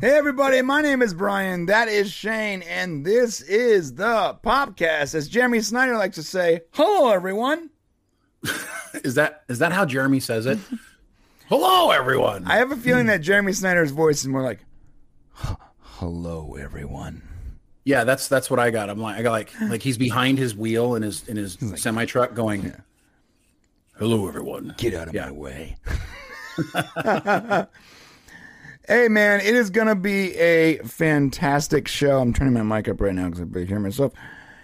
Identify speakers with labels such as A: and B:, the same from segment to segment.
A: Hey everybody, my name is Brian. That is Shane, and this is the podcast. As Jeremy Snyder likes to say, hello everyone.
B: Is that is that how Jeremy says it? Hello, everyone.
A: I have a feeling that Jeremy Snyder's voice is more like, hello everyone.
B: yeah, that's that's what I got. I'm like I got like like he's behind his wheel in his in his semi truck going. Hello, everyone.
A: Get out of
B: Yeah.
A: my way. hey man, it is gonna be a fantastic show. I'm turning my mic up right now because I barely hear myself.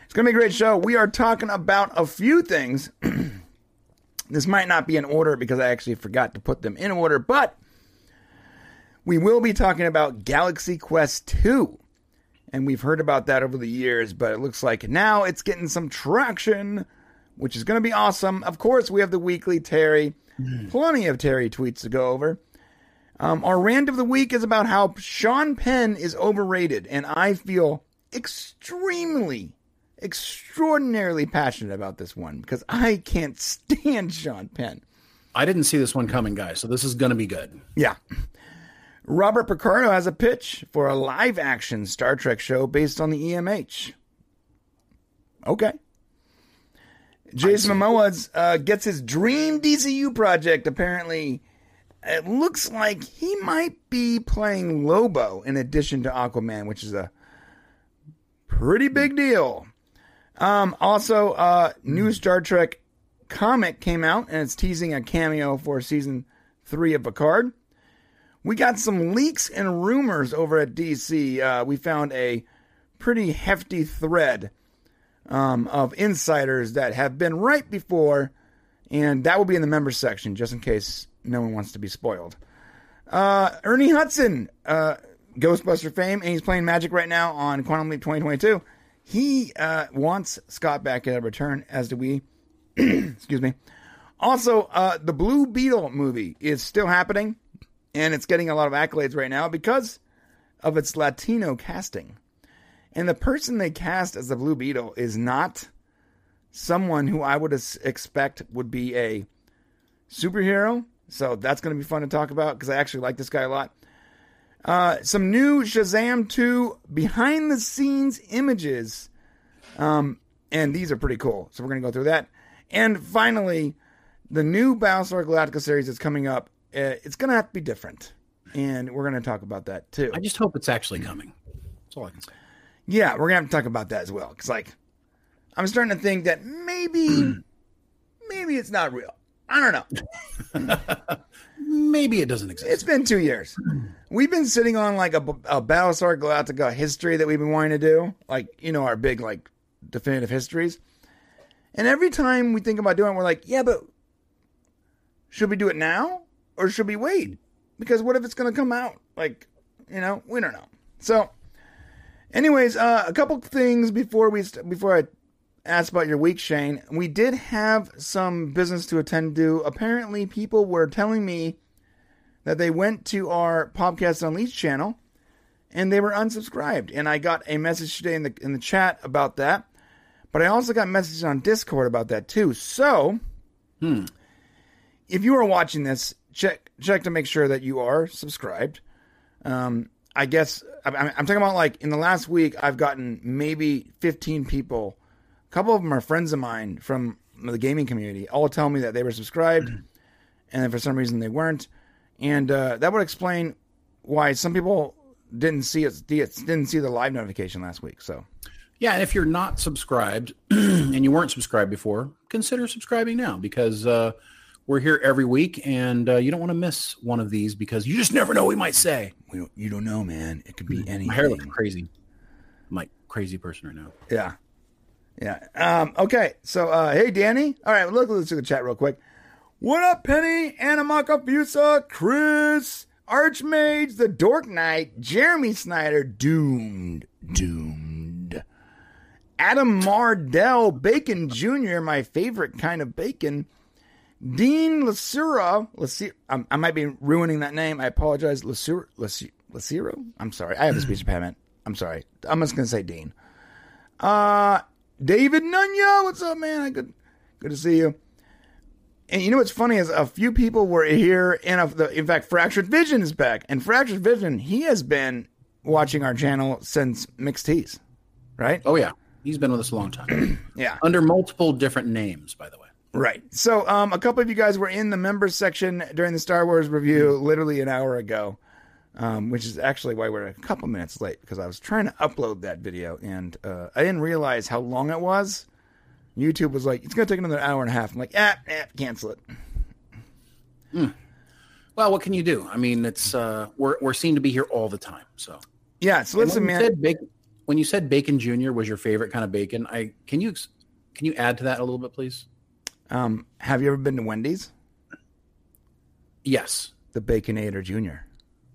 A: It's gonna be a great show. We are talking about a few things. this might not be in order because I actually forgot to put them in order, but we will be talking about Galaxy Quest 2. And we've heard about that over the years, but it looks like now it's getting some traction, which is going to be awesome. Of course, we have the weekly Terry, hmm. plenty of Terry tweets to go over. Um, our rant of the week is about how Sean Penn is overrated, and I feel extremely, extraordinarily passionate about this one because I can't stand Sean Penn.
B: I didn't see this one coming, guys. So this is going to be good.
A: Yeah. Robert Picardo has a pitch for a live action Star Trek show based on the EMH. Okay. Jason Momoa uh, gets his dream DCU project. Apparently, it looks like he might be playing Lobo in addition to Aquaman, which is a pretty big deal. Um, also, uh, new Star Trek comic came out, and it's teasing a cameo for season three of Picard. We got some leaks and rumors over at DC. Uh, we found a pretty hefty thread um, of insiders that have been right before, and that will be in the members section just in case no one wants to be spoiled. Uh, Ernie Hudson, uh, Ghostbuster fame, and he's playing Magic right now on Quantum Leap 2022. He uh, wants Scott Bakula a return, as do we. Excuse me. Also, uh, the Blue Beetle movie is still happening, and it's getting a lot of accolades right now because of its Latino casting. And the person they cast as the Blue Beetle is not someone who I would expect would be a superhero. So that's going to be fun to talk about because I actually like this guy a lot. Uh, some new Shazam 2 behind the scenes images. Um, and these are pretty cool. So we're going to go through that. And finally, the new Battlestar Galactica series that's coming up. Uh, it's going to have to be different. And we're going to talk about that too.
B: I just hope it's actually coming. That's all I can say.
A: Yeah, we're gonna have to talk about that as well. Cause like, I'm starting to think that maybe, maybe it's not real. I don't know.
B: Maybe it doesn't exist.
A: It's been two years. We've been sitting on like a, a Battlestar Galactica history that we've been wanting to do, like you know our big like definitive histories. And every time we think about doing, it, we're like, yeah, but should we do it now or should we wait? Because what if it's gonna come out? Like, you know, we don't know. So, anyways, uh, a couple things before we st- before I ask about your week, Shane. We did have some business to attend to. Apparently, people were telling me that they went to our Podcast Unleashed channel and they were unsubscribed. And I got a message today in the in the chat about that. But I also got messages on Discord about that too. So, if you are watching this, check check to make sure that you are subscribed. Um, I guess I'm, I'm talking about like in the last week, I've gotten maybe 15 people. A couple of them are friends of mine from the gaming community. All tell me that they were subscribed, and then for some reason they weren't, and uh, that would explain why some people didn't see it didn't see the live notification last week. So
B: Yeah, and if you're not subscribed and you weren't subscribed before, consider subscribing now because uh, we're here every week, and uh, you don't want to miss one of these because you just never know what we might say.
A: we don't, you don't know, man. It could be anything.
B: My hair looks crazy. I'm like crazy person right now.
A: Yeah. Yeah. Um, okay. So, uh, hey, Danny. All right. Look, let's do the chat real quick. What up, Penny? Anamaka Fusa, Chris, Archmage, The Dork Knight, Jeremy Snyder, Doomed, Doomed. Adam Mardell, Bacon Jr., my favorite kind of bacon. Dean Lasura, Lasira, um, I might be ruining that name. I apologize. Lasura, Lasura, Lasiro? I'm sorry. I have a speech impediment. I'm sorry. I'm just going to say Dean. Uh, David Nunya, what's up, man? I good, good to see you. And you know what's funny is a few people were here, and of the, in fact, Fractured Vision is back. And Fractured Vision, he has been watching our channel since Mixed Teas, right?
B: Oh yeah, he's been with us a long time.
A: Yeah,
B: Under multiple different names, by the way.
A: right. So, um, a couple of you guys were in the members section during the Star Wars review, literally an hour ago, um, which is actually why we're a couple minutes late because I was trying to upload that video and uh, I didn't realize how long it was. YouTube was like, "It's gonna take another hour and a half." I'm like, "Ah, ah cancel it."
B: Well, what can you do? I mean, it's uh, we're we're seen to be here all the time. So
A: Yeah. So listen,
B: when you
A: man.
B: said bacon, when you said bacon junior was your favorite kind of bacon, I can you can you add to that a little bit, please?
A: Um, have you ever been to Wendy's?
B: Yes.
A: The Baconator Junior.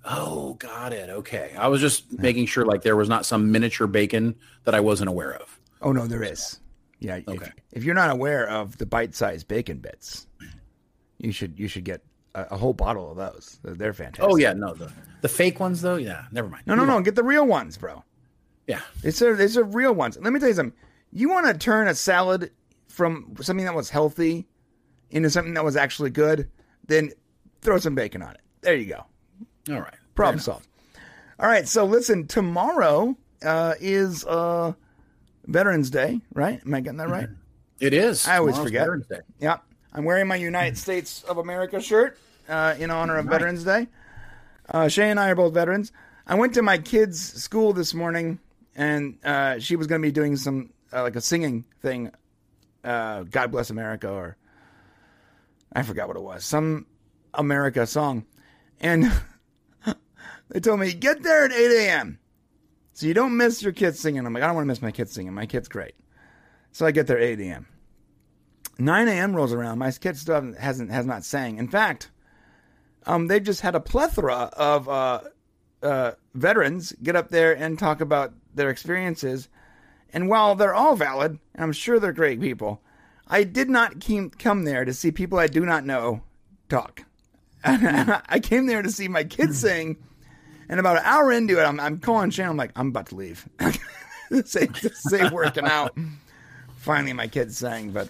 B: Oh, got it. Okay, I was just making sure like there was not some miniature bacon that I wasn't aware of.
A: Oh no, there is. Yeah. If,
B: Okay.
A: if you're not aware of the bite-sized bacon bits, you should you should get a, a whole bottle of those. They're, they're fantastic.
B: Oh yeah, no the the fake ones though. Yeah, never mind.
A: No, no, no. Get the real ones, bro.
B: Yeah,
A: These are these are real ones. Let me tell you something. You want to turn a salad from something that was healthy into something that was actually good, then throw some bacon on it. There you go.
B: All right.
A: Problem solved. All right, so listen, tomorrow uh, is uh, Veterans Day, right? Am I getting that right?
B: It is.
A: I always
B: Tomorrow's
A: forget.
B: Veterans Day.
A: Yeah. I'm wearing my United States of America shirt uh, in honor of Veterans Day. Uh, Shay and I are both veterans. I went to my kids' school this morning, and uh, she was going to be doing some uh, like a singing thing. Uh, God bless America, or I forgot what it was, some America song, and they told me get there at 8 a.m. so you don't miss your kids singing. I'm like, I don't want to miss my kids singing. My kid's great, so I get there 8 a.m. 9 a.m. rolls around. My kid still hasn't has not sang. In fact, um, they've just had a plethora of uh, uh, veterans get up there and talk about their experiences. And while they're all valid, and I'm sure they're great people, I did not keem- come there to see people I do not know talk. I came there to see my kids sing. And about an hour into it, I'm, I'm calling Shannon. I'm like, I'm about to leave. say, say working out. Finally, my kids sang, but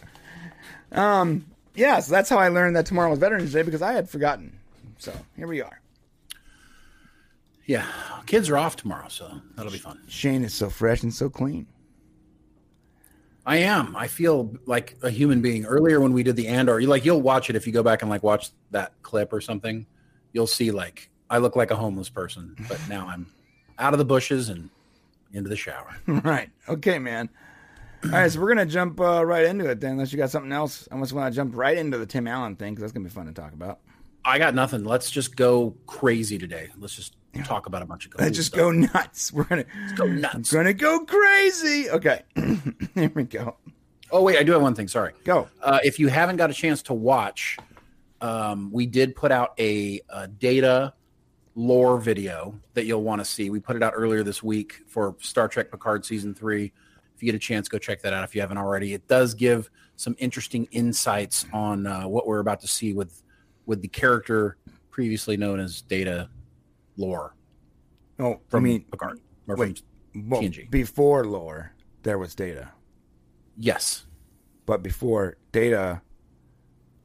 A: um, yeah, so that's how I learned that tomorrow was Veterans Day because I had forgotten. So here we are.
B: Yeah, kids are off tomorrow, so that'll be fun.
A: Shane is so fresh and so clean.
B: I am. I feel like a human being. Earlier when we did the Andor, you like you'll watch it if you go back and like watch that clip or something. You'll see like I look like a homeless person, but now I'm out of the bushes and into the shower.
A: right. Okay, man. All right, so we're gonna jump uh, right into it then. Unless you got something else, I just want to jump right into the Tim Allen thing because that's gonna be fun to talk about.
B: I got nothing. Let's just go crazy today. Let's just talk about a bunch of cool
A: Let's just
B: stuff.
A: go nuts. We're gonna
B: go nuts.
A: We're gonna go crazy. Okay, here we go.
B: Oh wait, I do have one thing. Sorry.
A: Go.
B: Uh, if you haven't got a chance to watch, um, we did put out a, a data lore video that you'll want to see. We put it out earlier this week for Star Trek Picard season three. If you get a chance, go check that out. If you haven't already, it does give some interesting insights on uh, what we're about to see with with the character previously known as Data Lore
A: Oh, I
B: from
A: mean,
B: Picard. Or
A: wait. well, before lore, there was data,
B: yes,
A: but before data,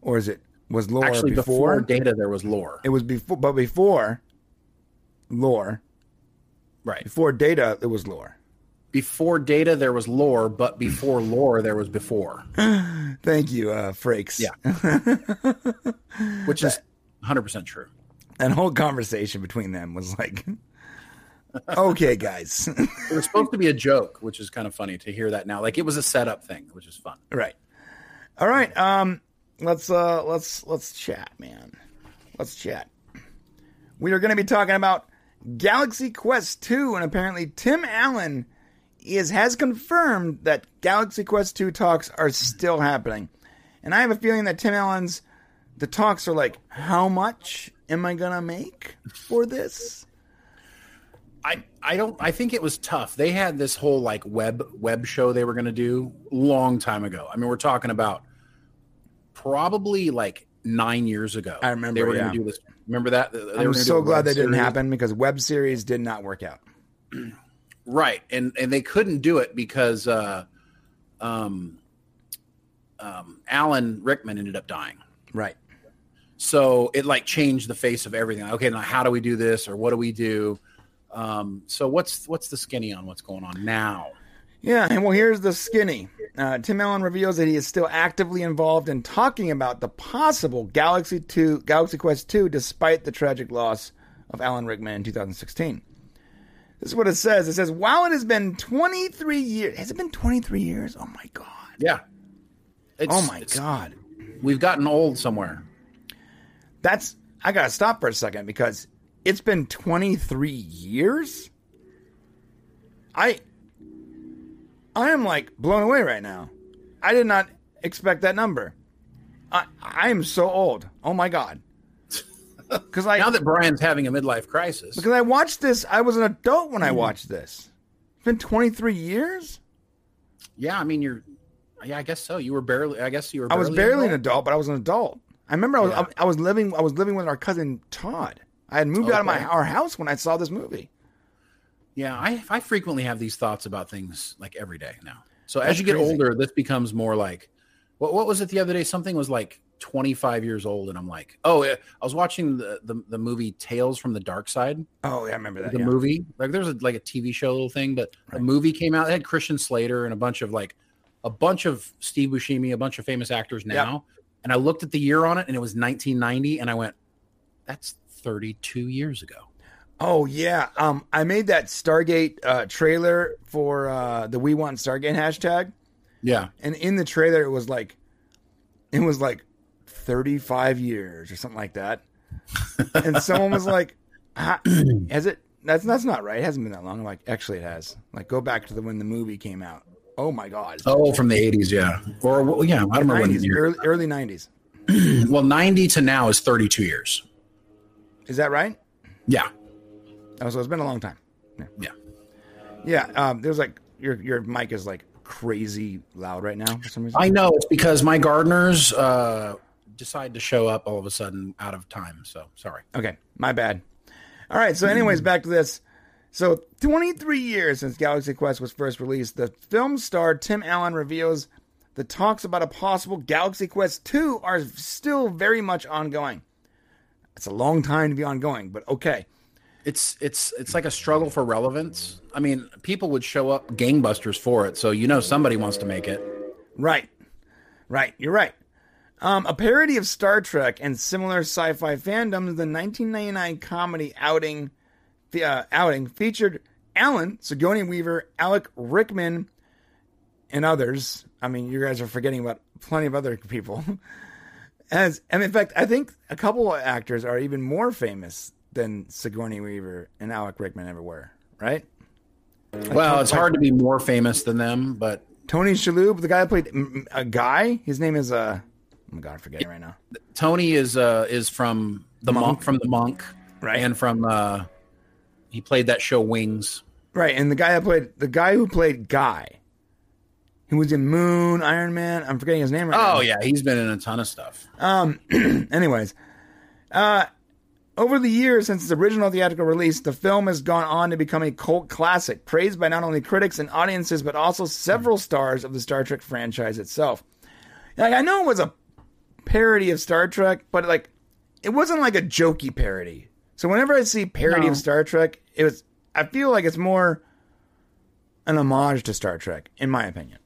A: or is it was lore
B: actually, before
A: before?
B: Data, there was lore.
A: it was before, but before lore,
B: Right.
A: before data, it was lore.
B: Before Data, there was lore, but before lore, there was before.
A: Thank you, uh, Frakes.
B: Yeah. which is 100% true.
A: that whole conversation between them was like, okay, guys,
B: It was supposed to be a joke, which is kind of funny to hear that now. Like it was a setup thing, which is fun.
A: right, all right. Um, let's uh, let's let's chat, man. Let's chat. We are going to be talking about Galaxy Quest two, and apparently Tim Allen is has confirmed that Galaxy Quest two talks are still happening, and I have a feeling that Tim Allen's the talks are like, how much am I gonna make for this?
B: I, I don't I think it was tough. They had this whole like web web show they were going to do long time ago. I mean, we're talking about probably like 9 years ago.
A: I remember,
B: They were
A: yeah.
B: going to do this. Remember that? They
A: I'm so glad that didn't happen because web series did not work out.
B: Right. And and they couldn't do it because uh um um Alan Rickman ended up dying.
A: Right.
B: So it like changed the face of everything. Okay, now how do we do this, or what do we do? Um, so what's what's the skinny on what's going on now?
A: Yeah, and well, here's the skinny. Uh, Tim Allen reveals that he is still actively involved in talking about the possible Galaxy 2, Galaxy Quest 2, despite the tragic loss of Alan Rickman in 2016. This is what it says. It says, while it has been 23 years, has it been 23 years? Oh my God.
B: Yeah. It's,
A: Oh my
B: it's-
A: God.
B: We've gotten old somewhere.
A: That's, I got to stop for a second because it's been 23 years? I, I am like blown away right now. I did not expect that number. I, I am so old. Oh my God. Because I,
B: Now that Brian's having a midlife crisis,
A: because I watched this, I was an adult when I
B: Mm-hmm.
A: watched this. It's been 23 years?
B: yeah, I mean you're, yeah, I guess so. You were barely, I guess you were.
A: I was
B: barely
A: an
B: involved.
A: adult, but I was an adult. I remember I was,
B: Yeah.
A: I, I was living I was living with our cousin Todd. I had moved out of my our house when I saw this movie.
B: Yeah, I I frequently have these thoughts about things like every day now. So as you get
A: crazy.
B: older, this becomes more like, what what was it the other day? Something was like 25 years old, and I'm like, oh. I was watching the, the the movie Tales from the Dark Side.
A: Oh, yeah, I remember that.
B: the
A: yeah.
B: movie. Like there's a, like a TV show little thing, but a
A: Right.
B: movie came out. It had Christian Slater and a bunch of like a bunch of Steve Buscemi, a bunch of famous actors now. And I looked at the year on it, and it was 1990, and I went, "That's 32 years ago."
A: Oh yeah. Um, I made that Stargate uh, trailer for uh, the We Want Stargate hashtag,
B: Yeah,
A: and in the trailer it was like, it was like, thirty five years or something like that, and someone was like, "Has it? That's that's not right. It hasn't been that long." I'm like, "Actually, it has. Like, go back to the when the movie came out. Oh my god."
B: oh, from the 80s, yeah, or well, yeah, I don't remember when.
A: early, early 90s.
B: Well, 90 to now is 32 years.
A: Is that right?
B: Yeah,
A: Oh, so it's been a long time.
B: yeah.
A: Yeah. Um, there's like your your mic is like crazy loud right now for some reason.
B: I know it's because my gardeners uh, decide to show up all of a sudden out of time. So sorry.
A: Okay, my bad. All right. So, anyways, back to this. So, 23 years since Galaxy Quest was first released, the film star Tim Allen reveals the talks about a possible Galaxy Quest 2 are still very much ongoing. It's a long time to be ongoing, but okay.
B: It's it's it's like a struggle for relevance. I mean, people would show up gangbusters for it, so you know somebody wants to make it.
A: Right. Right. You're right. Um, a parody of Star Trek and similar sci-fi fandoms, the 1999 comedy outing uh, outing featured Alan, Sigourney Weaver, Alec Rickman, and others. I mean, you guys are forgetting about plenty of other people. As and in fact, I think a couple of actors are even more famous than Sigourney Weaver and Alec Rickman ever were. Right?
B: Well, it's hard to be more famous than them, but
A: Tony Shalhoub, the guy that played a guy. His name is uh. Oh my god, I'm forgetting right now.
B: Tony is uh is from the monk,
A: Monk.
B: from the monk,
A: Right.
B: And from uh he played that show Wings.
A: Right, and the guy that played the guy who played Guy, who was in Moon, Iron Man. I'm forgetting his name right now.
B: Oh yeah, he's been in a ton of stuff.
A: Um. anyways, uh, over the years since its original theatrical release, the film has gone on to become a cult classic, praised by not only critics and audiences but also several stars of the Star Trek franchise itself. Like I know it was a parody of Star Trek, but like it wasn't like a jokey parody. So whenever I see parody
B: No.
A: of Star Trek, it was I feel like it's more an homage to Star Trek, in my opinion.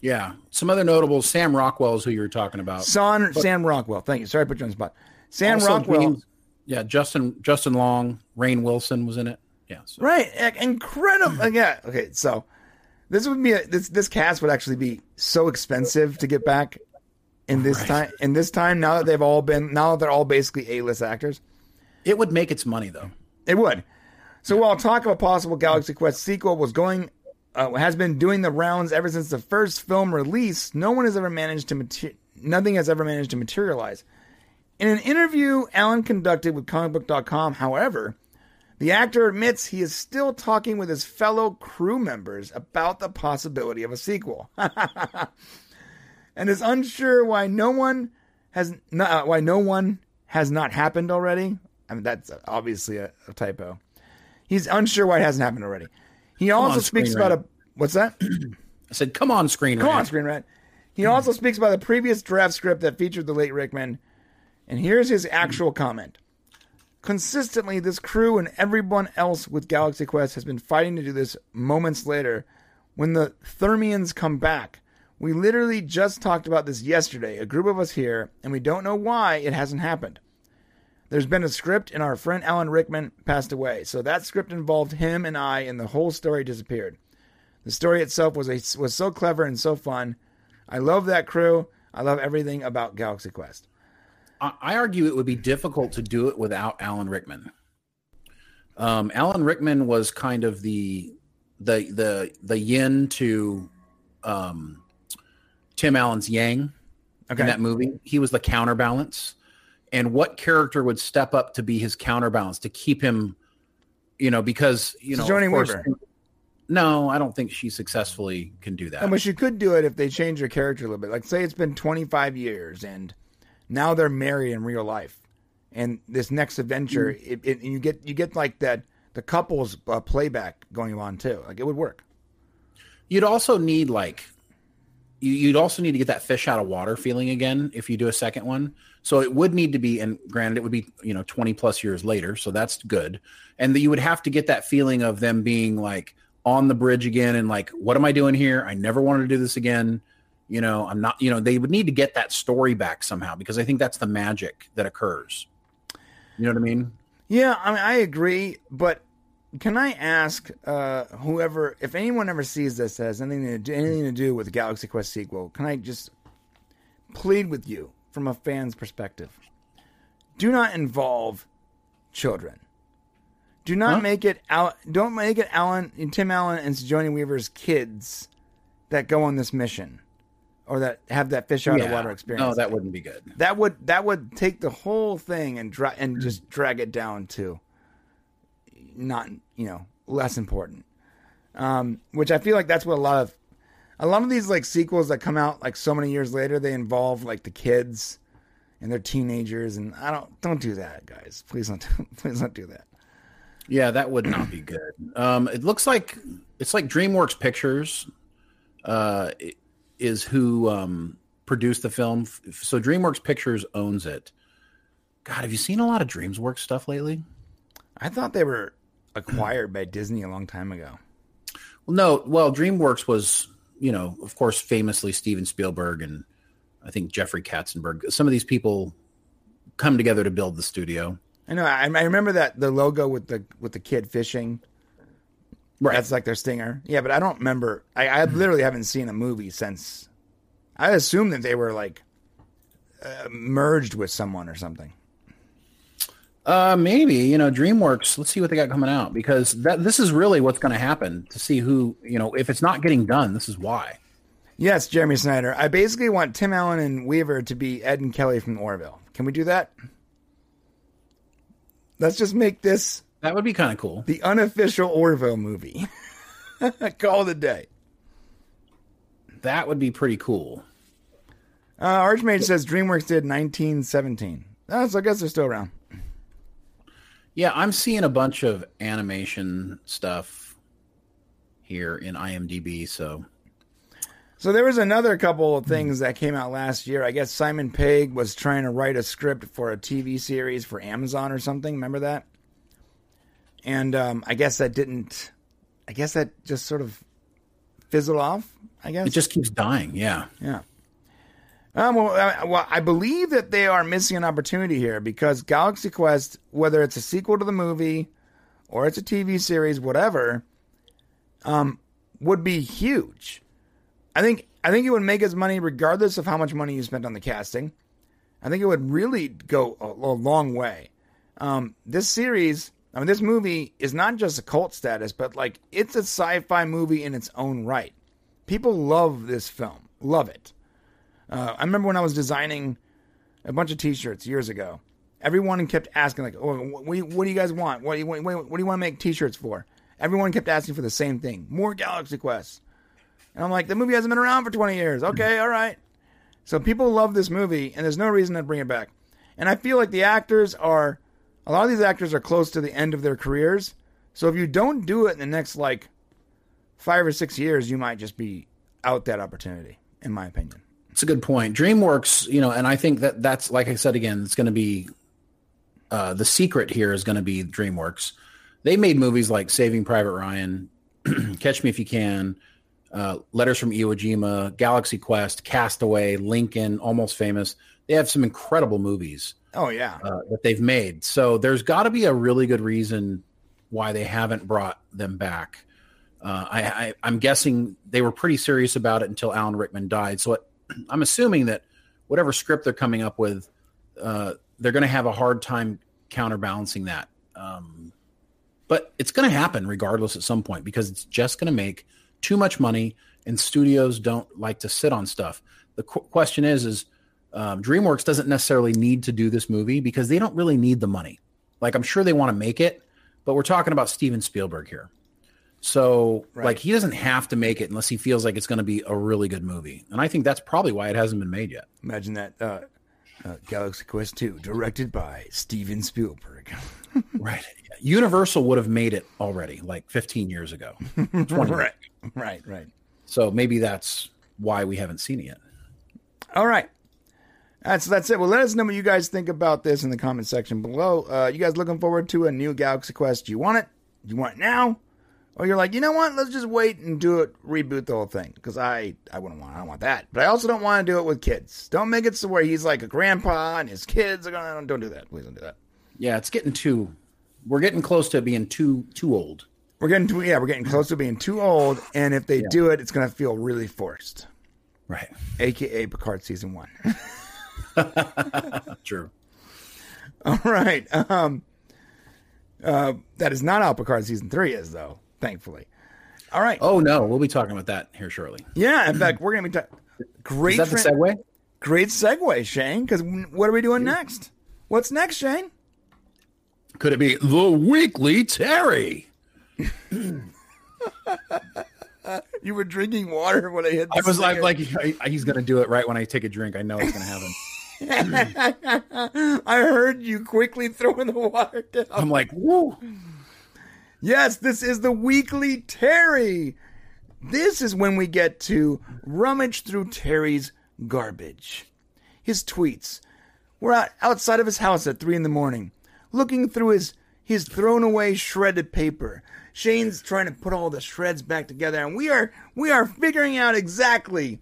B: Yeah. Some other notables, Sam Rockwell is who you were talking about.
A: Son, Sam Rockwell. Thank you. Sorry to put you on the spot. Sam Rockwell.
B: James- yeah, Justin Justin Long, Rainn Wilson was in it. Yeah. So.
A: Right, incredible. yeah. Okay, so this would be a, this this cast would actually be so expensive to get back in this
B: Right.
A: time. In this time, now that they've all been, now that they're all basically A list actors,
B: It would make its money though.
A: it would. So while talk of a possible Galaxy Quest sequel was going, uh, has been doing the rounds ever since the first film release, no one has ever managed to mater- nothing has ever managed to materialize. In an interview Allen conducted with comicbook.com, however, the actor admits he is still talking with his fellow crew members about the possibility of a sequel, and is unsure why no one has not, uh, why no one has not happened already. I mean, that's obviously a, a typo. He's unsure why it hasn't happened already. He also
B: on,
A: speaks about a what's that?
B: I said, "Come on, screen
A: Come on,
B: Rant."
A: Screen Rant. He also speaks about the previous draft script that featured the late Rickman, And here's his actual comment. Consistently, this crew and everyone else with Galaxy Quest has been fighting to do this moments later when the Thermians come back. We literally just talked about this yesterday, a group of us here, and we don't know why it hasn't happened. There's been a script, and our friend Alan Rickman passed away, so that script involved him and I, and the whole story disappeared. The story itself was a, was so clever and so fun. I love that crew. I love everything about Galaxy Quest.
B: I argue it would be difficult to do it without Alan Rickman. Um, Alan Rickman was kind of the the the the yin to um, Tim Allen's yang
A: Okay.
B: in that movie. He was the counterbalance. And what character would step up to be his counterbalance to keep him, you know, because you know, of
A: Sigourney
B: course-
A: Weaver.
B: No, I don't think she successfully can do that.
A: And but you could do it if they change your character a little bit. Like say it's been 25 years and now they're married in real life, and this next adventure, it, it, you get you get like that the couples uh, playback going on too. Like it would work.
B: You'd also need like you, you'd also need to get that fish out of water feeling again if you do a second one. So it would need to be, and granted, it would be you know twenty plus years later, so that's good. And that you would have to get that feeling of them being like on the bridge again and like, what am I doing here? I never wanted to do this again. You know, I'm not. You know, they would need to get that story back somehow because I think that's the magic that occurs. You know what I mean?
A: Yeah, I mean I agree, but can I ask uh, whoever if anyone ever sees this as anything to do, anything to do with the Galaxy Quest sequel? Can I just plead with you from a fan's perspective? Do not involve children. Do not
B: Huh?
A: make it Al- don't make it Alan Tim Allen and Sigourney Weaver's kids that go on this mission or that have that fish out of water experience.
B: No, that wouldn't be good.
A: That would that would take the whole thing and dra- and just drag it down to not you know less important. Um, which I feel like that's what a lot of a lot of these like sequels that come out like so many years later they involve like the kids and they're teenagers and I don't don't do that guys please don't please don't do that.
B: Yeah, that would not be good. Um, it looks like it's like DreamWorks Pictures uh, i- is who um, produced the film. So DreamWorks Pictures owns it. God, have you seen a lot of DreamWorks stuff lately?
A: I thought they were acquired by Disney a long time ago.
B: Well, no. Well, DreamWorks was, you know, of course, famously Steven Spielberg and I think Jeffrey Katzenberg. Some of these people come together to build the studio.
A: I know I, I remember that the logo with the with the kid fishing
B: Right.
A: That's like their stinger. Yeah, but I don't remember. I, I literally haven't seen a movie since. I assume that they were like uh, merged with someone or something.
B: Uh, maybe you know DreamWorks. Let's see what they got coming out because that this is really what's going to happen to see who you know if it's not getting done. This is why.
A: Yes, Jeremy Snyder. I basically want Tim Allen and Weaver to be Ed and Kelly from Orville. Can we do that? Let's just make this
B: That would be kind of cool.
A: the unofficial Orville movie. Call a day.
B: That would be pretty cool.
A: Uh, Archmage says DreamWorks did 1917. Oh, so I guess they're still around.
B: Yeah, I'm seeing a bunch of animation stuff here in IMDb. So
A: So there was another couple of things that came out last year. I guess Simon Pegg was trying to write a script for a TV series for Amazon or something. Remember that? And um, I guess that didn't. I guess that just sort of fizzled off. I guess
B: it just keeps dying. Yeah.
A: yeah. Um, well, I, well, I believe that they are missing an opportunity here because Galaxy Quest, whether it's a sequel to the movie or it's a TV series, whatever, um, would be huge. I think I think it would make its money regardless of how much money you spent on the casting. I think it would really go a, a long way. Um, this series, I mean, this movie is not just a cult status, but like it's a sci-fi movie in its own right. People love this film, love it. Uh, I remember when I was designing a bunch of T-shirts years ago. Everyone kept asking, like, "Oh, what, do you- what do you guys want? What do you, what, what do you want to make T-shirts for?" Everyone kept asking for the same thing: more Galaxy Quest. And I'm like, the movie hasn't been around for 20 years. Okay, all right. So people love this movie, and there's no reason to bring it back. And I feel like the actors are, a lot of these actors are close to the end of their careers. So if you don't do it in the next like five or six years, you might just be out that opportunity, in my opinion.
B: It's a good point. DreamWorks, you know, and I think that that's like I said again, it's going to be uh, the secret here is going to be DreamWorks. They made movies like Saving Private Ryan, Catch Me If You Can, uh, Letters from Iwo Jima, Galaxy Quest, Castaway, Lincoln, Almost Famous. They have some incredible movies
A: Oh yeah.
B: uh, that they've made. So there's got to be a really good reason why they haven't brought them back. Uh, I, I, I'm guessing they were pretty serious about it until Alan Rickman died. So it, I'm assuming that whatever script they're coming up with, uh, they're going to have a hard time counterbalancing that. Um, but it's going to happen regardless at some point because it's just going to make too much money, and studios don't like to sit on stuff. The qu- question is, is um, DreamWorks doesn't necessarily need to do this movie because they don't really need the money. Like I'm sure they want to make it, but we're talking about Steven Spielberg here. So
A: Right.
B: like he doesn't have to make it unless he feels like it's going to be a really good movie. And I think that's probably why it hasn't been made yet.
A: Imagine that. Uh, uh, Galaxy Quest 2, directed by Steven Spielberg.
B: Right. Universal would have made it already like 15 years ago. 20
A: right. Right. Right.
B: So maybe that's why we haven't seen it yet.
A: All right. That's that's it. Well, let us know what you guys think about this in the comment section below. Uh, you guys looking forward to a new Galaxy Quest? Do you want it? Do you want it now? Or you're like, you know what? Let's just wait and do it, reboot the whole thing. Because I, I wouldn't want, I don't want that. But I also don't want to do it with kids. Don't make it so where he's like a grandpa and his kids are gonna. Don't do that. Please don't do that.
B: Yeah, it's getting too we're getting close to being too too old.
A: We're getting too, yeah, we're getting close to being too old. And if they do it, it's gonna feel really forced.
B: Right.
A: AKA Picard season one.
B: True.
A: All right. Um, uh, that is not how Picard season three is, though. Thankfully. All right.
B: Oh no, we'll be talking about that here shortly.
A: Yeah. In fact, we're gonna be ta- great.
B: Is that the segue?
A: Great segue, Shane. Because what are we doing next? What's next, Shane?
B: Could it be the weekly Terry?
A: You were drinking water when I hit. The
B: I was like, like he's going to do it right when I take a drink. I know it's going to happen.
A: I heard you quickly throwing the water down.
B: I'm like, woo.
A: Yes, this is the weekly Terry. This is when we get to rummage through Terry's garbage. His tweets. We're out outside of his house at three in the morning, looking through his his thrown away shredded paper. Shane's trying to put all the shreds back together, and we are we are figuring out exactly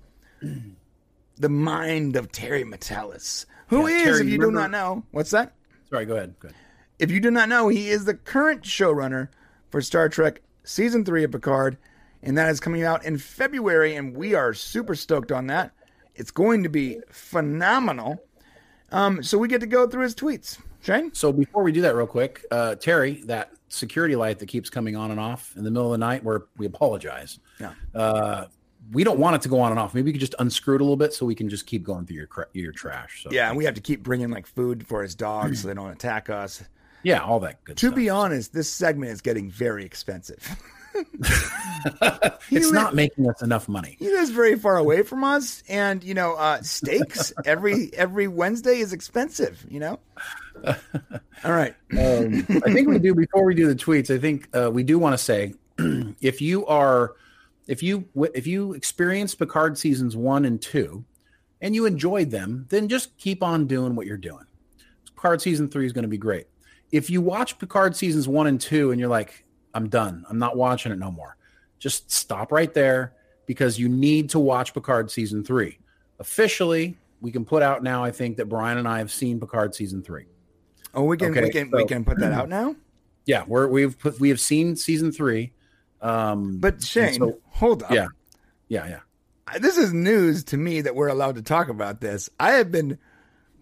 A: the mind of Terry Matalas, who is,
B: Yeah, Terry,
A: if you
B: you
A: do not know, what's that?
B: Sorry, go ahead. Go ahead.
A: If you do not know, he is the current showrunner for Star Trek Season 3 of Picard, and that is coming out in February, and we are super stoked on that. It's going to be phenomenal. Um, so we get to go through his tweets. Shane?
B: So before we do that, real quick, uh, Terry, that security light that keeps coming on and off in the middle of the night, where we apologize.
A: Yeah.
B: Uh, we don't want it to go on and off. Maybe we could just unscrew it a little bit so we can just keep going through your cra- your trash. So
A: Yeah, and we have to keep bringing like food for his dogs so they don't attack us.
B: yeah, all that good
A: To
B: stuff.
A: be honest, this segment is getting very expensive.
B: it's not making us enough money.
A: he lives very far away from us, and you know, uh, steaks every every Wednesday is expensive. You know. All right.
B: um, I think we do before we do the tweets. I think uh, we do want to say if you are if you if you experienced Picard seasons one and two and you enjoyed them, then just keep on doing what you're doing. Picard season three is going to be great. If you watch Picard seasons one and two and you're like, I'm done, I'm not watching it no more, just stop right there because you need to watch Picard season three. Officially, we can put out now. I think that Brian and I have seen Picard season three.
A: Oh, we can we
B: Okay,
A: can we can put that out now.
B: Yeah, we're we've put we have seen season three. Um,
A: But Shane,
B: so-
A: hold up.
B: yeah, yeah, yeah.
A: This is news to me that we're allowed to talk about this. I have been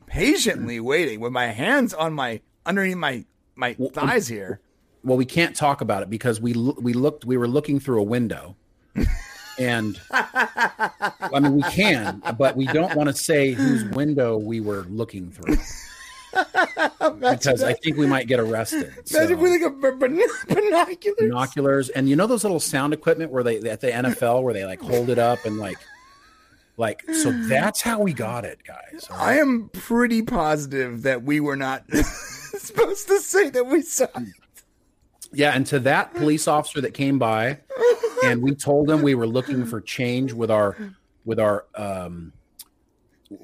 A: patiently waiting with my hands on my underneath my my thighs here.
B: Well, we can't talk about it because we we looked we were looking through a window, and I mean we can, but we don't want to say whose window we were looking through because I think we might get arrested. So,
A: Imagine with like a binoculars.
B: binoculars, and you know those little sound equipment where they at the NFL where they like hold it up and like like so that's how we got it, guys. right?
A: I am pretty positive that we were not supposed to say that we saw. it.
B: Yeah, and to that police officer that came by, and we told him we were looking for change with our with our um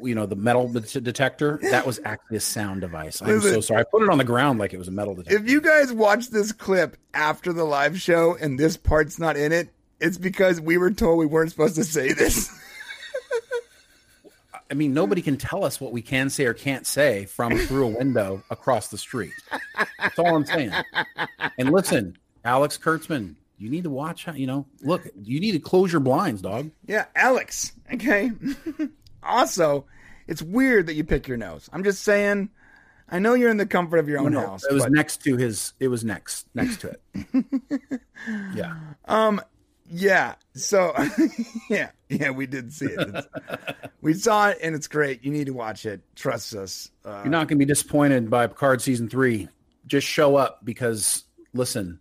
B: you know, the metal detector, that was actually a sound device. I'm Listen, so sorry. I put it on the ground like it was a metal detector.
A: If you guys watch this clip after the live show and this part's not in it, it's because we were told we weren't supposed to say this.
B: I mean, nobody can tell us what we can say or can't say from through a window across the street. That's all I'm saying. And listen, Alex Kurtzman, you need to watch. You know, look, you need to close your blinds, dog.
A: Yeah, Alex. Okay. also, it's weird that you pick your nose. I'm just saying. I know you're in the comfort of your own no, house.
B: It was but... next to his. It was next next to it. yeah.
A: Um. Yeah. So, yeah, yeah, we did see it. We saw it, and it's great. You need to watch it. Trust us.
B: Uh, You're not going to be disappointed by Picard season three. Just show up because listen,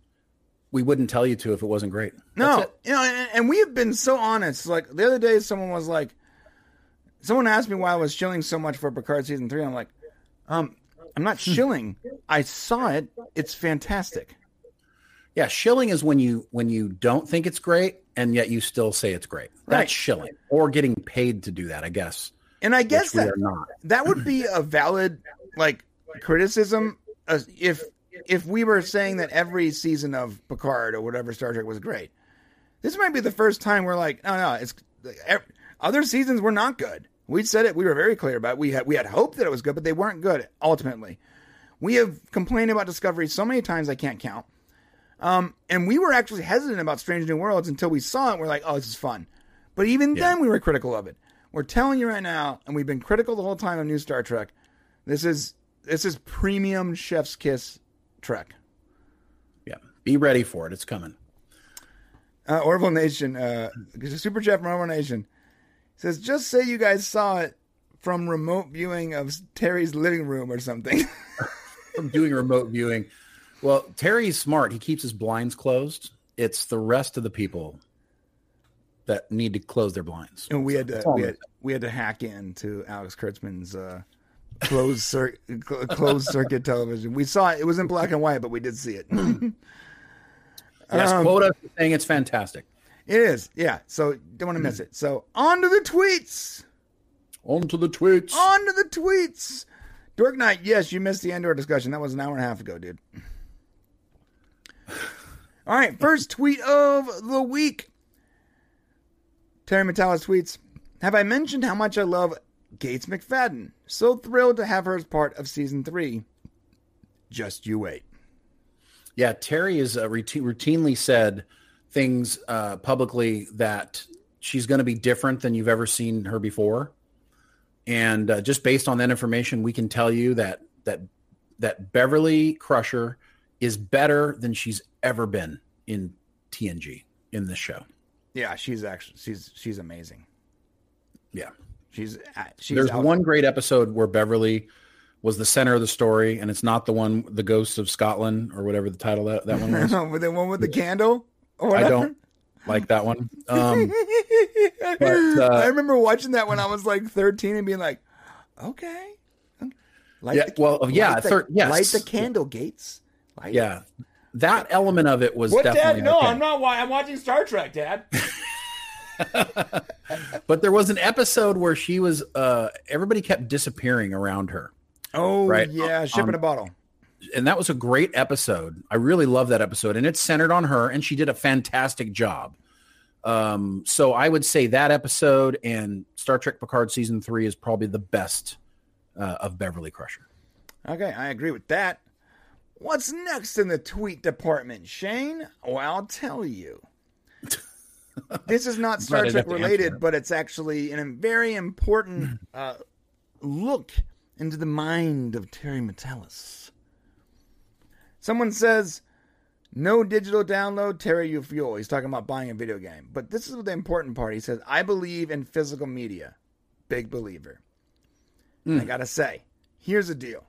B: we wouldn't tell you to if it wasn't great.
A: no, you know, and, and we have been so honest. Like the other day, someone was like, someone asked me why I was shilling so much for Picard season three. I'm like, um, I'm not hmm. shilling. I saw it. It's fantastic.
B: Yeah, shilling is when you when you don't think it's great and yet you still say it's great. That's right. shilling or getting paid to do that, I guess.
A: And I guess that that would be a valid like criticism uh, if if we were saying that every season of Picard or whatever Star Trek was great. This might be the first time we're like, no, no, it's other seasons were not good. We said it. We were very clear about it. We had we had hope that it was good, but they weren't good ultimately. We have complained about Discovery so many times I can't count. Um, and we were actually hesitant about Strange New Worlds until we saw it. We're like, oh, this is fun. But even yeah. then, we were critical of it. We're telling you right now, and we've been critical the whole time of New Star Trek. This is this is premium Chef's Kiss Trek.
B: Yeah, be ready for it. It's coming.
A: Uh, Orville Nation, uh, super chat from Orville Nation says, just say you guys saw it from remote viewing of Terry's living room or something.
B: from doing remote viewing. Well, Terry's smart. He keeps his blinds closed. It's the rest of the people that need to close their blinds.
A: And we so had to we had, we had to hack into Alex Kurtzman's uh, closed cir- closed circuit television. We saw it. It was in black and white, but we did see it.
B: yes, um, quote us saying it's fantastic.
A: It is, yeah. So don't want to miss it. So on to the tweets.
B: On to the tweets.
A: On to the tweets. Dork Knight, yes, you missed the Andor discussion. That was an hour and a half ago, dude. All right, first tweet of the week. Terry Matalas tweets Have I mentioned how much I love Gates McFadden? So thrilled to have her as part of season three. Just you wait.
B: Yeah, Terry has uh, routine, routinely said things uh, publicly that she's going to be different than you've ever seen her before. And uh, just based on that information, we can tell you that that that Beverly Crusher is better than she's ever been in TNG in this show.
A: Yeah, she's actually she's she's amazing.
B: Yeah,
A: she's uh, she's.
B: There's out- one great episode where Beverly was the center of the story, and it's not the one, the Ghosts of Scotland or whatever the title that that one was.
A: No, but the one with the candle.
B: I don't like that one. Um,
A: but, uh, I remember watching that when I was like 13 and being like, okay.
B: Light yeah, the, well, yeah,
A: light the,
B: thir- yes.
A: light the candle gates.
B: Light yeah, that element of it was
A: what,
B: definitely.
A: Dad? No, okay. I'm not. I'm watching Star Trek, Dad.
B: but there was an episode where she was. uh Everybody kept disappearing around her.
A: Oh, right? yeah, ship um, in a bottle
B: and that was a great episode. I really love that episode, and it's centered on her, and she did a fantastic job. Um, so I would say that episode and Star Trek Picard season three is probably the best uh, of Beverly Crusher.
A: Okay, I agree with that. What's next in the tweet department, Shane? Well, I'll tell you. this is not Star Trek related, but it's actually a very important uh, look into the mind of Terry Matalas. Someone says, no digital download, Terry, you fuel. He's talking about buying a video game. But this is the important part. He says, I believe in physical media. Big believer. Mm. I got to say, here's the deal,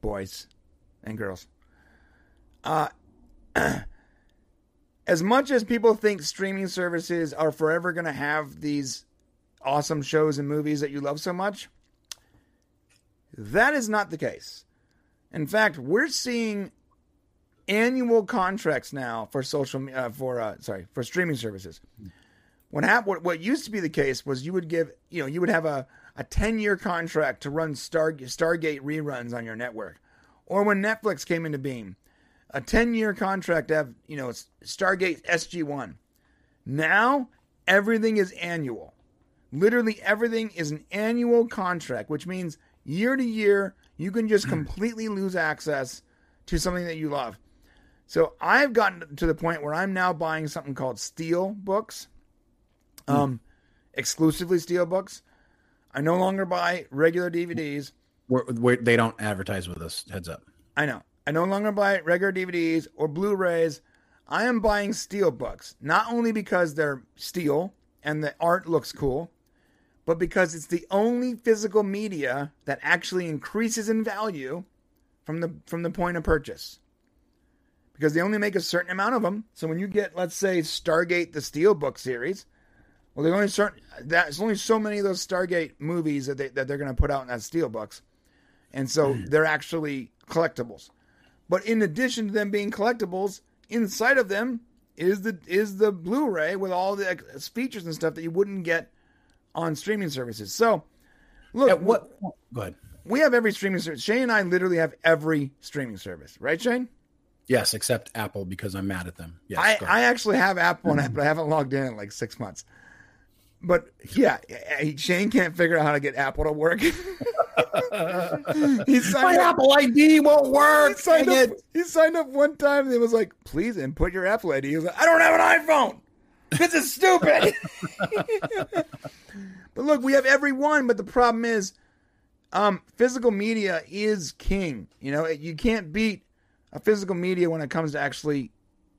A: boys and girls. Uh, as much as people think streaming services are forever going to have these awesome shows and movies that you love so much, that is not the case. In fact, we're seeing annual contracts now for social uh, for uh, sorry for streaming services. What happened? What, what used to be the case was you would give you know you would have a a 10 year contract to run Star, Stargate reruns on your network. Or when Netflix came into being, a 10 year contract to have, you know, Stargate SG1. Now, everything is annual. Literally everything is an annual contract, which means year to year, you can just completely lose access to something that you love. So I've gotten to the point where I'm now buying something called Steel Books, um, exclusively Steel Books. I no longer buy regular DVDs.
B: We're, we're, they don't advertise with us. Heads up.
A: I know. I no longer buy regular DVDs or Blu-rays. I am buying Steel Books, not only because they're steel and the art looks cool, but because it's the only physical media that actually increases in value from the from the point of purchase. Because they only make a certain amount of them. So when you get, let's say, Stargate the Steelbook series, well, they only certain there's only so many of those Stargate movies that they that they're going to put out in that Steelbooks, and so hmm. they're actually collectibles. But in addition to them being collectibles, inside of them is the is the Blu-ray with all the features and stuff that you wouldn't get on streaming services. So, look,
B: At what? Go ahead.
A: we have every streaming service. Shane and I literally have every streaming service, right, Shane?
B: Yes, except Apple because I'm mad at them. Yes,
A: I. I actually have Apple on it, but I haven't logged in in like six months. But yeah, Shane can't figure out how to get Apple to work. he
B: My
A: signed up.
B: Apple ID won't
A: He
B: work.
A: signed, up, he signed up one time and it was like, please input your Apple ID. He was like, I don't have an iPhone. This is stupid. but look, we have every one, but the problem is um, physical media is king. You know, you can't beat a physical media when it comes to actually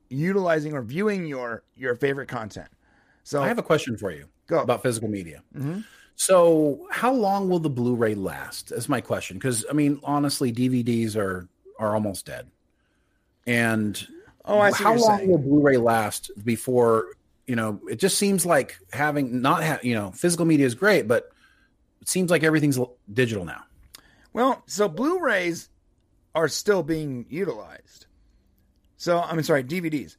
A: utilizing or viewing your your favorite content. So
B: I have a question for you
A: Go.
B: about physical media. Mm-hmm. So, how long will the Blu-ray last? Is my question because I mean, honestly, DVDs are are almost dead. And
A: Oh, I see
B: how long
A: saying.
B: will Blu-ray last before you know? It just seems like having not have you know physical media is great, but it seems like everything's digital now.
A: Well, so Blu-rays are still being utilized. So I'm sorry, DVDs.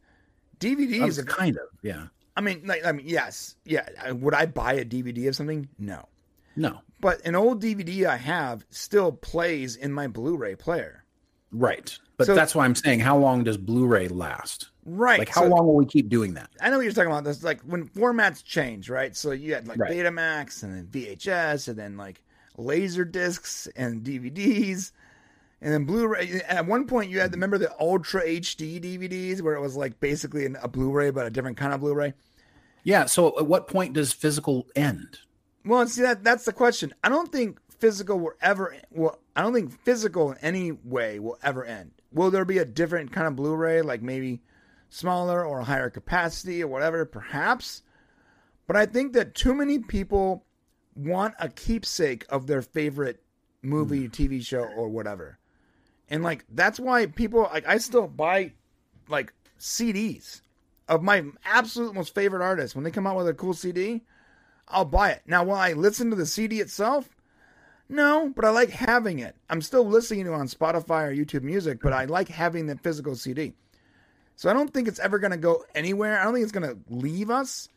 A: DVDs.
B: Um, kind of, yeah.
A: I mean, like, I mean, yes, yeah. Would I buy a DVD of something? No.
B: No,
A: But an old DVD I have still plays in my Blu-ray player.
B: right. But
A: So-
B: that's why I'm saying, how long does Blu-ray last?
A: Right.
B: Like, how
A: so-
B: long will we keep doing that?
A: I know what you're talking about. This like when formats change, right? So you had like
B: Right.
A: Betamax and then VHS and then like laser discs and DVDs and then Blu-ray. At one point, you had remember the Ultra HD DVDs where it was like basically an, a Blu-ray but a different kind of Blu-ray.
B: Yeah. So, at what point does physical end?
A: Well, see that that's the question. I don't think physical will ever. Well, I don't think physical in any way will ever end. Will there be a different kind of Blu-ray, like maybe smaller or higher capacity or whatever? Perhaps. But I think that too many people want a keepsake of their favorite movie, mm. TV show, or whatever, and like that's why people like I still buy like CDs of my absolute most favorite artists when they come out with a cool CD. I'll buy it. Now, will I listen to the CD itself? No, but I like having it. I'm still listening to it on Spotify or YouTube Music, but I like having the physical CD. So I don't think it's ever going to go anywhere. I don't think it's going to leave us.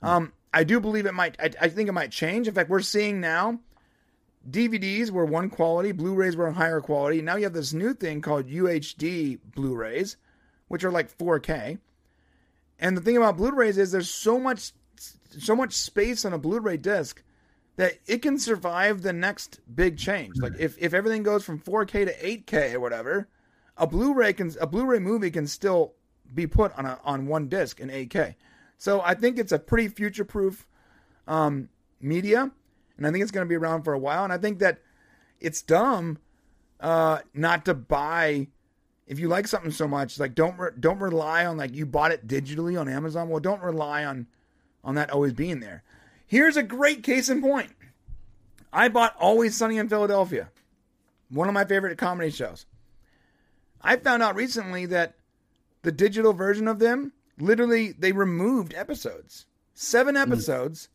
A: Um, I do believe it might. I, I think it might change. In fact, we're seeing now DVDs were one quality, Blu-rays were higher quality. Now you have this new thing called UHD Blu-rays, which are like 4K. And the thing about Blu-rays is there's so much so much space on a Blu-ray disc that it can survive the next big change. Like if, if everything goes from 4K to 8K or whatever, a Blu-ray can a Blu-ray movie can still be put on a on one disc in 8K. So I think it's a pretty future-proof um, media, and I think it's going to be around for a while. And I think that it's dumb uh, not to buy if you like something so much. Like don't re- don't rely on like you bought it digitally on Amazon. Well, don't rely on on that always being there. Here's a great case in point. I bought Always Sunny in Philadelphia, one of my favorite comedy shows. I found out recently that the digital version of them literally they removed episodes, seven episodes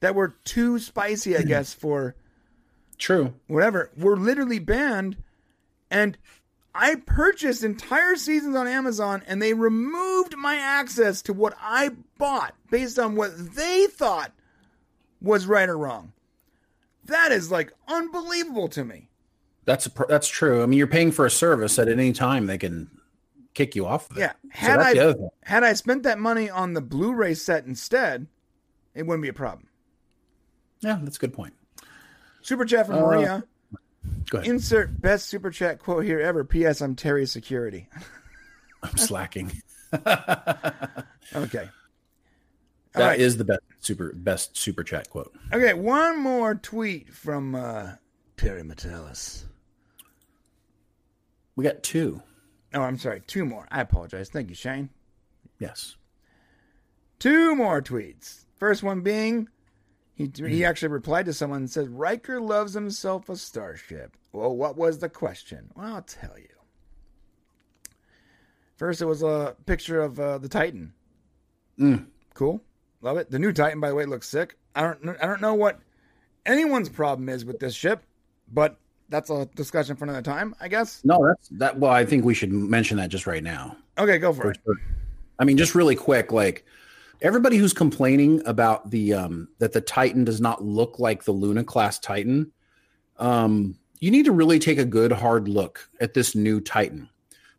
A: that were too spicy, I mm. guess, for
B: True.
A: whatever, were literally banned. And I purchased entire seasons on Amazon and they removed my access to what I bought based on what they thought was right or wrong. That is like unbelievable to me.
B: That's a, that's true. I mean, you're paying for a service at any time they can kick you off. Of.
A: Yeah. Had
B: the
A: I had I spent that money on the Blu-ray set instead, it wouldn't be a problem.
B: Yeah, that's a good point.
A: Super chat from
B: Uh,
A: Maria.
B: Go ahead.
A: Insert best super chat quote here ever. P.S. I'm Terry Security.
B: I'm slacking.
A: Okay.
B: That
A: All right.
B: is the best super best super chat quote.
A: Okay, one more tweet from uh, Terry Matalas.
B: We got two.
A: Oh, I'm sorry, two more. I apologize. Thank you, Shane.
B: Yes.
A: Two more tweets. First one being, he he actually replied to someone and said, Riker loves himself a starship. Well, what was the question? Well, I'll tell you. First, it was a picture of uh, the Titan.
B: Mm.
A: Cool, love it. The new Titan, by the way, looks sick. I don't I don't know what anyone's problem is with this ship, but that's a discussion for another time, I guess.
B: No, that's that. Well, I think we should mention that just right now.
A: Okay, go for it.
B: I mean, just really quick, like everybody who's complaining about the um that the Titan does not look like the Luna class Titan, um, you need to really take a good hard look at this new Titan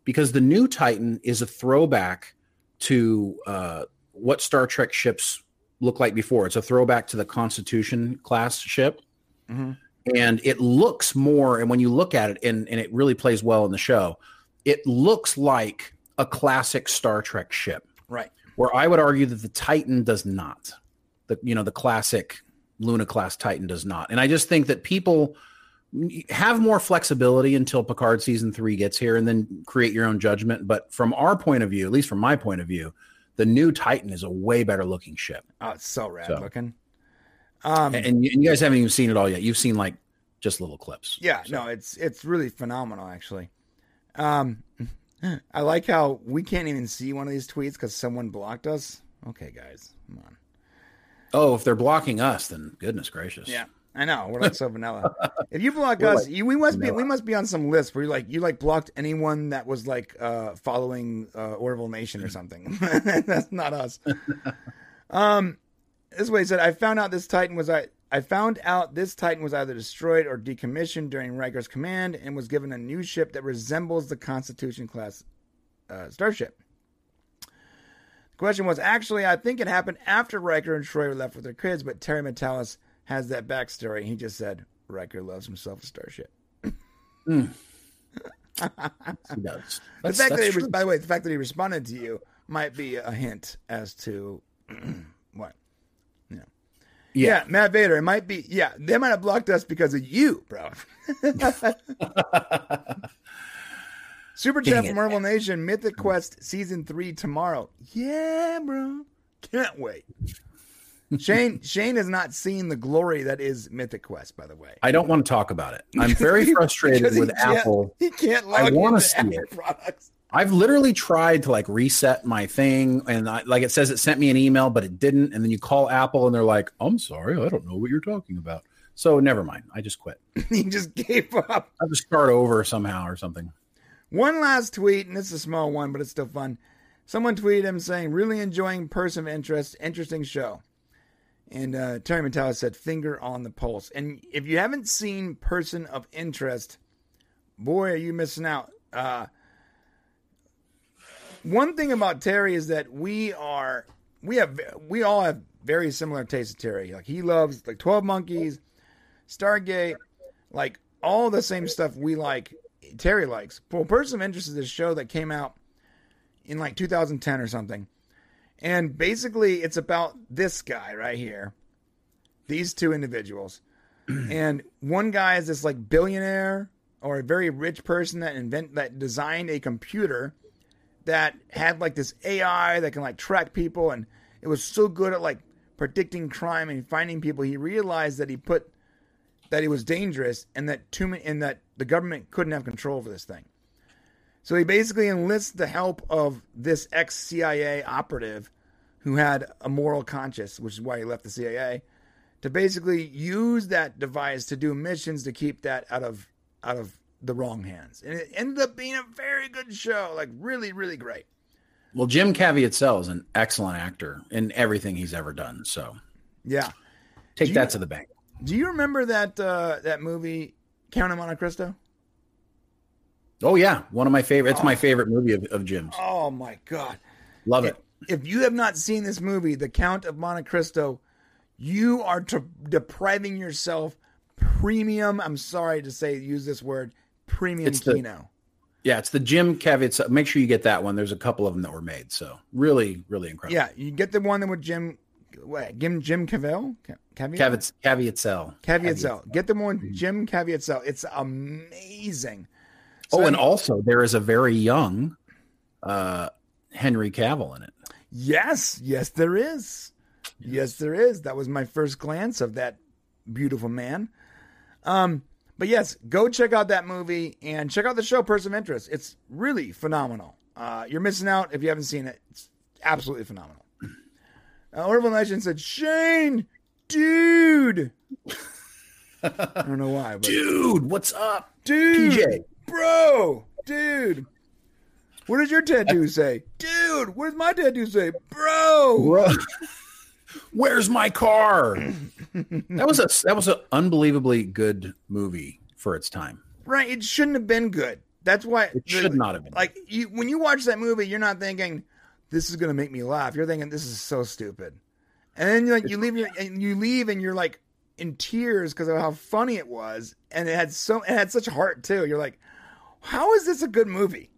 B: because the new Titan is a throwback to uh, what Star Trek ships look like before. It's a throwback to the Constitution class ship.
A: Mhm.
B: And it looks more, and when you look at it, and, and it really plays well in the show, it looks like a classic Star Trek ship
A: Right.
B: Where I would argue that the Titan does not. The you know the classic Luna class Titan does not, and I just think that people have more flexibility until Picard season three gets here, and then create your own judgment. But from our point of view, at least from my point of view, the new Titan is a way better looking ship,
A: Oh, it's so rad
B: So.
A: looking. Um,
B: and, and you, guys haven't even seen it all yet. You've seen like just little clips.
A: Yeah, no, it's it's really phenomenal actually. Um I like how we can't even see one of these tweets because someone blocked us. Okay, guys, come on.
B: Oh, if they're blocking us, then goodness gracious.
A: Yeah, I know we're like so vanilla. If you block
B: We're
A: us,
B: like
A: you, we must be we must be on some list where you like you like blocked anyone that was like uh following uh Orville Nation or something. That's not us. um, this way he said, I found out this Titan was I. I found out this Titan was either destroyed or decommissioned during Riker's command and was given a new ship that resembles the Constitution class uh, starship. The question was actually, I think it happened after Riker and Troi were left with their kids, but Terry Matalas has that backstory. He just said Riker loves himself a starship.
B: He does.
A: The fact that he,
B: true.
A: by the way, the fact that he responded to you might be a hint as to what. Yeah.
B: yeah.
A: Matt Vader. It might be. Yeah, they might have blocked us because of you, bro. Super
B: Dang
A: chat from Marvel Nation. Mythic Quest season three tomorrow. Yeah, bro. Can't wait. Shane Shane has not seen the glory that is Mythic Quest. By the way,
B: I don't want to talk about it. I'm very frustrated with Apple.
A: He can't
B: I wanna
A: into
B: see
A: Apple
B: it.
A: products.
B: I've literally tried to like reset my thing, and I, like it says it sent me an email, but it didn't. And then you call Apple, and they're like, "I'm sorry, I don't know what you're talking about." So never mind. I just quit.
A: he just gave up.
B: I have to start over somehow or something.
A: One last tweet, and it's a small one, but it's still fun. Someone tweeted him saying, "Really enjoying Person of Interest, interesting show." And uh, Terry Matalas said, "Finger on the pulse." And if you haven't seen Person of Interest, boy, are you missing out. Uh, one thing about Terry is that we are we have we all have very similar tastes of Terry. Like he loves like Twelve Monkeys, Stargate, like all the same stuff we like. Terry likes. Well, Person of Interest is this show that came out in like 2010 or something, and basically it's about this guy right here, these two individuals, and one guy is this like billionaire or a very rich person that invent that designed a computer that had like this AI that can like track people and it was so good at like predicting crime and finding people he realized that he put that he was dangerous and that too many and that the government couldn't have control over this thing. So he basically enlists the help of this ex CIA operative who had a moral conscience, which is why he left the CIA, to basically use that device to do missions to keep that out of out of the wrong hands. And it ended up being a very good show, like really, really great.
B: Well, Jim Caviezel is an excellent actor in everything he's ever done. So
A: Yeah.
B: take
A: Do
B: that
A: you-
B: to the bank.
A: Do you remember that uh, that movie Count of Monte Cristo?
B: Oh yeah, one of my favorite. It's my favorite movie of, of Jim's.
A: Oh my god.
B: Love it.
A: If you have not seen this movie, The Count of Monte Cristo, you are t- depriving yourself premium. I'm sorry to say, use this word, premium
B: It's the- Yeah, it's the Jim caveats. Make sure you get that one. There's a couple of them that were made. So really, really incredible.
A: yeah, you get the one that with Jim, what, Jim Jim Cavell, Ca- Caveat,
B: Caveats, caveatsel.
A: Caviezel. Get the one Jim Caviezel. It's amazing.
B: Oh,
A: So
B: and
A: I-
B: also there is a very young uh, Henry Cavill in it.
A: Yes, yes, there is. Yes, there is. That was my first glance of that beautiful man. Um, but yes, go check out that movie and check out the show Person of Interest. It's really phenomenal. Uh, you're missing out if you haven't seen it. It's absolutely phenomenal. Uh, Orville Legend said, Shane, dude. I don't know why, but
B: Dude, what's up?
A: dude,
B: PJ.
A: bro, dude. What does your tattoo say? Dude, what does my tattoo say? Bro.
B: Bro, where's my car? that was a that was an unbelievably good movie for its time.
A: Right, it shouldn't have been good. That's why
B: It should not have been.
A: Like you, when you watch that movie, you're not thinking this is going to make me laugh. You're thinking this is so stupid. And then like you leave, your, and you leave, and you're like in tears because of how funny it was, and it had so it had such heart too. You're like, how is this a good movie?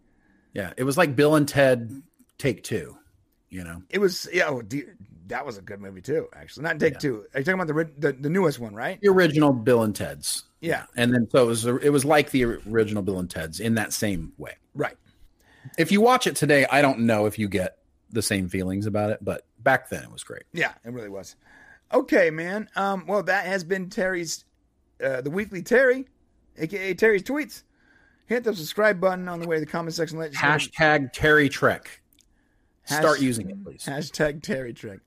B: Yeah, it was like Bill and Ted Take Two. You know,
A: It was yeah, oh, dear, that was a good movie too. Actually, not Take Two. Are you talking about the, the the newest one, right?
B: the original Bill and Ted's.
A: Yeah,
B: And then so it was it was like the original Bill and Ted's in that same way.
A: right.
B: If you watch it today, I don't know if you get the same feelings about it, but back then it was great.
A: Yeah, it really was. Okay, man. Um, well, that has been Terry's, uh, the weekly Terry, aka Terry's tweets. Hit the subscribe button on the way to the comment section. Let
B: Hashtag Terry Trek. Start
A: Hash-
B: using it, please.
A: Hashtag Terry Trick.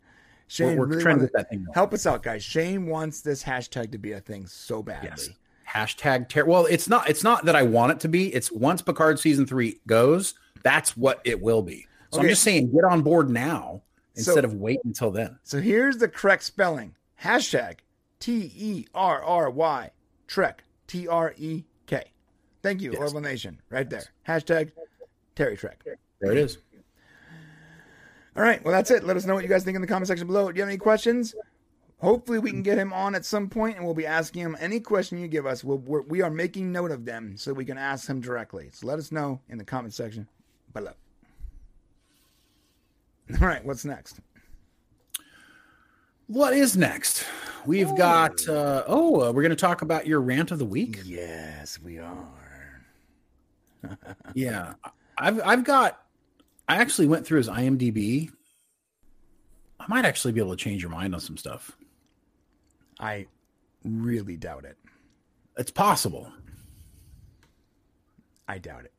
B: We're,
A: Shane,
B: we're
A: really
B: trying to get that thing. going.
A: help us out, guys. Shane wants this hashtag to be a thing so badly.
B: Yes. Hashtag Terry. Well, it's not. It's not that I want it to be. It's once Picard season three goes, that's what it will be. So
A: Okay.
B: I'm just saying, get on board now instead
A: So-
B: of wait until then.
A: So here's the correct spelling. Hashtag T E R R Y Trek T R E K. Thank you,
B: Yes.
A: Orville Nation. Right there. Hashtag Terry Trek.
B: There it is.
A: All right. Well, that's it. Let us know what you guys think in the comment section below. Do you have any questions? Hopefully, we can get him on at some point, and we'll be asking him any question you give us. We'll, we're, we are making note of them so we can ask him directly. So let us know in the comment section below. All right. What's next?
B: What is next? We've got. Uh, oh, uh, we're going to talk about your rant of the week.
A: Yes, we are.
B: Yeah, I've I've got. I actually went through his IMDb. I might actually be able to change your mind on some stuff.
A: I really doubt it.
B: It's possible.
A: I doubt it.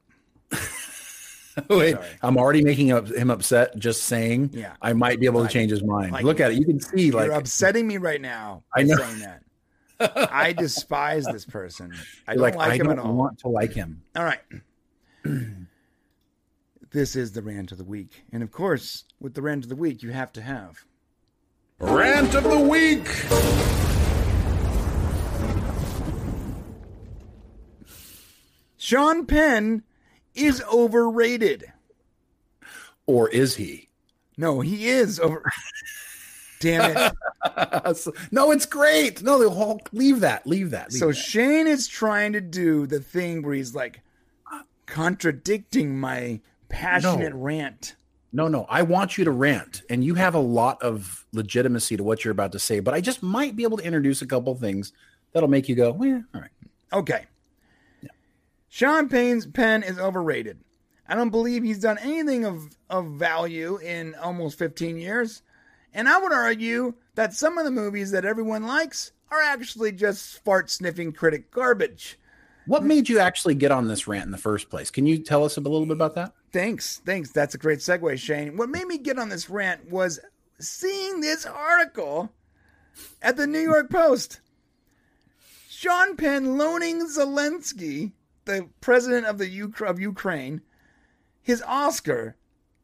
B: Wait,
A: Sorry.
B: I'm already making up, him upset just saying.
A: Yeah.
B: I might be able to change his mind.
A: like-
B: Look at it. You can see like
A: You're upsetting me right now.
B: I know.
A: Saying that. I despise this person. I don't
B: like
A: like
B: I
A: him
B: don't
A: at all.
B: want to like him.
A: All right. this is the rant of the week. And of course, with the rant of the week, you have to have.
C: Rant of the week.
A: Sean Penn is overrated.
B: Or is he?
A: No, he is over. Damn it.
B: So- no, it's great. No, the whole leave that. Leave that. Leave
A: So
B: that.
A: Shane is trying to do the thing where he's like contradicting my passionate
B: No.
A: rant.
B: No, no. I want you to rant, and you have a lot of legitimacy to what you're about to say. But I just might be able to introduce a couple things that'll make you go, "Yeah, all right."
A: Okay. Sean Payne's pen is overrated. I don't believe he's done anything of, of value in almost 15 years. And I would argue that some of the movies that everyone likes are actually just fart sniffing critic garbage.
B: What made you actually get on this rant in the first place? Can you tell us a little bit about that?
A: Thanks. Thanks. That's a great segue, Shane. What made me get on this rant was seeing this article at the New York Post. Sean Penn loaning Zelensky, the president of the Uk- of Ukraine, his Oscar.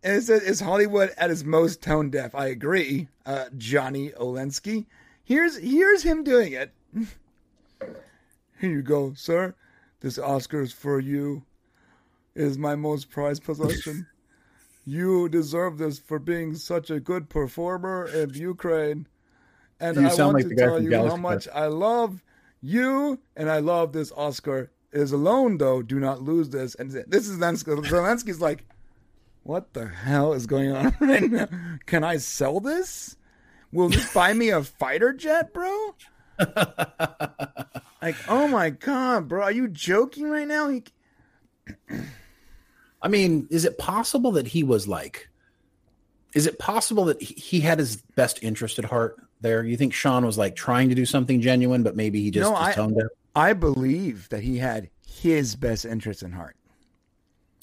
A: And it says, is Hollywood at its most tone deaf? I agree, uh, Johnny Olensky. Here's here's him doing it. Here you go, sir. This Oscar is for you. It is my most prized possession. you deserve this for being such a good performer in Ukraine. And
B: You
A: I want
B: like
A: to tell you how
B: Galaxy
A: much
B: Quest.
A: I love you and I love this Oscar. It is alone, though. Do not lose this. And this is Zelensky. Zelensky's like, what the hell is going on right now? Can I sell this? Will this buy me a fighter jet, bro? like, oh my god, bro, are you joking right now? He,
B: I mean, is it possible that he was like, is it possible that he- he had his best interest at heart there? You think Sean was like trying to do something genuine, but maybe he just,
A: No,
B: just
A: I-
B: toned down?
A: I believe that he had his best interest in heart,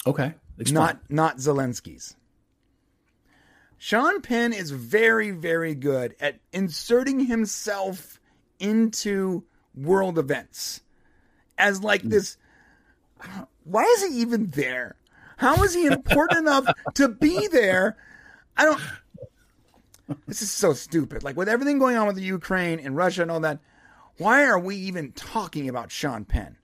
B: Okay. Explain.
A: not not Zelensky's. Sean Penn is very, very good at inserting himself into world events as like hmm. this. Why is he even there? How is he important enough to be there? I don't. This is so stupid. Like with everything going on with the Ukraine and Russia and all that, why are we even talking about Sean Penn?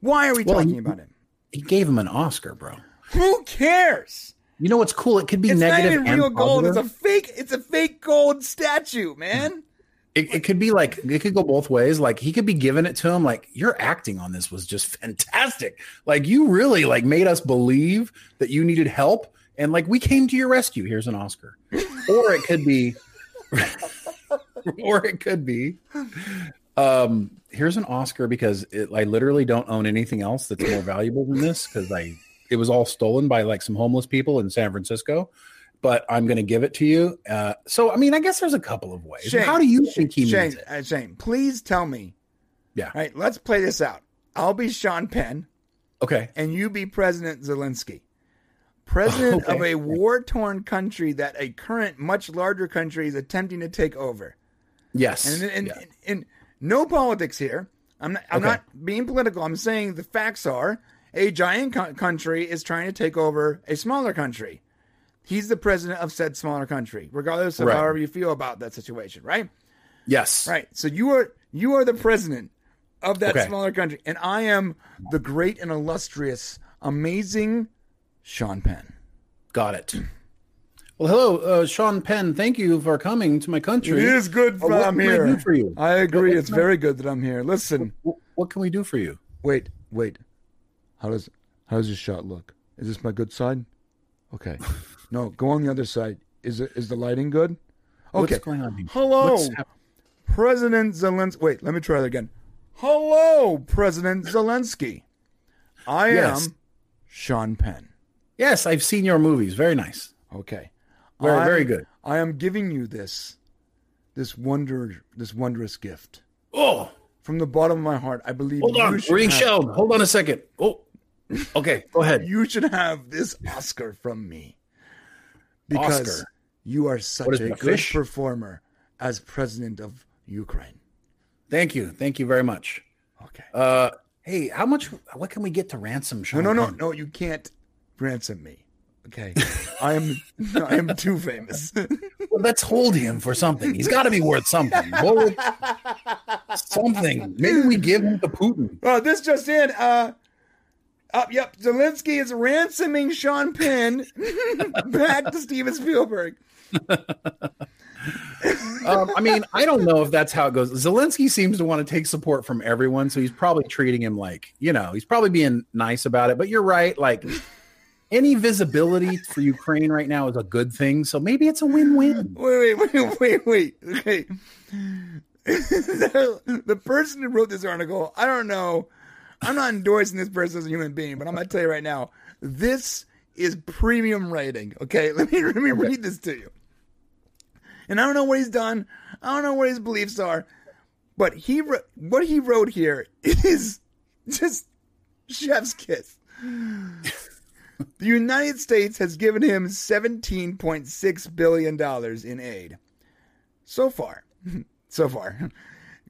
A: Why are we
B: Well,
A: talking
B: he-
A: about him?
B: he gave him an Oscar, bro.
A: Who cares?
B: You know what's cool? It could be
A: It's
B: negative
A: not even real gold. It's a fake. It's a fake gold statue, man.
B: It, it could be like it could go both ways. Like he could be giving it to him. Like your acting on this was just fantastic. Like you really like made us believe that you needed help, and like we came to your rescue. Here's an Oscar. or it could be, or it could be, um, here's an Oscar because it, I literally don't own anything else that's more valuable than this because I it was all stolen by like some homeless people in San Francisco. But I'm going to give it to you. Uh, so, I mean, I guess there's a couple of ways.
A: Shane,
B: How do you think he
A: Shane,
B: means it?
A: uh, Shane, please tell me.
B: Yeah.
A: All right, let's play this out. I'll be Sean Penn,
B: Okay.
A: and you be President Zelensky. President
B: Okay.
A: of a war torn country that a current, much larger country is attempting to take over.
B: Yes.
A: And, and,
B: Yeah.
A: and, and no politics here. I'm not, I'm
B: Okay.
A: not being political. I'm saying the facts are a giant co- country is trying to take over a smaller country. He's the president of said smaller country, regardless of
B: Right.
A: however you feel about that situation, right?
B: yes.
A: Right. So you are you are the president of that
B: Okay.
A: smaller country, and I am the great and illustrious, amazing Sean Penn.
B: Got it. Well, hello, uh, Sean Penn. Thank you for coming to my country.
A: It is good
B: Uh,
A: that
B: what
A: I'm
B: can I
A: here.
B: do for you?
A: I agree.
B: What-
A: It's very good that I'm here. Listen.
B: Wh- What can we do for you?
A: Wait, wait. How does how does this shot look? Is this my good side? Okay. No, go on the other side. Is it is the lighting good? Okay.
B: What's going on here?
A: Hello, President Zelensky. Wait, let me try that again. Hello, President Zelensky. I
B: Yes.
A: am Sean Penn.
B: yes, I've seen your movies. Very nice.
A: Okay.
B: Very,
A: I-
B: very good.
A: I am giving you this this wonder this wondrous gift.
B: Oh,
A: From the bottom of my heart, I believe
B: hold on. being shelled. Hold on a second. Oh, okay. Go ahead.
A: You should have this Oscar from me. Because
B: Oscar?
A: you are such a good
B: fish?
A: performer as president of Ukraine.
B: Thank you. Thank you very much.
A: Okay.
B: Uh, hey, how much? What can we get to ransom
A: no,
B: Sean?
A: no, no,
B: Penn?
A: no, you can't ransom me. Okay. I am I am too famous.
B: Well, let's hold him for something. He's got to be worth something. Something. Maybe we give him to Putin.
A: oh, this just in. Uh up, yep. Zelensky is ransoming Sean Penn back to Steven Spielberg.
B: Um, I mean, I don't know if that's how it goes. Zelensky seems to want to take support from everyone, so he's probably treating him like, you know, he's probably being nice about it. But you're right, like any visibility for Ukraine right now is a good thing. So maybe it's a win-win.
A: Wait, wait, wait, wait, wait. Okay. the, the person who wrote this article, I don't know. I'm not endorsing this person as a human being, but I'm gonna tell you right now, this is premium writing. Okay, let me let me read this to you. And I don't know what he's done. I don't know what his beliefs are, but he what he wrote here is just chef's kiss. The United States has given him $17.6 billion in aid. So far. So far.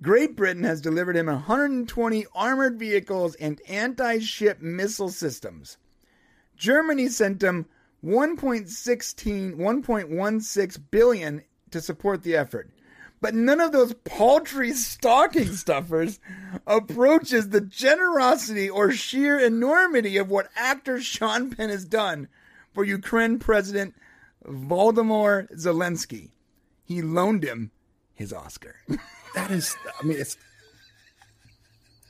A: Great Britain has delivered him 120 armored vehicles and anti ship missile systems. Germany sent him 1.16, 1.16 billion to support the effort. but none of those paltry stocking stuffers approaches the generosity or sheer enormity of what actor Sean Penn has done for Ukraine President Volodymyr Zelensky. He loaned him his Oscar.
B: That is, I mean, it's.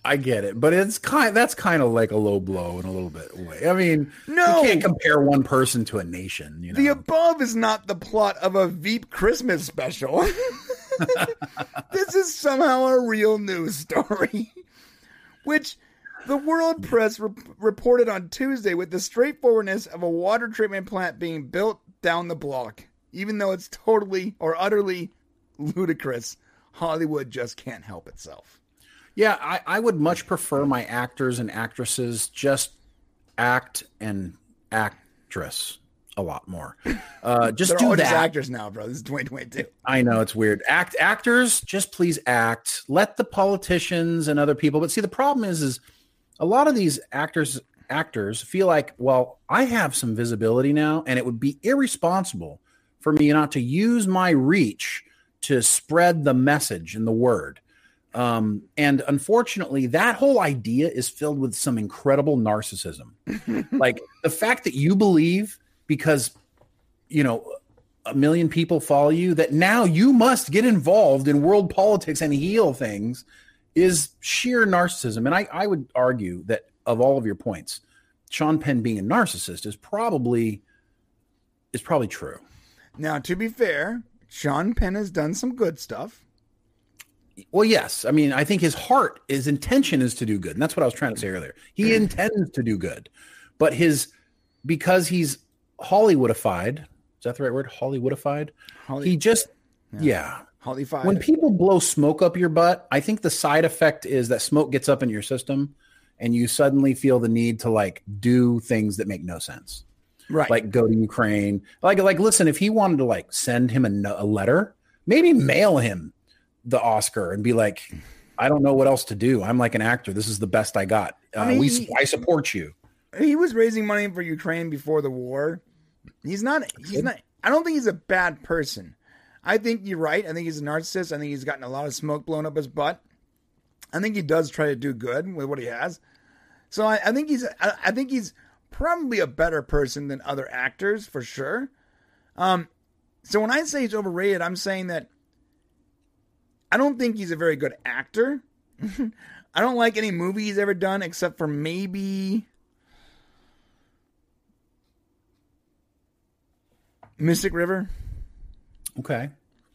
B: I get it, but it's kind. That's kind of like a low blow in a little bit way. I mean,
A: No.
B: you can't compare one person to a nation. You know,
A: The above is not the plot of a Veep Christmas special. this is somehow a real news story, which the world press re- reported on Tuesday with the straightforwardness of a water treatment plant being built down the block, even though it's totally or utterly ludicrous. Hollywood just can't help itself.
B: Yeah, I, I would much prefer my actors and actresses just act and actress a lot more. Uh, just
A: They're
B: do
A: all
B: that.
A: just actors now, bro. This is 2022.
B: I know it's weird. Act actors, just please act. Let the politicians and other people. But see, the problem is, is a lot of these actors actors feel like, well, I have some visibility now, and it would be irresponsible for me not to use my reach to spread the message and the word. Um, and unfortunately, that whole idea is filled with some incredible narcissism. like the fact that you believe because you know a million people follow you that now you must get involved in world politics and heal things is sheer narcissism. And I, I would argue that of all of your points, Sean Penn being a narcissist is probably is probably true.
A: Now, to be fair, Sean Penn has done some good stuff.
B: Well, yes. I mean, I think his heart, his intention is to do good. And that's what I was trying to say earlier. He mm-hmm. intends to do good. But his because he's Hollywoodified, is that the right word? Hollywoodified?
A: Holly,
B: He just yeah.
A: Holly Five.
B: When people blow smoke up your butt, I think the side effect is that smoke gets up in your system and you suddenly feel the need to like do things that make no sense.
A: Right.
B: Like go to Ukraine. Like like listen, if he wanted to like send him a, a letter, maybe mail him the Oscar and be like I don't know what else to do. I'm like an actor. This is the best I got. Uh,
A: I mean,
B: we
A: he-
B: I support you.
A: he was raising money for Ukraine before the war. He's not. He's not. I don't think he's a bad person. I think you're right. I think he's a narcissist. I think he's gotten a lot of smoke blown up his butt. I think he does try to do good with what he has. So I, I think he's. I, I think he's probably a better person than other actors for sure. Um, so when I say he's overrated, I'm saying that I don't think he's a very good actor. I don't like any movie he's ever done except for maybe Mystic River.
B: Okay.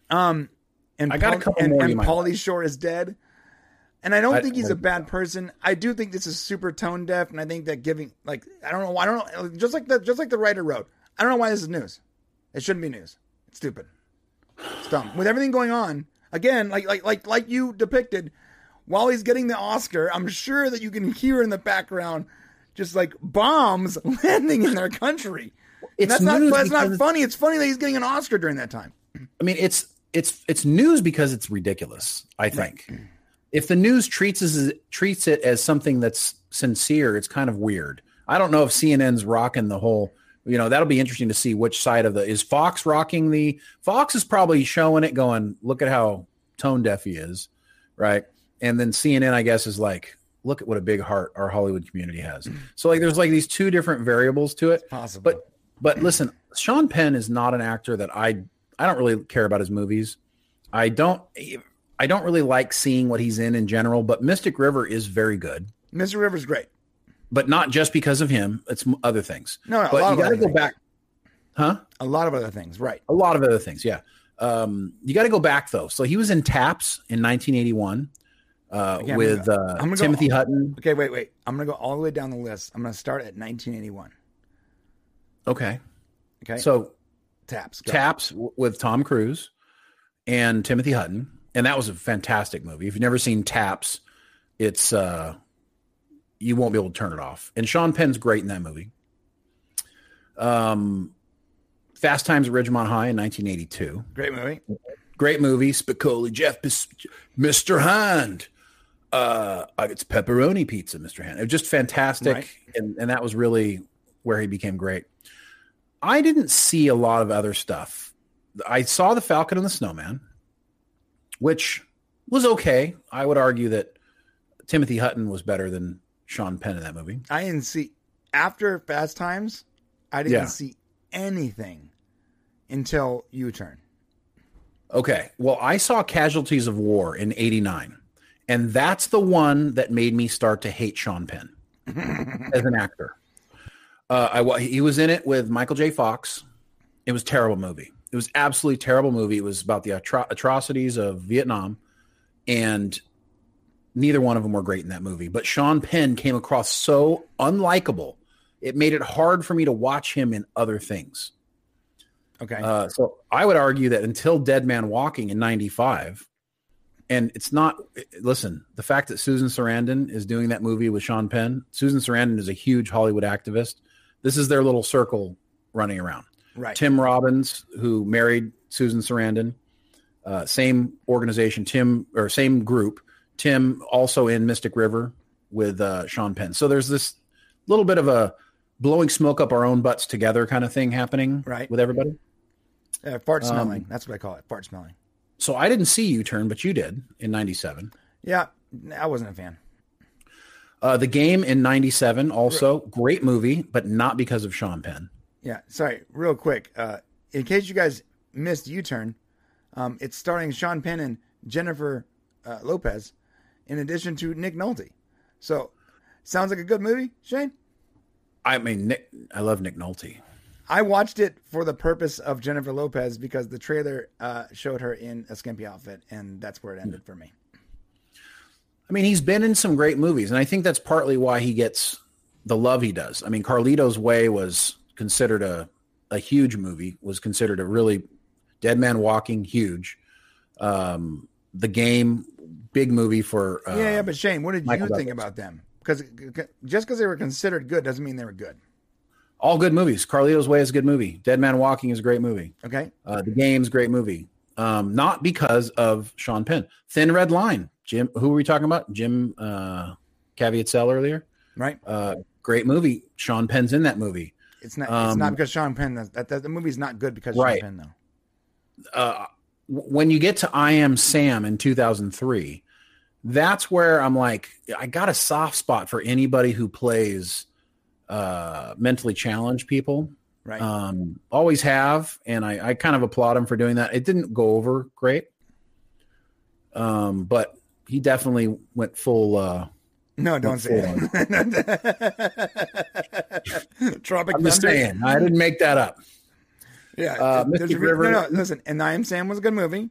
A: Um, and
B: I got a couple
A: and,
B: more
A: and Pauly Shore is dead. And I don't
B: I-
A: think he's a bad person. I do think this is super tone deaf, and I think that giving like I don't know, I don't know, just like the just like the writer wrote. I don't know why this is news. It shouldn't be news. It's stupid. It's dumb. With everything going on, again, like like like like you depicted, while he's getting the Oscar, I'm sure that you can hear in the background just like bombs landing in their country. And
B: It's
A: that's not that's not funny. It's funny that he's getting an Oscar during that time.
B: I mean, it's it's it's news because it's ridiculous. I think if the news treats as treats it as something that's sincere, it's kind of weird. I don't know if CNN's rocking the whole. You know, that'll be interesting to see which side of the is Fox rocking the. Fox is probably showing it, going, "Look at how tone deaf he is," right? And then CNN, I guess, is like, "Look at what a big heart our Hollywood community has." So like, there's like these two different variables to it.
A: Possible.
B: But but listen, Sean Penn is not an actor that I I don't really care about his movies. I don't I don't really like seeing what he's in in general, but Mystic River is very good.
A: Mr. River's great.
B: But not just because of him, it's other things.
A: No, no, a lot
B: you
A: of
B: got to
A: other
B: go
A: things.
B: back. Huh?
A: A lot of other things, right?
B: A lot of other things, yeah. Um, you got to go back though. So he was in Taps in 1981 uh,
A: Okay,
B: with
A: gonna
B: uh,
A: go-
B: Timothy Hutton.
A: Okay, wait, wait. I'm gonna go all the way down the list. I'm gonna start at 1981.
B: Okay,
A: Okay,
B: so
A: taps. Go.
B: Taps w- with Tom Cruise and Timothy Hutton, and that was a fantastic movie. If you've never seen Taps, it's uh, you won't be able to turn it off. And Sean Penn's great in that movie. Um, Fast Times at Ridgemont High in 1982,
A: Great movie.
B: great movie. Spicoli, Jeff, Mr. Hand. Uh, it's pepperoni pizza, Mr. Hand. It was just fantastic,
A: Right.
B: and and that was really where he became great. I didn't see a lot of other stuff. I saw the Falcon and the Snowman. Which was okay. I would argue that Timothy Hutton was better than Sean Penn in that movie.
A: I didn't see after Fast Times. I didn't
B: Yeah.
A: see anything until U Turn.
B: Okay. Well, I saw Casualties of War in 89. And that's the one that made me start to hate Sean Penn as an actor. Uh, I he was in it with Michael J. Fox. It was a terrible movie. It was absolutely terrible movie. It was about the atro- atrocities of Vietnam, and neither one of them were great in that movie. But Sean Penn came across so unlikable, it made it hard for me to watch him in other things.
A: Okay.
B: Uh, so I would argue that until Dead Man Walking in '95, and it's not. Listen, the fact that Susan Sarandon is doing that movie with Sean Penn. Susan Sarandon is a huge Hollywood activist. This is their little circle running around.
A: Right.
B: Tim Robbins, who married Susan Sarandon, uh, same organization. Tim or same group. Tim also in Mystic River with uh, Sean Penn. So there's this little bit of a blowing smoke up our own butts together kind of thing happening
A: Right.
B: with everybody.
A: Uh, fart
B: Um,
A: smelling. That's what I call it. Fart smelling.
B: So I didn't see U Turn, but you did in '97.
A: Yeah, I wasn't a fan.
B: Uh, the game in '97 also great movie, but not because of Sean Penn.
A: Yeah, sorry, real quick. Uh, in case you guys missed U Turn, um, it's starring Sean Penn and Jennifer uh, Lopez, in addition to Nick Nolte. So, sounds like a good movie, Shane.
B: I mean, Nick, I love Nick Nolte.
A: I watched it for the purpose of Jennifer Lopez because the trailer uh, showed her in a skimpy outfit, and that's where it ended for me.
B: I mean, he's been in some great movies, and I think that's partly why he gets the love he does. I mean, Carlito's Way was considered a a huge movie, was considered a really Dead Man Walking huge. Um, the Game, big movie for uh,
A: yeah, yeah, but Shane, what did
B: Michael
A: you think about them? Because just because they were considered good doesn't mean they were good.
B: all good movies. Carlito's Way is a good movie. Dead Man Walking is a great movie.
A: Okay,
B: Uh, the game's great movie. Um, not because of Sean Penn. Thin Red Line. Jim, who were we talking about? Jim uh, Caviezel earlier.
A: right?
B: Uh, great movie. Sean Penn's in that movie.
A: It's not. it's
B: um,
A: not because Sean Penn. That, that, that the movie's not good because
B: Right.
A: Sean Penn though.
B: Uh, when you get to I Am Sam in 2003, that's where I'm like, I got a soft spot for anybody who plays uh, mentally challenged people.
A: Right.
B: Um, always have, and I, I kind of applaud him for doing that. It didn't go over great, um, but he definitely went full. Uh,
A: no, don't say it. Tropic
B: I'm just
A: Thunder.
B: saying, I didn't make that up.
A: Yeah,
B: Uh, Mystic River-
A: No, no, listen. And I Am Sam was a good movie.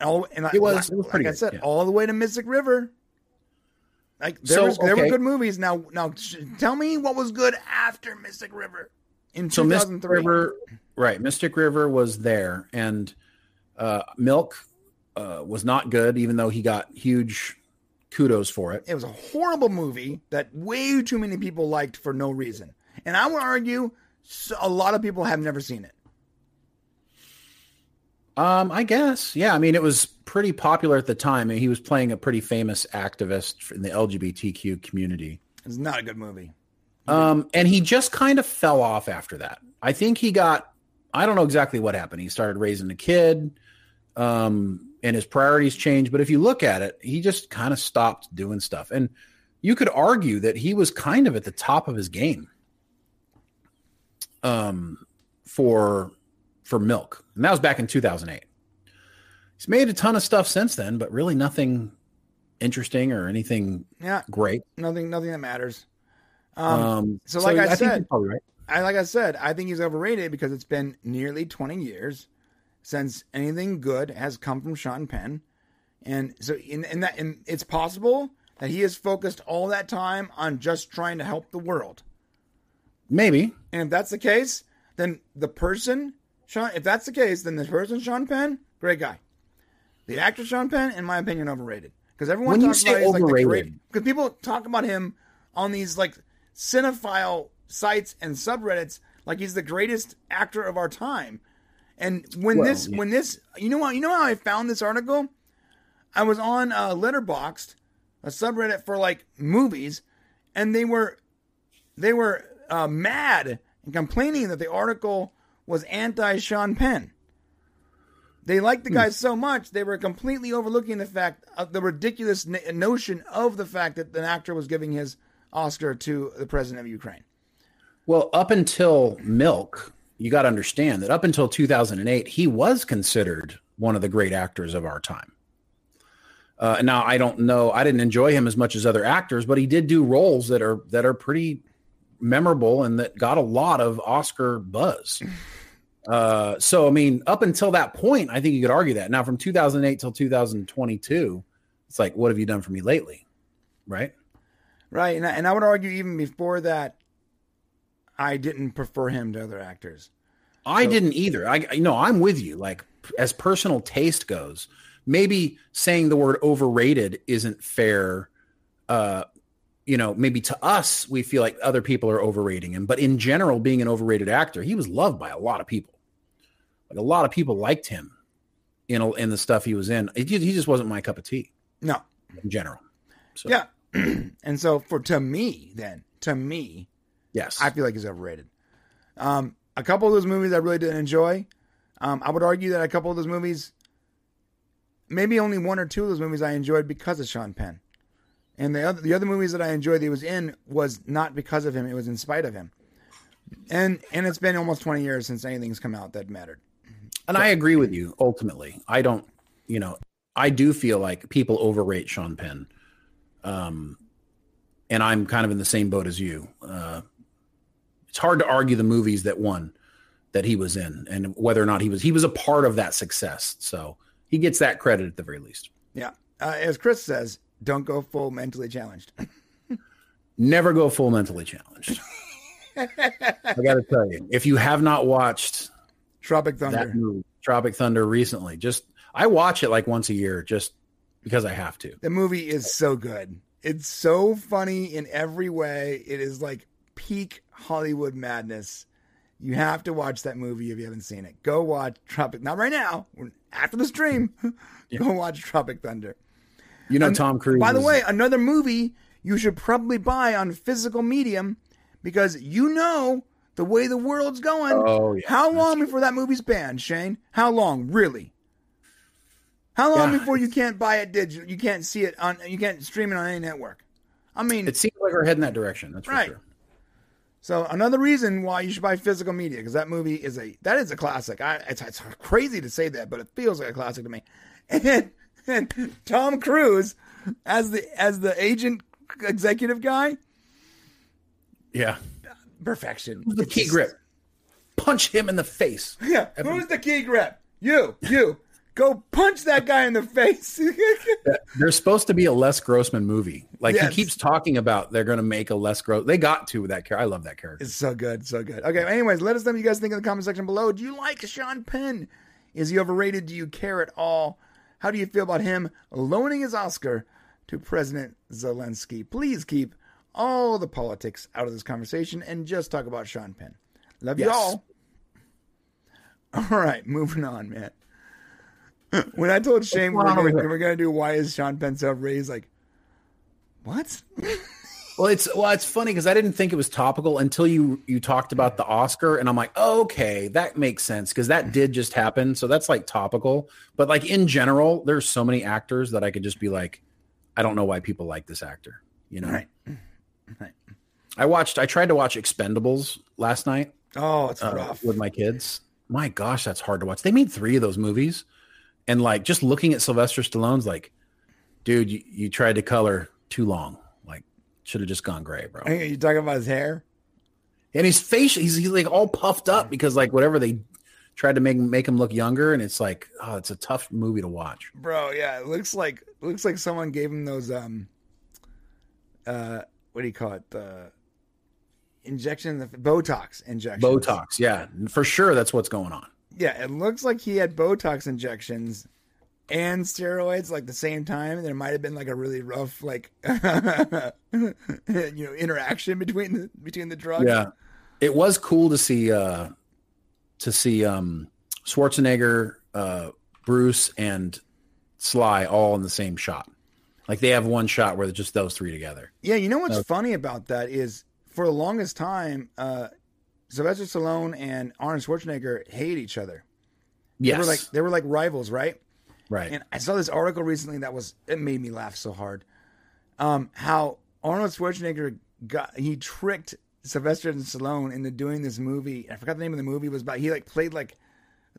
A: All, and I,
B: It was-
A: like,
B: it was pretty
A: like I
B: good,
A: said,
B: yeah.
A: all the way to Mystic River. Like there
B: So,
A: was, there were good movies. Now, now, sh- tell me what was good after Mystic River in
B: So Mystic
A: 2003.
B: River, right? Mystic River was there, and uh, Milk uh, was not good, even though he got huge kudos for it.
A: It was a horrible movie that way too many people liked for no reason. And I would argue a lot of people have never seen it.
B: Um, I guess, yeah. I mean, it was pretty popular at the time, and he was playing a pretty famous activist in the LGBTQ community.
A: It's not a good movie.
B: Um, and he just kind of fell off after that. I think he got, I don't know exactly what happened. He started raising a kid, um, and his priorities changed. But if you look at it, he just kind of stopped doing stuff. And you could argue that he was kind of at the top of his game um, for for milk. And that was back in 2008. He's made a ton of stuff since then, but really nothing interesting or anything
A: Yeah,
B: great.
A: nothing, nothing that matters. Um,
B: Um,
A: so like I
B: think
A: said-
B: right.
A: I like I said, I think he's overrated because it's been nearly 20 years since anything good has come from Sean Penn. And so in, in that and it's possible that he has focused all that time on just trying to help the world.
B: Maybe.
A: And if that's the case, then the person Sean if that's the case, then the person Sean Penn, great guy. The actor Sean Penn, in my opinion, overrated. Because everyone
B: When
A: talks about him like the great because people talk about him on these like cinephile sites and subreddits like he's the greatest actor of our time. And when
B: Well,
A: this
B: yeah.
A: when this you know what you know how I found this article? I was on uh, Letterboxd, a subreddit for like movies, and they were they were uh, mad and complaining that the article was anti Sean Penn. They liked
B: Hmm.
A: the guy so much they were completely overlooking the fact of the ridiculous notion of the fact that an actor was giving his Oscar to the president of Ukraine.
B: Well, up until Milk, you got to understand that up until 2008, he was considered one of the great actors of our time. Uh, now, I don't know. I didn't enjoy him as much as other actors, but he did do roles that are that are pretty memorable and that got a lot of Oscar buzz. Uh, so, I mean, up until that point, I think you could argue that. Now, from 2008 till 2022, it's like, what have you done for me lately? Right?
A: Right. And I, and I would argue even before that, I didn't prefer him to other actors.
B: I didn't either. I you know I'm with you. Like as personal taste goes, maybe saying the word overrated isn't fair. Uh, you know, maybe to us we feel like other people are overrating him, but in general, being an overrated actor, he was loved by a lot of people. Like a lot of people liked him in in the stuff he was in. It, he just wasn't my cup of tea
A: No.
B: in general. So
A: Yeah. and so for to me, then to me,
B: yes,
A: I feel like he's overrated. Um, a couple of those movies I really didn't enjoy. Um, I would argue that a couple of those movies, maybe only one or two of those movies I enjoyed because of Sean Penn. And the other the other movies that I enjoyed that he was in was not because of him; it was in spite of him. And and it's been almost twenty years since anything's come out that mattered.
B: And I agree with you ultimately. I don't, you know, I do feel like people overrate Sean Penn. Um, and I'm kind of in the same boat as you. Uh, it's hard to argue the movies that won that he was in and whether or not he was, he was a part of that success. So he gets that credit at the very least.
A: Yeah, uh, as Chris says, don't go full mentally challenged.
B: Never go full mentally challenged. I got to tell you, if you have not watched
A: Tropic Thunder.
B: that movie, Tropic Thunder recently, just I watch it like once a year just because I have to.
A: The movie is so good. It's so funny in every way. It is like peak Hollywood madness. You have to watch that movie if you haven't seen it. Go watch Tropic. Not right now. After the stream, go watch Tropic Thunder.
B: You know, Tom Cruise.
A: By the way, another movie you should probably buy on physical medium because you know the way the world's going.
B: Oh, yeah,
A: How long before that movie's banned, Shane? How long, really? How long
B: Yeah.
A: before you can't buy it digital? You can't see it on. You can't stream it on any network. I mean,
B: it seems like we're heading that direction. That's for
A: Right.
B: sure.
A: So another reason why you should buy physical media because that movie is a that is a classic. I, it's, it's crazy to say that, but it feels like a classic to me. And, and Tom Cruise as the as the agent executive guy,
B: Yeah.
A: perfection.
B: The key grip. Punch him in the face.
A: Yeah, who's the key grip? You, you. Go punch that guy in the face.
B: There's supposed to be a Les Grossman movie. Like
A: Yes.
B: he keeps talking about they're going to make a Les Gross. They got to with that character. I love that character.
A: It's so good, so good. Okay, anyways, let us know what you guys think in the comment section below. Do you like Sean Penn? Is he overrated? Do you care at all? How do you feel about him loaning his Oscar to President Zelensky? Please keep all the politics out of this conversation and just talk about Sean Penn. Love you all. All right, moving on, man. When I told Shane we're gonna, we're gonna do why is Sean Penn so he's like, what?
B: Well, it's well, it's funny because I didn't think it was topical until you you talked about the Oscar, and I'm like, oh, okay, that makes sense because that did just happen. So that's like topical. But like in general, there's so many actors that I could just be like, I don't know why people like this actor. You know,
A: Right. Right.
B: I watched. I tried to watch Expendables last night.
A: Oh, it's
B: uh,
A: rough.
B: with my kids. My gosh, that's hard to watch. They made three of those movies, and like just looking at Sylvester Stallone's like, dude, you, you tried to color too long. Like, should have just gone gray, bro.
A: Hey, you talking about his hair?
B: And his face, he's, he's like all puffed up because like whatever they tried to make make him look younger, and it's like, oh, it's a tough movie to watch.
A: Bro, yeah, it looks like looks like someone gave him those um uh what do you call it? The injection the Botox injection.
B: Botox, yeah, for sure, that's what's going on.
A: Yeah, it looks like he had Botox injections and steroids like the same time. There might have been like a really rough like you know interaction between the between the drugs.
B: Yeah, it was cool to see uh to see um Schwarzenegger, uh Bruce, and Sly all in the same shot. Like they have one shot where they're just those three together.
A: Yeah, you know what's
B: Okay.
A: funny about that is for the longest time, uh, Sylvester Stallone and Arnold Schwarzenegger hate each other,
B: Yes.
A: They were like they were like rivals, right?
B: right.
A: And I saw this article recently that was it made me laugh so hard. Um, how Arnold Schwarzenegger got he tricked Sylvester and Stallone into doing this movie. I forgot the name of the movie it was about. He like played like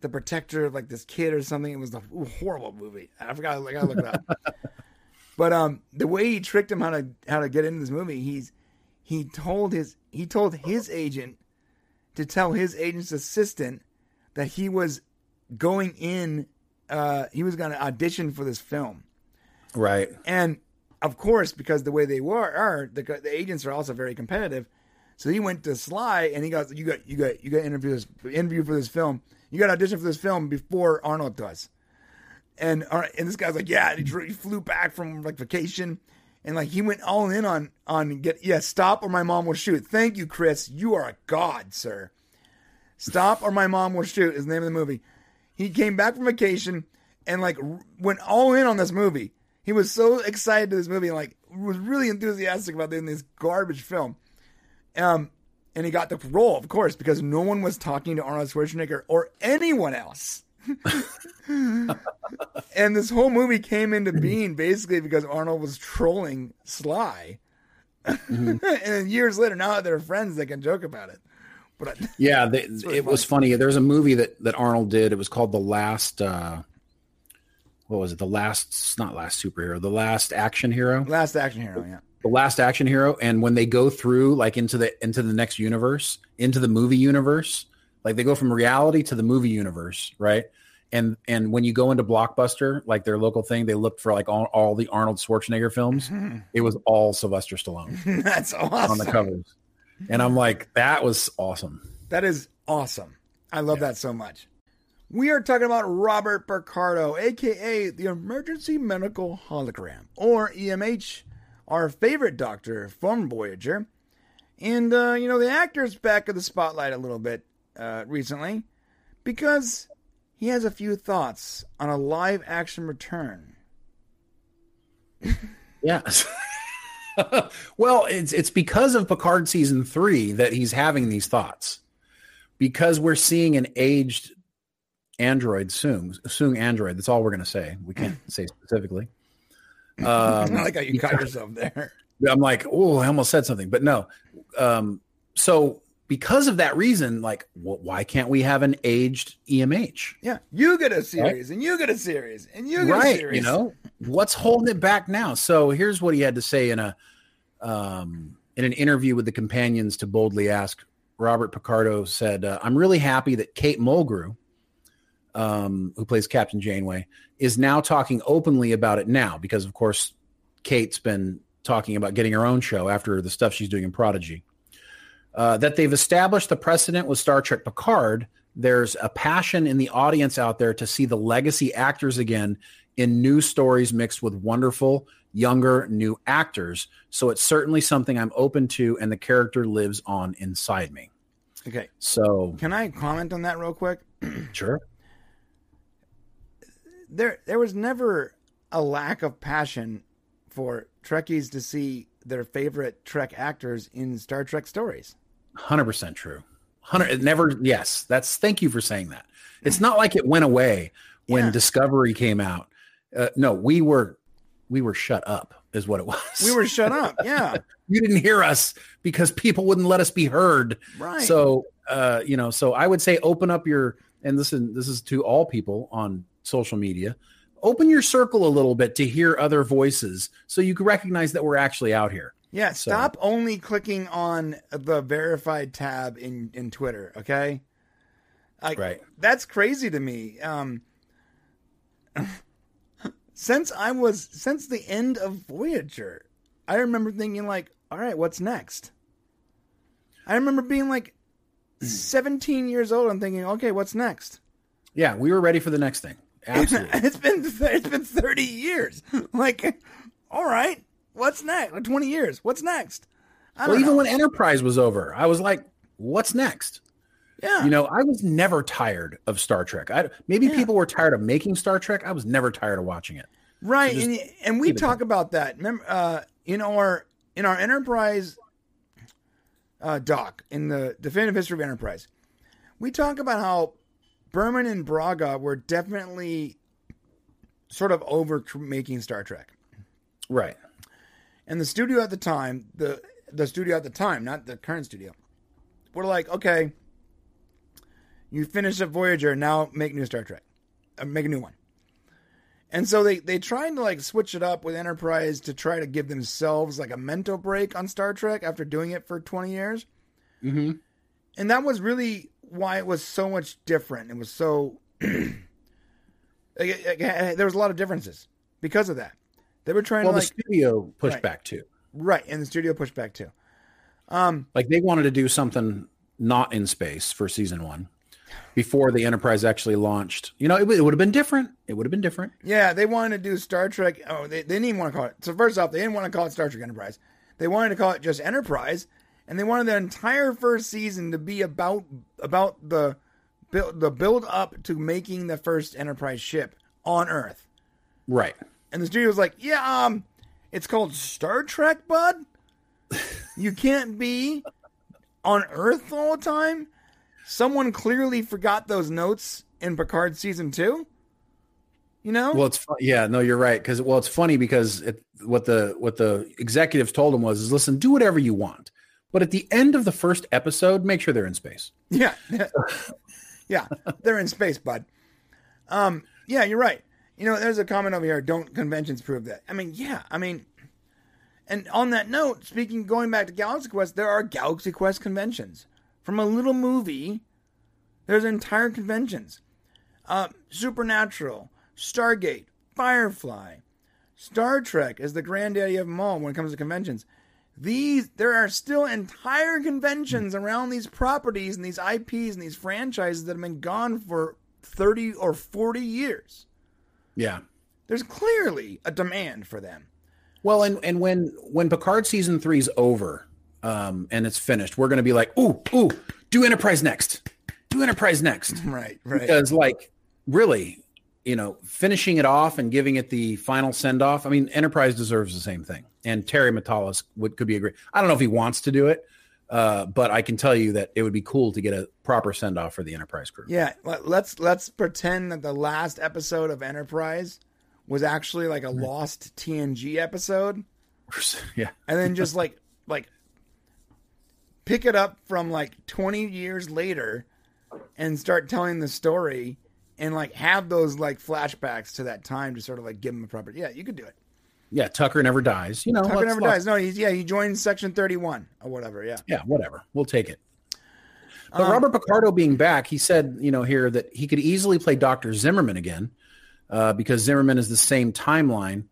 A: the protector of like this kid or something. It was a horrible movie. I forgot. I gotta look it up. but um, the way he tricked him how to how to get into this movie, he's he told his he told his agent to tell his agent's assistant that he was going in. Uh, he was going to audition for this film.
B: right.
A: And of course, because the way they were are the, the agents are also very competitive. So he went to Sly and he got you got you got you got interview this interview for this film. You got audition for this film before Arnold does. And Ar- and this guy's like, yeah, he flew back from like vacation, and like he went all in on on get yeah, stop or my mom will shoot. Thank you, Chris. You are a god, sir. Stop or my mom will shoot is the name of the movie. He came back from vacation and like went all in on this movie. He was so excited to this movie and like was really enthusiastic about doing this garbage film. Um, and he got the role, of course, because no one was talking to Arnold Schwarzenegger or anyone else. And this whole movie came into being basically because Arnold was trolling Sly. and years later, now that they're friends, they can joke about it. But
B: Yeah, they, it was funny. There's a movie that that Arnold did. It was called The Last. Uh, what was it? The last, not last superhero, the last action hero,
A: last action hero, yeah.
B: the last action hero. And when they go through like into the into the next universe, into the movie universe, like they go from reality to the movie universe, right? And and when you go into Blockbuster, like their local thing, they looked for like all, all the Arnold Schwarzenegger films. It was all Sylvester Stallone
A: That's awesome on
B: the covers, and I'm like, that was awesome.
A: That is awesome. I love that so much. We are talking about Robert Picardo, aka the Emergency Medical Hologram, or EMH, our favorite doctor from Voyager. And, uh, you know, the actor's back in the spotlight a little bit uh, recently because he has a few thoughts on a live action return.
B: Yeah. well, it's it's because of Picard season three that he's having these thoughts. Because we're seeing an aged android soon, soon android. That's all we're gonna say. We can't say specifically. Um,
A: I like how you caught yourself there.
B: I'm like, oh, I almost said something, but no. Um, so because of that reason, like, wh- why can't we have an aged EMH?
A: Yeah, you get a series, and you get a series, and you get a
B: right
A: series.
B: you know? What's holding it back now? So here's what he had to say in a um in an interview with the companions to boldly ask. Robert picardo said uh, i'm really happy that kate mulgrew um who plays captain janeway is now talking openly about it now because of course kate's been talking about getting her own show after the stuff she's doing in prodigy uh, that they've established the precedent with Star Trek Picard. There's a passion in the audience out there to see the legacy actors again in new stories mixed with wonderful, younger, new actors. So it's certainly something I'm open to, and the character lives on inside me.
A: Okay,
B: So,
A: can I comment on that real quick?
B: sure.
A: there there was never a lack of passion for Trekkies to see their favorite Trek actors in Star Trek stories.
B: 100% true. 100 it never yes, that's thank you for saying that. It's not like it went away when
A: Yeah.
B: Discovery came out. Uh, no, we were we were shut up is what it was.
A: We were shut up. Yeah.
B: you didn't hear us because people wouldn't let us be heard.
A: Right.
B: So, uh, you know, so I would say open up your and listen, this is to all people on social media. Open your circle a little bit to hear other voices so you can recognize that we're actually out here.
A: Yeah.
B: So-
A: Stop only clicking on the verified tab in, in Twitter. Okay. Like,
B: Right.
A: That's crazy to me. Um, since I was, since the end of Voyager, I remember thinking like, all right, what's next? I remember being like 17 years old and thinking, okay, what's next?
B: Yeah, we were ready for the next thing. Absolutely.
A: it's been it's been 30 years. Like, all right, what's next? Like 20 years. What's next?
B: Well, even
A: know.
B: when Enterprise was over, I was like, what's next?
A: yeah,
B: You know, I was never tired of Star Trek. I, maybe
A: Yeah.
B: people were tired of making Star Trek. I was never tired of watching it.
A: right.
B: just
A: And, and we
B: keep it
A: talk about that. Remember, uh, in our in our Enterprise uh, doc in the definitive history of Enterprise, we talk about how Berman and Braga were definitely sort of over making Star Trek.
B: Right.
A: And the studio at the time, the the studio at the time, not the current studio, were like, okay, you finished at Voyager, now make new Star Trek, uh, make a new one. And so they they tried to like switch it up with Enterprise to try to give themselves like a mental break on Star Trek after doing it for twenty years.
B: Mm-hmm.
A: And that was really why it was so much different. It was so like, there was a lot of differences because of that. They were trying
B: Well,
A: to
B: the
A: like
B: studio pushed
A: Right.
B: back too.
A: right, and the studio pushed back too. Um,
B: Like they wanted to do something not in space for season one before the Enterprise actually launched. You know, it, would- it would have been different. It would have been different.
A: Yeah, they wanted to do Star Trek. Oh, they, they didn't even want to call it. So first off, they didn't want to call it Star Trek Enterprise. They wanted to call it just Enterprise, and they wanted the entire first season to be about about the build the build up to making the first Enterprise ship on Earth.
B: Right.
A: And the studio was like, "Yeah, um, it's called Star Trek, bud. You can't be on Earth all the time." Someone clearly forgot those notes in Picard season two. You know?
B: Well, it's fu- yeah, no, you're right. Because well, it's funny because it, what the what the executives told him was, is listen, do whatever you want, but at the end of the first episode, make sure they're in space.
A: Yeah. yeah. They're in space, bud. Um, yeah, you're right. You know, there's a comment over here, don't conventions prove that? I mean, yeah, I mean and on that note, speaking going back to Galaxy Quest, there are Galaxy Quest conventions. From a little movie, there's entire conventions. Uh, Supernatural, Stargate, Firefly, Star Trek is the granddaddy of them all when it comes to conventions. These there are still entire conventions around these properties and these IPs and these franchises that have been gone for 30 or 40 years.
B: Yeah.
A: There's clearly a demand for them.
B: Well, and and when when Picard season three is over, um, and it's finished, we're going to be like, ooh, ooh, do Enterprise next, do Enterprise next,
A: Right, right.
B: because like really, you know, finishing it off and giving it the final send off. I mean, Enterprise deserves the same thing, and Terry Matalas would could be a great. I don't know if he wants to do it, uh, but I can tell you that it would be cool to get a proper send off for the Enterprise crew.
A: Yeah, let- let's let's pretend that the last episode of Enterprise was actually like a lost TNG episode,
B: yeah,
A: and then just like like pick it up from like 20 years later and start telling the story and like have those like flashbacks to that time to sort of like give them a proper yeah you could do it
B: yeah. Tucker never dies. You know,
A: tucker never dies no he's yeah he joined section 31 or whatever yeah
B: yeah, whatever. We'll take it. But
A: Um,
B: Robert Picardo being back, he said, you know, here that he could easily play Dr. Zimmerman again uh, because Zimmerman is the same timeline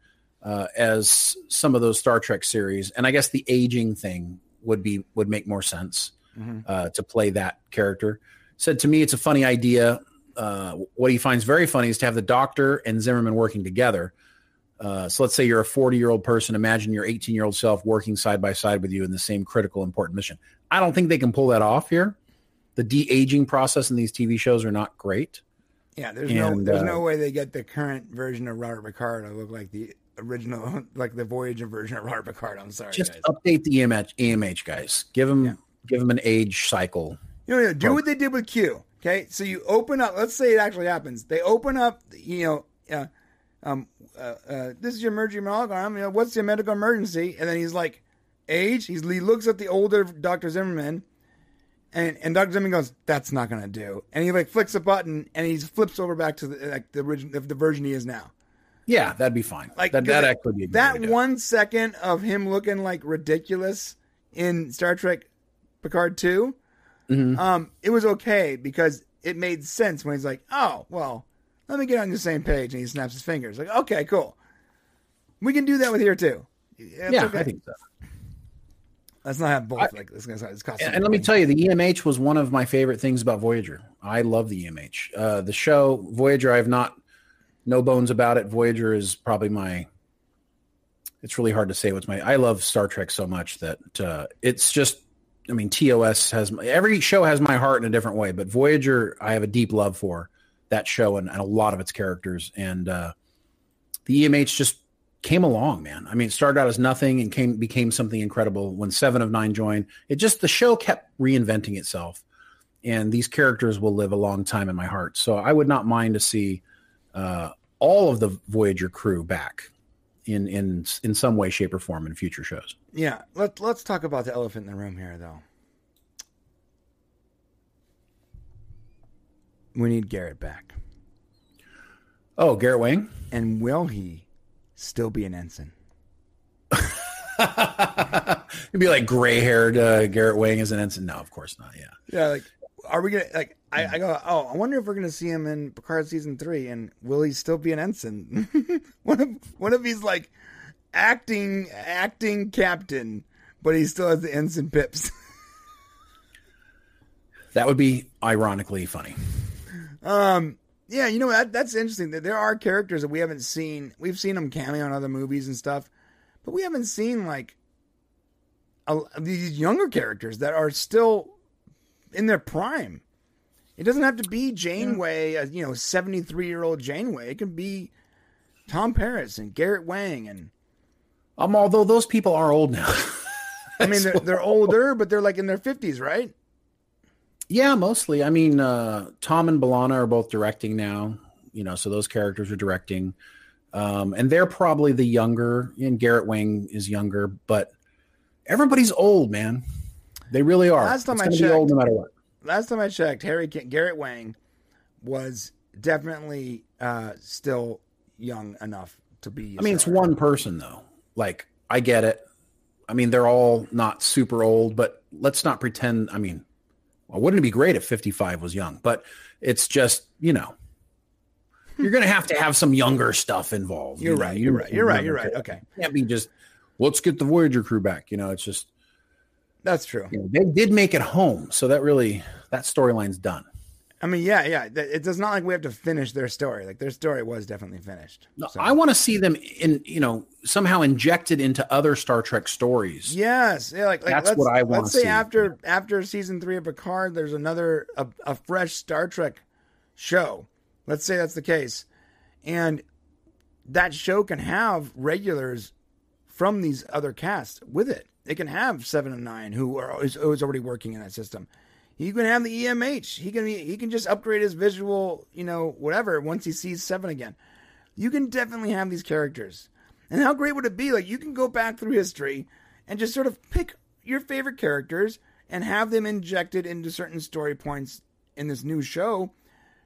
B: uh, as some of those Star Trek series. And I guess the aging thing would be would make more sense uh, to play that character. Said to me, it's a funny idea. Uh, what he finds very funny is to have the Doctor and Zimmerman working together. Uh, so let's say you're a 40 year old person. Imagine your 18 year old self working side by side with you in the same critical important mission. I don't think they can pull that off here. The de aging process in these TV shows are not great.
A: yeah there's no there's
B: uh,
A: no way they get the current version of robert picard to look like the original like the voyager version of robert picard i'm sorry
B: Just
A: guys.
B: update the EMH, EMH guys. Give them give them an age cycle.
A: You know, do what they did with Q. Okay, so you open up. Let's say it actually happens. They open up. You know, uh, um, uh, uh, this is your emergency medical arm. You know, what's your medical emergency? And then he's like, age. He's, he looks at the older Doctor Zimmerman, and and Doctor Zimmerman goes, "That's not gonna do." And he like flicks a button, and he flips over back to the like the original the, the version he is now.
B: Yeah, that'd be fine.
A: Like
B: that, that actually be
A: that
B: way to do it.
A: one second of him looking like ridiculous in Star Trek Picard 2
B: Mm-hmm.
A: um, it was okay because it made sense when he's like, "Oh, well, let me get on the same page," and he snaps his fingers. Like, okay, cool. We can do that with here too. It's
B: Yeah,
A: okay.
B: I think so.
A: Let's not have both. like this guy's it's cost
B: And, and let me tell you, the EMH was one of my favorite things about Voyager. I love the EMH. Uh, the show Voyager, I have not no bones about it. Voyager is probably my. It's really hard to say what's my. I love Star Trek so much that uh, it's just. I mean, TOS has every show has my heart in a different way, but Voyager, I have a deep love for that show and, and a lot of its characters. And uh, the EMH just came along, man. I mean, it started out as nothing and came became something incredible when Seven of Nine joined. It just the show kept reinventing itself, and these characters will live a long time in my heart. So I would not mind to see uh, all of the Voyager crew back in in in some way, shape, or form in future shows.
A: Yeah, let let's talk about the elephant in the room here, though. We need Garrett back,
B: Oh, Garrett Wang.
A: and will he still be an ensign?
B: It'd be like gray haired uh, Garrett Wang as an ensign. No, of course not. Yeah.
A: Yeah, like, are we gonna like? I, I go, oh, I wonder if we're gonna see him in Picard season three, and will he still be an ensign? what if what if he's like acting acting captain, but he still has the ensign pips?
B: That would be ironically funny.
A: Um, yeah, you know that that's interesting. That there are characters that we haven't seen. We've seen them cameo in other movies and stuff, but we haven't seen like a, these younger characters that are still in their prime. It doesn't have to be Janeway, a, you know, seventy three year old Janeway. It can be Tom Paris and Garrett Wang, and
B: Um, although those people are old now.
A: I mean they're, they're older, but they're like in their fifties, right?
B: Yeah, mostly. I mean, uh, Tom and B'Elanna are both directing now, you know, so those characters are directing. Um, and they're probably the younger, and Garrett Wang is younger, but everybody's old, man. They really are.
A: Last time
B: It's
A: I
B: be old no matter what.
A: last time I checked, Harry Garrett Wang was definitely uh, still young enough to be.
B: I mean, it's one person though. Like, I get it. I mean, they're all not super old, but let's not pretend. I mean, well, wouldn't it be great if 55 was young? But it's just, you know, you're going to have to have some younger stuff involved.
A: You're
B: you know,
A: right.
B: you-
A: You're right. You're right. You're right. Okay,
B: can't be just let's get the Voyager crew back. You know, it's just
A: that's true.
B: you know, they did make it home, so that really that storyline's done.
A: I mean, yeah, yeah. th- It does not like we have to finish their story. Like their story was definitely finished.
B: No,
A: So-
B: I want to see them in you know somehow injected into other Star Trek stories.
A: Yes, yeah. Like, like
B: That's what I wanna
A: Let's say
B: see.
A: after after season three of Picard, there's another a, a fresh Star Trek show. Let's say that's the case, and that show can have regulars from these other casts with it. It can have seven and nine who are who is already working in that system. You can have the EMH. He can he can just upgrade his visual, you know, whatever once he sees seven again. You can definitely have these characters. And how great would it be? Like you can go back through history and just sort of pick your favorite characters and have them injected into certain story points in this new show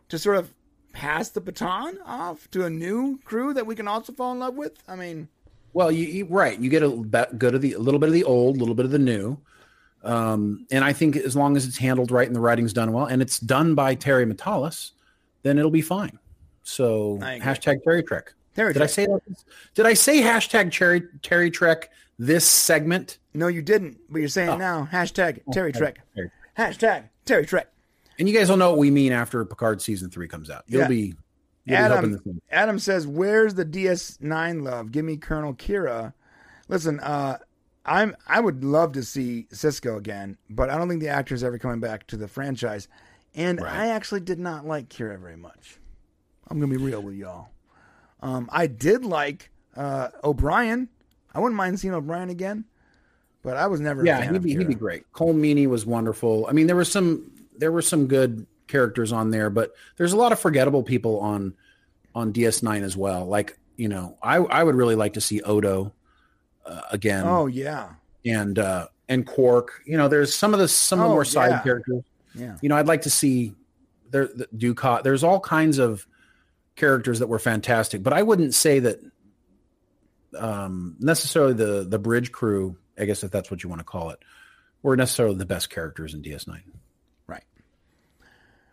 A: to sort of pass the baton off to a new crew that we can also fall in love with. I mean,
B: Well, you, right. You get a bit- good of the a little bit of the old, a little bit of the new, um, and I think as long as it's handled right and the writing's done well, and it's done by Terry Matalas, then it'll be fine. So hashtag Terry Trek.
A: Terry
B: Did I say that? Did I say hashtag Terry Terry Trek this segment?
A: no, you didn't, but you're saying it now. Hashtag Terry Trek.
B: Terry.
A: Hashtag Terry Trek.
B: And you guys will know what we mean after Picard season three comes out. You'll
A: Yeah.
B: be you'll
A: Adam,
B: the same.
A: Adam says, "Where's the DS9 love? Give me Colonel Kira." Listen, uh, I'm I would love to see Sisko again, but I don't think the actor's ever coming back to the franchise. And
B: Right.
A: I actually did not like Kira very much. I'm gonna be real with y'all. Um, I did like uh, O'Brien. I wouldn't mind seeing O'Brien again, but I was never.
B: Yeah, he'd be he'd be great. Colm Meaney was wonderful. I mean, there were some there were some good characters on there, but there's a lot of forgettable people on on DS9 as well. Like you know, I I would really like to see Odo uh, again
A: Oh yeah,
B: and uh, and Quark. You know, there's some of the some of the
A: Oh,
B: more side
A: yeah.
B: characters.
A: yeah.
B: You know, I'd like to see there the Dukat. There's all kinds of characters that were fantastic, but I wouldn't say that um, necessarily the the bridge crew. I guess if that's what you want to call it, were necessarily the best characters in DS9.
A: Right.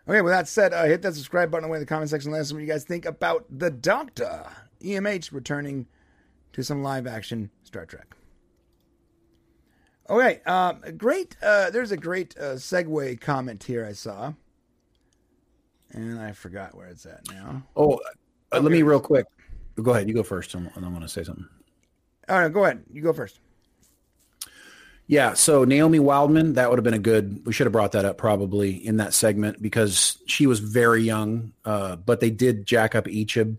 A: Okay, with that said, uh, hit that subscribe button away in the comment section. Let us know what you guys think about the Doctor EMH returning to some live action Star Trek. Okay, um, great. Uh, there's a great uh, segue comment here I saw, and I forgot where it's at now.
B: Oh, uh, let me real quick. Go ahead. You go first, and and I want to say something.
A: All right, go ahead. You go first.
B: Yeah, so Naomi Wildman, that would have been a good. We should have brought that up probably in that segment because she was very young. Uh, but they did jack up Icheb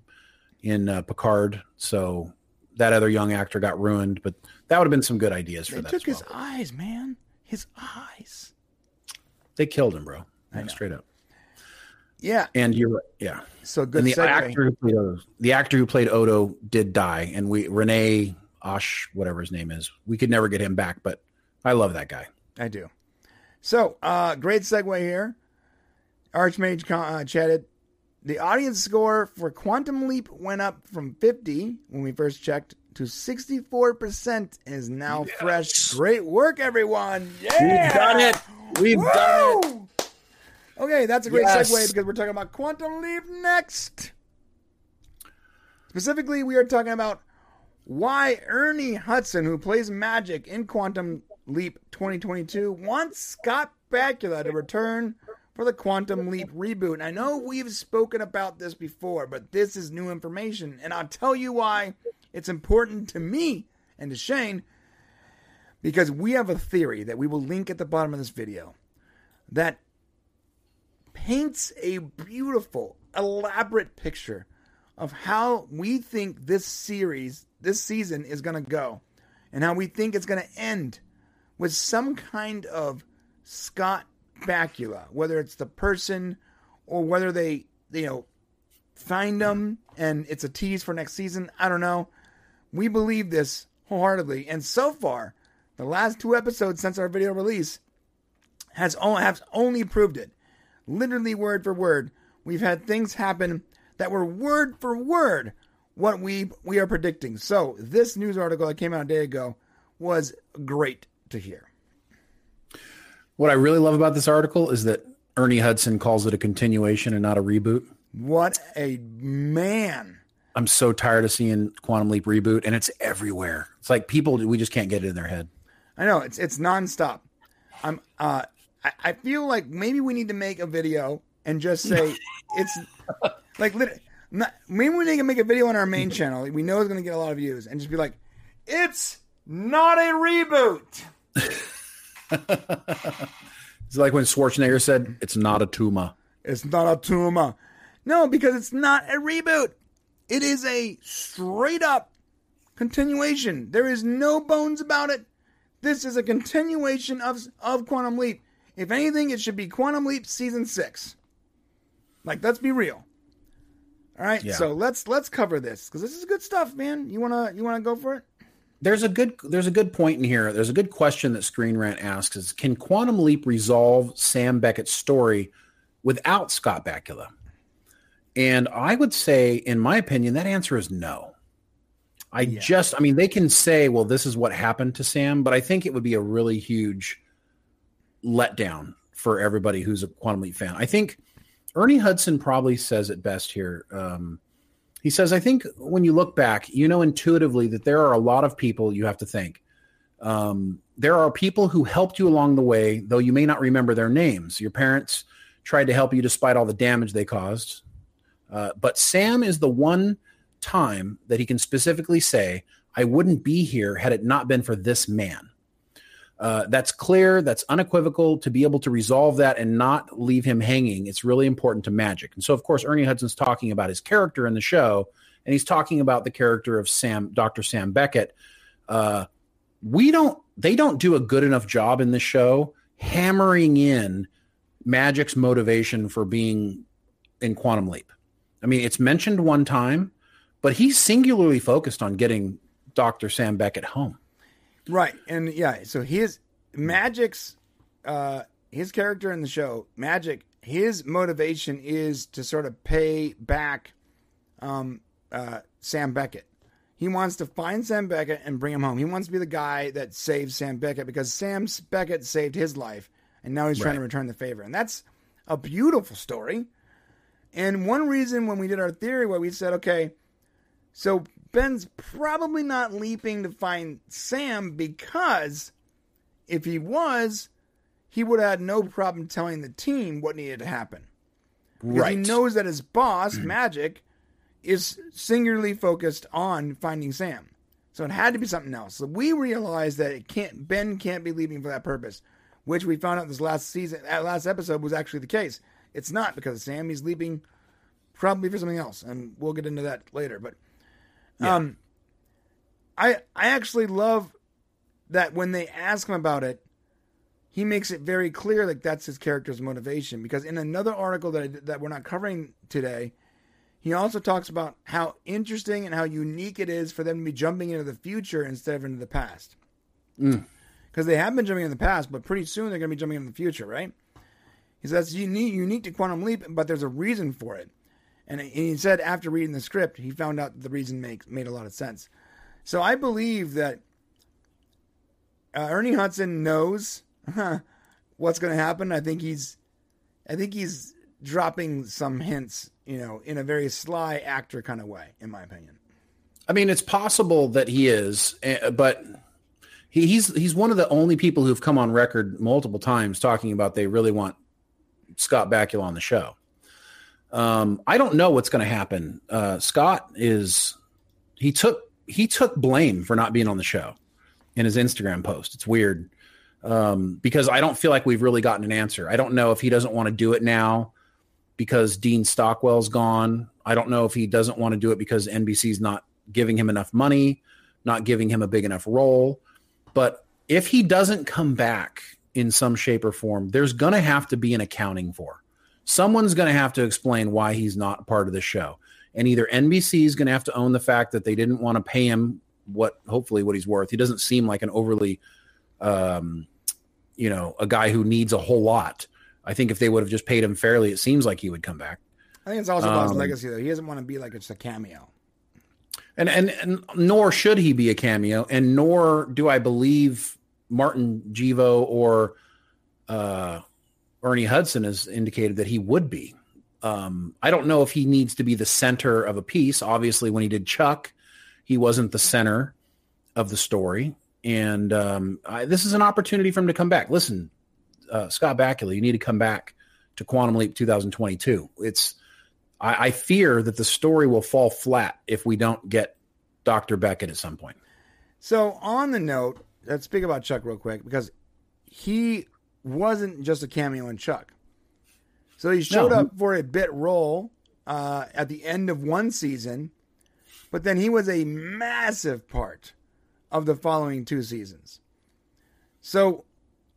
B: in uh, Picard, so that other young actor got ruined. But that would have been some good ideas for
A: They
B: that.
A: took
B: as
A: his
B: well.
A: eyes, man. His eyes.
B: They killed him, bro. Yeah, straight up.
A: Yeah.
B: And you're right. Yeah.
A: So good
B: And the
A: segue.
B: actor who played Odo, the actor who played Odo did die, and we Renee Osh, whatever his name is, we could never get him back. But I love that guy.
A: I do. So, uh, great segue here. Archmage uh, chatted. The audience score for Quantum Leap went up from 50 when we first checked to 64% and is now fresh. Great work, everyone. Yeah.
B: We've done it. We've done it.
A: Okay, that's a great
B: Yes.
A: segue because we're talking about Quantum Leap next. Specifically, we are talking about why Ernie Hudson, who plays Magic in Quantum Leap 2022, wants Scott Bakula to return for the Quantum Leap reboot. And I know we've spoken about this before, but this is new information, and I'll tell you why it's important to me and to Shane because we have a theory that we will link at the bottom of this video that paints a beautiful, elaborate picture of how we think this series, this season is going to go, and how we think it's going to end with some kind of Scott Bakula, whether it's the person or whether they, you know, find them and it's a tease for next season. I don't know. We believe this wholeheartedly, and so far, the last two episodes since our video release has have only proved it. Literally word for word, we've had things happen that were word for word what we we are predicting. So this news article that came out a day ago was great to hear.
B: What I really love about this article is that Ernie Hudson calls it a continuation and not a reboot.
A: What a man!
B: I'm so tired of seeing Quantum Leap reboot, and it's everywhere. It's like people we just can't get it in their head.
A: I know it's it's nonstop. I'm uh I, I feel like maybe we need to make a video and just say it's like not, maybe we need to make a video on our main channel. We know it's going to get a lot of views and just be like, it's not a reboot.
B: It's like when Schwarzenegger said, "It's not a tumor."
A: It's not a tumor. No, because it's not a reboot. It is a straight up continuation. There is no bones about it. This is a continuation of of Quantum Leap. If anything, it should be Quantum Leap season six. Like, let's be real. All right,
B: Yeah.
A: so let's let's cover this because this is good stuff, man. You wanna you wanna go for it?
B: There's a good there's a good point in here. There's a good question that Screen Rant asks: Is can Quantum Leap resolve Sam Beckett's story without Scott Bakula? And I would say, in my opinion, that answer is no. I just, I mean, they can say, well, this is what happened to Sam, but I think it would be a really huge letdown for everybody who's a Quantum Leap fan. I think Ernie Hudson probably says it best here. Um, he says, I think when you look back, you know intuitively that there are a lot of people you have to thank. Um, there are people who helped you along the way, though you may not remember their names. Your parents tried to help you despite all the damage they caused. Uh, but Sam is the one time that he can specifically say, I wouldn't be here had it not been for this man. Uh, that's clear. That's unequivocal. To be able to resolve that and not leave him hanging, it's really important to Magic. And so, of course, Ernie Hudson's talking about his character in the show, and he's talking about the character of Sam, Dr. Sam Beckett. Uh, we don't, they don't do a good enough job in the show hammering in Magic's motivation for being in Quantum Leap. I mean, it's mentioned one time, but he's singularly focused on getting Dr. Sam Beckett home.
A: Right, and yeah, so his Magic's uh his character in the show, Magic, his motivation is to sort of pay back um uh Sam Beckett. He wants to find Sam Beckett and bring him home. He wants to be the guy that saves Sam Beckett because Sam Beckett saved his life and now he's trying to return the favor. And that's a beautiful story. And one reason when we did our theory where we said, okay, so Ben's probably not leaping to find Sam because if he was, he would have had no problem telling the team what needed to happen. Because he knows that his boss, mm. Magic, is singularly focused on finding Sam. So it had to be something else. So we realized that it can't Ben can't be leaving for that purpose, which we found out this last season that last episode was actually the case. It's not because Sam, he's leaping probably for something else, and we'll get into that later. But um I I actually love that when they ask him about it, he makes it very clear like that's his character's motivation. Because in another article that I, that we're not covering today, he also talks about how interesting and how unique it is for them to be jumping into the future instead of into the past. Because they have been jumping in the past, but pretty soon they're going to be jumping in the future, right? He says that's unique, unique to Quantum Leap, but there's a reason for it. And he said after reading the script, he found out the reason makes made a lot of sense. So I believe that uh, Ernie Hudson knows what's going to happen. I think he's, I think he's dropping some hints, you know, in a very sly actor kind of way, in my opinion.
B: I mean, it's possible that he is, eh, but he, he's he's one of the only people who've come on record multiple times talking about they really want Scott Bakula on the show. Um, I don't know what's going to happen. Uh, Scott is he took he took blame for not being on the show in his Instagram post. It's weird um, because I don't feel like we've really gotten an answer. I don't know if he doesn't want to do it now because Dean Stockwell's gone. I don't know if he doesn't want to do it because NBC's not giving him enough money, not giving him a big enough role. But if he doesn't come back in some shape or form, there's going to have to be an accounting for. Someone's going to have to explain why he's not part of the show. And either NBC is going to have to own the fact that they didn't want to pay him what hopefully what he's worth. He doesn't seem like an overly um, you know, a guy who needs a whole lot. I think if they would have just paid him fairly, it seems like he would come back.
A: I think it's also about his
B: Um,
A: legacy, though. He doesn't want to be like it's a cameo.
B: And, and and nor should he be a cameo, and nor do I believe Martin Givo or uh, Ernie Hudson has indicated that he would be. Um, I don't know if he needs to be the center of a piece. Obviously, when he did Chuck, he wasn't the center of the story, and um, I, this is an opportunity for him to come back. Listen, uh, Scott Bakula, you need to come back to Quantum Leap 2022. It's I, I fear that the story will fall flat if we don't get Dr. Beckett at some point.
A: So on the note, let's speak about Chuck real quick because he wasn't just a cameo in Chuck. So he showed
B: No.
A: up for a bit role uh, at the end of one season, but then he was a massive part of the following two seasons. So,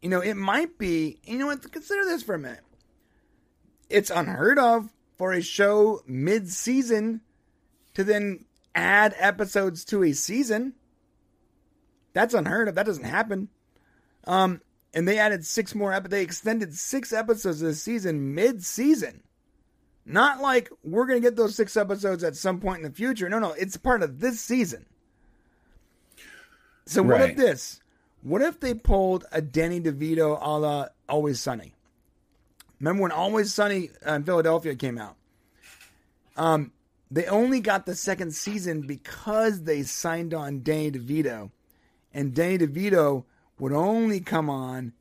A: you know, it might be, you know what, consider this for a minute. It's unheard of for a show mid season to then add episodes to a season. That's unheard of. That doesn't happen. Um, and they added six more. Ep- they extended six episodes of this season mid-season. Not like we're gonna get those six episodes at some point in the future. No, no, it's part of this season. So what if this? What if they pulled a Danny DeVito a la Always Sunny? Remember when Always Sunny uh, in Philadelphia came out? Um, they only got the second season because they signed on Danny DeVito, and Danny DeVito would only come on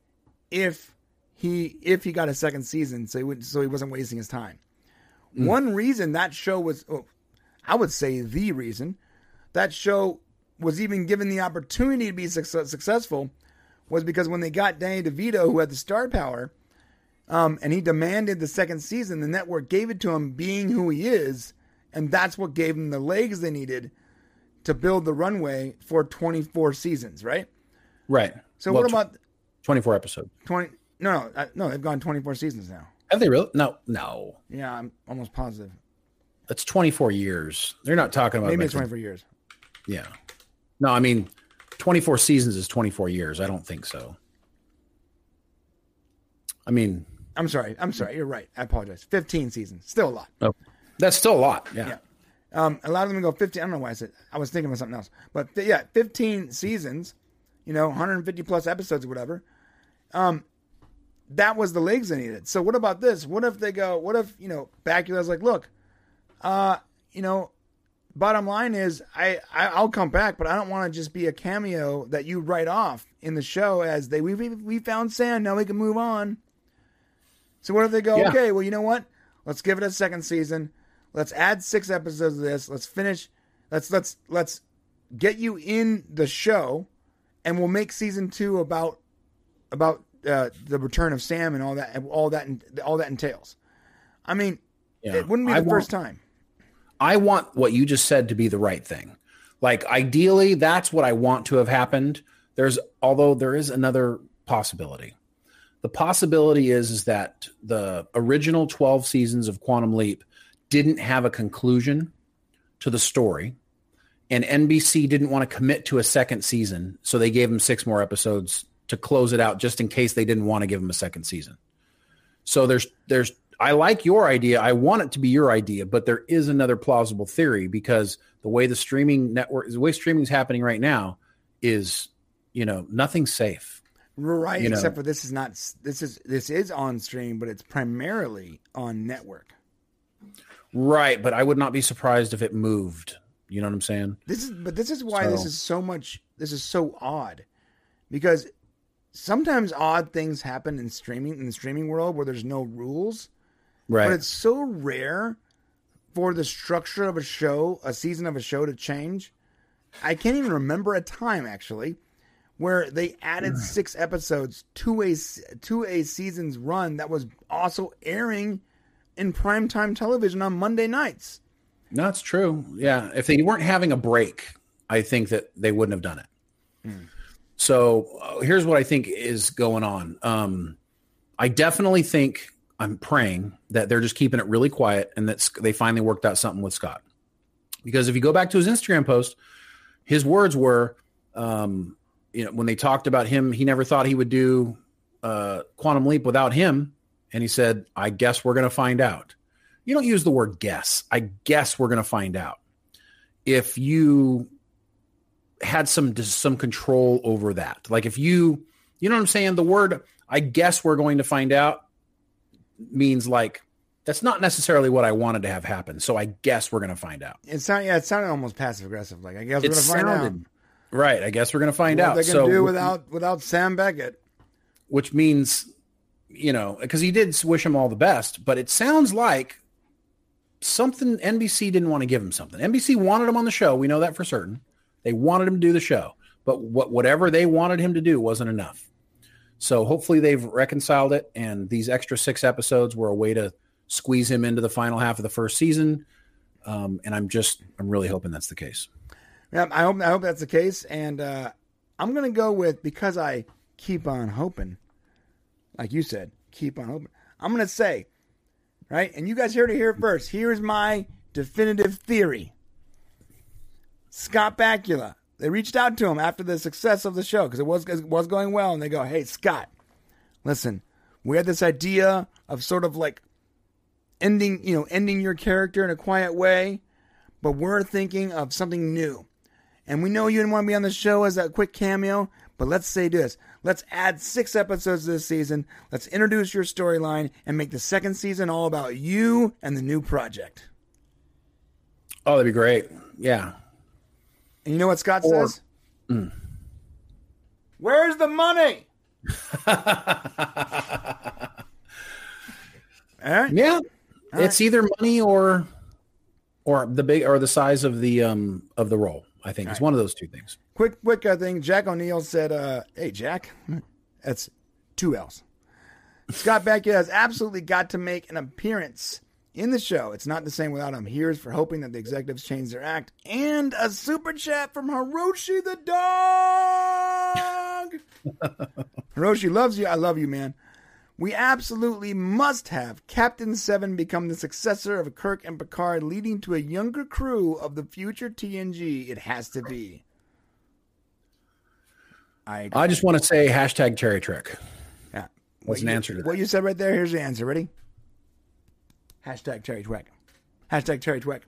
A: if he if he got a second season, so he would so he wasn't wasting his time. One reason that show was, oh, I would say the reason that show was even given the opportunity to be success, successful was because when they got Danny DeVito, who had the star power, um, and he demanded the second season, the network gave it to him, being who he is, and that's what gave him the legs they needed to build the runway for 24 seasons, right?
B: Right.
A: So
B: Well,
A: what
B: tw-
A: about
B: 24 episodes?
A: 20? No, no, no. They've gone 24 seasons now.
B: Have they really? No, no.
A: Yeah, I'm almost positive.
B: That's 24 years. They're not talking about
A: Maybe it's
B: making-
A: 24 years.
B: Yeah. No, I mean, 24 seasons is 24 years. I don't think so. I mean,
A: I'm sorry. I'm sorry. You're right. I apologize. 15 seasons. Still a lot.
B: oh, that's still a lot. Yeah.
A: Yeah. Um, a lot of them go 15. I don't know why I said. I was thinking of something else. But fi- yeah, 15 seasons. You know, 150 plus episodes or whatever. Um, that was the legs they needed. So what about this? What if they go? What if you know Bakula's like, look, uh, you know, bottom line is I, I I'll come back, but I don't want to just be a cameo that you write off in the show as they we we, we found sand. Now we can move on. So what if they go?
B: Yeah.
A: Okay, well you know what? Let's give it a second season. Let's add six episodes of this. Let's finish. Let's let's let's get you in the show, and we'll make season two about about uh, the return of Sam and all that all that all that entails. I mean,
B: Yeah.
A: it wouldn't be the
B: I want-
A: first time.
B: I want what you just said to be the right thing. Like ideally, that's what I want to have happened. There's although there is another possibility. the possibility is is that the original 12 seasons of Quantum Leap didn't have a conclusion to the story and NBC didn't want to commit to a second season, so they gave them six more episodes to close it out just in case they didn't want to give them a second season. So there's there's I like your idea. I want it to be your idea, but there is another plausible theory because the way the streaming network the way streaming is happening right now is you know nothing's safe.
A: Right,
B: You know.
A: except for this is not this is this is on stream, but it's primarily on network.
B: Right, but I would not be surprised if it moved. You know what I'm saying?
A: This is but this is why this is so much this is so odd. Because sometimes odd things happen in streaming in the streaming world where there's no rules.
B: Right.
A: But it's so rare for the structure of a show, a season of a show to change. I can't even remember a time actually where they added hmm. six episodes to a to a season's run that was also airing in primetime television on Monday nights.
B: No, it's true. Yeah. If they weren't having a break, I think that they wouldn't have done it. So uh, here's what I think is going on. Um, I definitely think I'm praying that they're just keeping it really quiet and that they finally worked out something with Scott. Because if you go back to his Instagram post, his words were, um, you know, when they talked about him, he never thought he would do uh, Quantum Leap without him. And he said, I guess we're going to find out. You don't use the word guess. I guess we're going to find out. If you had some some control over that, like if you, you know what I'm saying, the word I guess we're going to find out means like that's not necessarily what I wanted to have happen. So I guess we're going to find out.
A: It sounded yeah, it sounded almost passive aggressive. Like I guess
B: It
A: we're gonna find out.
B: right. I guess we're going to find
A: what
B: out.
A: they're gonna
B: so
A: do without without Sam Beckett.
B: which means you know because he did wish him all the best but it sounds like something nbc didn't want to give him something. Nbc wanted him on the show. We know that for certain. They wanted him to do the show but what whatever they wanted him to do wasn't enough. So hopefully they've reconciled it and these extra six episodes were a way to squeeze him into the final half of the first season. Um, and i'm just i'm really hoping that's the case.
A: Yeah, I hope I hope that's the case, and uh, I'm gonna go with because I keep on hoping, like you said, keep on hoping. I'm gonna say, right, and you guys heard it here first. Here's my definitive theory. Scott Bakula. They reached out to him after the success of the show because it was it was going well, and they go, "Hey, Scott, listen, we had this idea of sort of like ending, you know, ending your character in a quiet way, but we're thinking of something new." And we know you didn't want to be on the show as a quick cameo, but let's say this. Let's add six episodes this season. Let's introduce your storyline and make the second season all about you and the new project.
B: oh that'd be great yeah
A: And you know what Scott
B: Or-
A: says? Where's the money? all right.
B: Yeah, it's either money or or the big or the size of the um of the role. I think it's one of those two things.
A: Quick, quick uh, thing. Jack O'Neill said, uh, "Hey, Jack, that's two L's." Scott Bakula has absolutely got to make an appearance in the show. It's not the same without him. Here's for hoping that the executives change their act. And a super chat from Hiroshi the dog. Hiroshi loves you. I love you, man. We absolutely must have Captain Seven become the successor of Kirk and Picard, leading to a younger crew of the future TNG. It has to be. I
B: I just want to say hashtag Terry Trek.
A: yeah.
B: What's an
A: you-
B: answer to that?
A: What you said right there? Here's the answer. Ready? Hashtag Terry Tweck. Hmm. Hashtag Terry Tweck.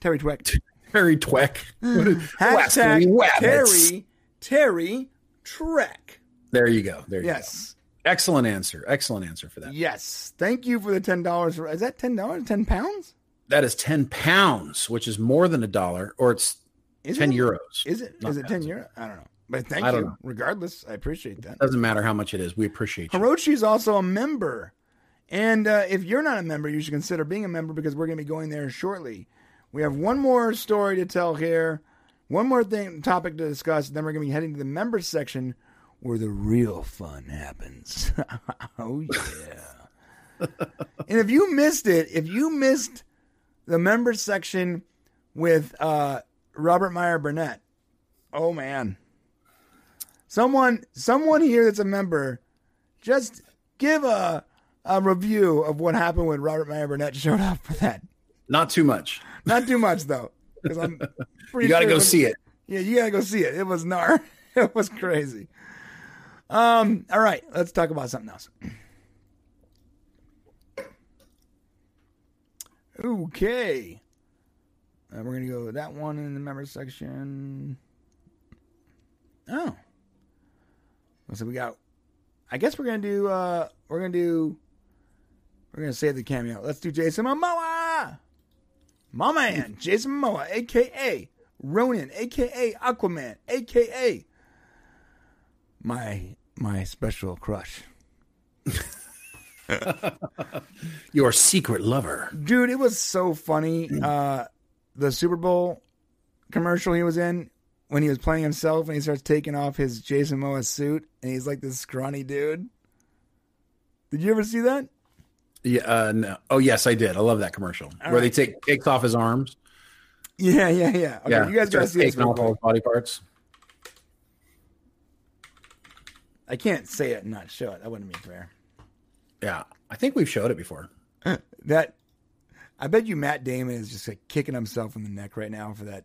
A: Terry Tweck.
B: Terry Tweck.
A: Hashtag. Terry Terry Trek.
B: There you go. There you
A: Yes.
B: go. Excellent answer. Excellent answer for that.
A: Yes. Thank you for the ten dollars. Is that ten dollars? Ten pounds?
B: That is ten pounds, which is more than a dollar, or it's
A: Is
B: ten
A: it?
B: euros.
A: Is it?
B: Not
A: Is it ten euros? I don't know. But thank you.
B: know.
A: Regardless, I appreciate that.
B: Doesn't matter how much it is. We appreciate you.
A: Hiroshi is also a member. And uh, if you're not a member, you should consider being a member because we're going to be going there shortly. We have one more story to tell here, one more thing topic to discuss, then we're going to be heading to the members section where the real fun happens. oh yeah. and if you missed it, if you missed the members section with uh, Robert Meyer Burnett, oh man. Someone someone here that's a member just give a a review of what happened when Robert Meyer Burnett showed up for that.
B: Not too much.
A: Not too much though, because I'm
B: You got to
A: sure
B: go
A: was-
B: see it.
A: Yeah, you gotta go see it. It was gnar. It was crazy. Um. All right, let's talk about something else. Okay. Uh, we're gonna go with that one in the member section. Oh. So we got. I guess we're gonna do. uh We're gonna do. We're gonna save the cameo. Let's do Jason Momoa. My man, Jason Momoa, aka Ronin, aka Aquaman, aka my my special crush.
B: Your secret lover.
A: Dude, it was so funny. Uh the Super Bowl commercial he was in when he was playing himself and he starts taking off his Jason Momoa suit and he's like this scrawny dude. Did you ever see that?
B: Yeah. Uh, no. Oh yes, I did. I love that commercial where they take takes off his arms.
A: Yeah, yeah, yeah. Okay,
B: yeah.
A: you guys gotta see this.
B: taking off all his body parts.
A: I can't say it and not show it. That wouldn't be fair.
B: Yeah. I think we've showed it before.
A: Uh, that I bet you Matt Damon is just like kicking himself in the neck right now for that.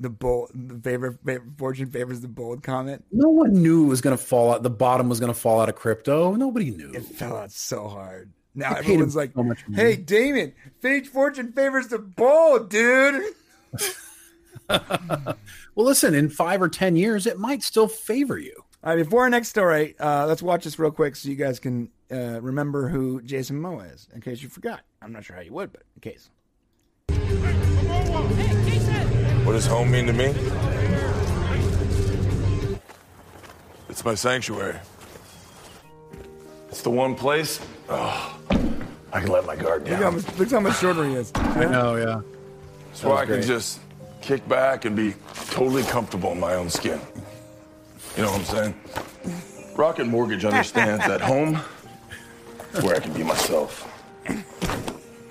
A: The bold, the favor, favorite fortune favors the bold comment.
B: No one knew it was going to fall out. The bottom was going to fall out of crypto. Nobody knew.
A: It fell out so hard. Now everyone's like,
B: so
A: "Hey, Damon, fate fortune favors the bold, dude."
B: Well, listen, in five or ten years, it might still favor you.
A: All right, before our next story, uh, let's watch this real quick so you guys can uh, remember who Jason Momoa is, in case you forgot. I'm not sure how you would, but in case.
D: What does home mean to me? It's my sanctuary. It's the one place oh, I can let my guard
A: Look how,
D: down.
A: much, look how much shorter he is.
B: I know, yeah.
D: It's where I can
B: great.
D: just kick back and be totally comfortable in my own skin. You know what I'm saying? Rocket Mortgage understands that home is where I can be myself.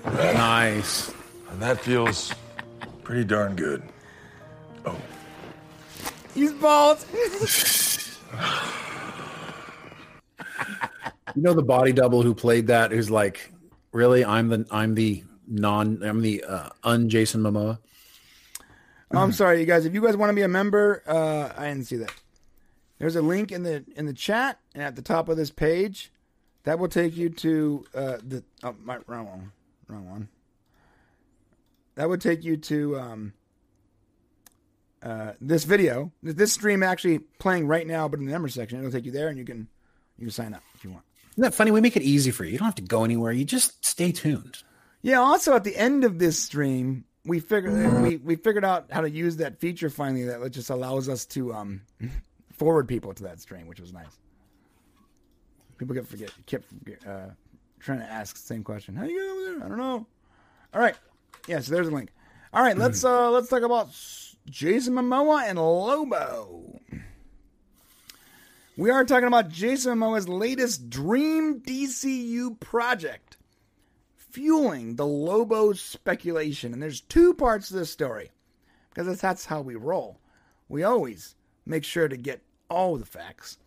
B: Nice.
D: And that feels pretty darn good. Oh,
A: He's bald.
B: You know the body double who played that? Who's like, really? I'm the I'm the non I'm the uh, un Jason Momoa.
A: I'm sorry, you guys. If you guys want to be a member, uh, I didn't see that. There's a link in the in the chat and at the top of this page that will take you to uh, the oh, my, wrong one, wrong one. That would take you to um, uh, this video. This stream actually playing right now, but in the number section, it'll take you there, and you can you can sign up if you want.
B: Isn't that funny? We make it easy for you. You don't have to go anywhere. You just stay tuned.
A: Yeah. Also, at the end of this stream, we figured we, we figured out how to use that feature finally that just allows us to um, forward people to that stream, which was nice. People kept forget kept uh, trying to ask the same question. How do you get over there? I don't know. All right. Yeah. So there's a link. All right. Let's uh let's talk about Jason Momoa and Lobo. We are talking about Jason Momoa's latest Dream DCU project fueling the Lobo speculation. And there's two parts to this story because that's, that's how we roll. We always make sure to get all the facts.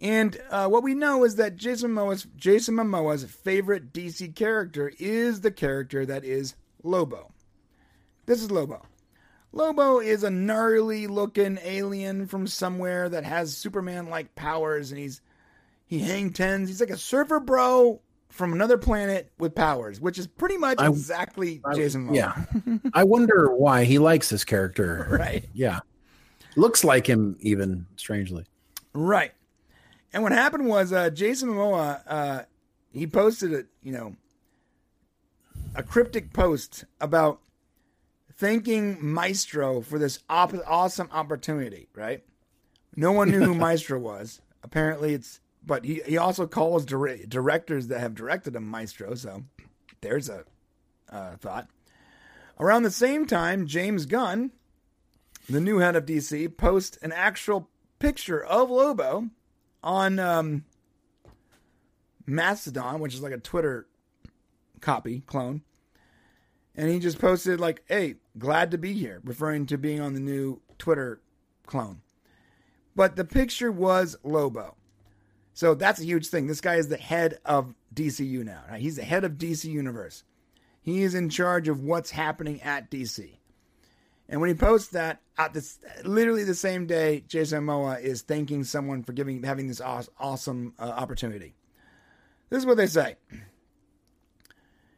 A: And uh, what we know is that Jason Momoa's, Jason Momoa's favorite DC character is the character that is Lobo. This is Lobo. Lobo is a gnarly looking alien from somewhere that has Superman like powers and he's he hang tens. He's like a surfer bro from another planet with powers, which is pretty much
B: I-
A: exactly Jason Momoa.
B: Yeah. I wonder why he likes this character.
A: Right.
B: Yeah. Looks like him even strangely.
A: Right. And what happened was uh, Jason Momoa, uh, he posted a you know a cryptic post about thanking Maestro for this op- awesome opportunity. Right. No one knew who Maestro was. Apparently, it's but he he also calls dire- directors that have directed him Maestro. So there's a uh, thought. Around the same time, James Gunn, the new head of DC, post an actual picture of Lobo on um, Mastodon, which is like a Twitter copy clone. And he just posted like, "Hey, glad to be here," referring to being on the new Twitter clone. But the picture was Lobo. So that's a huge thing. This guy is the head of DCU now. Right? He's the head of DC Universe. He is in charge of what's happening at DC. And when he posts that, at this literally the same day, Jason Momoa is thanking someone for giving having this aw- awesome uh, opportunity. This is what they say.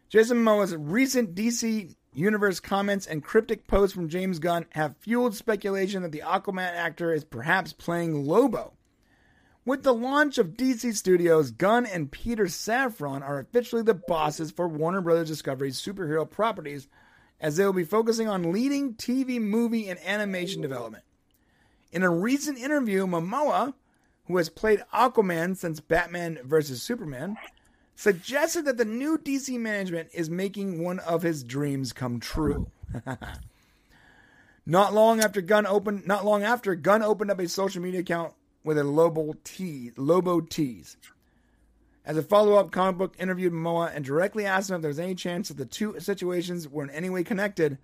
A: Jason Momoa's recent DC Universe comments and cryptic posts from James Gunn have fueled speculation that the Aquaman actor is perhaps playing Lobo. With the launch of DC Studios, Gunn and Peter Safran are officially the bosses for Warner Bros. Discovery's superhero properties, as they will be focusing on leading TV, movie, and animation development. In a recent interview, Momoa, who has played Aquaman since Batman vs. Superman, suggested that the new DC management is making one of his dreams come true. not long after Gunn opened, not long after Gunn opened up a social media account with a Lobo T, Lobo Tease. As a follow-up, comic book interviewed Momoa and directly asked him if there was any chance that the two situations were in any way connected.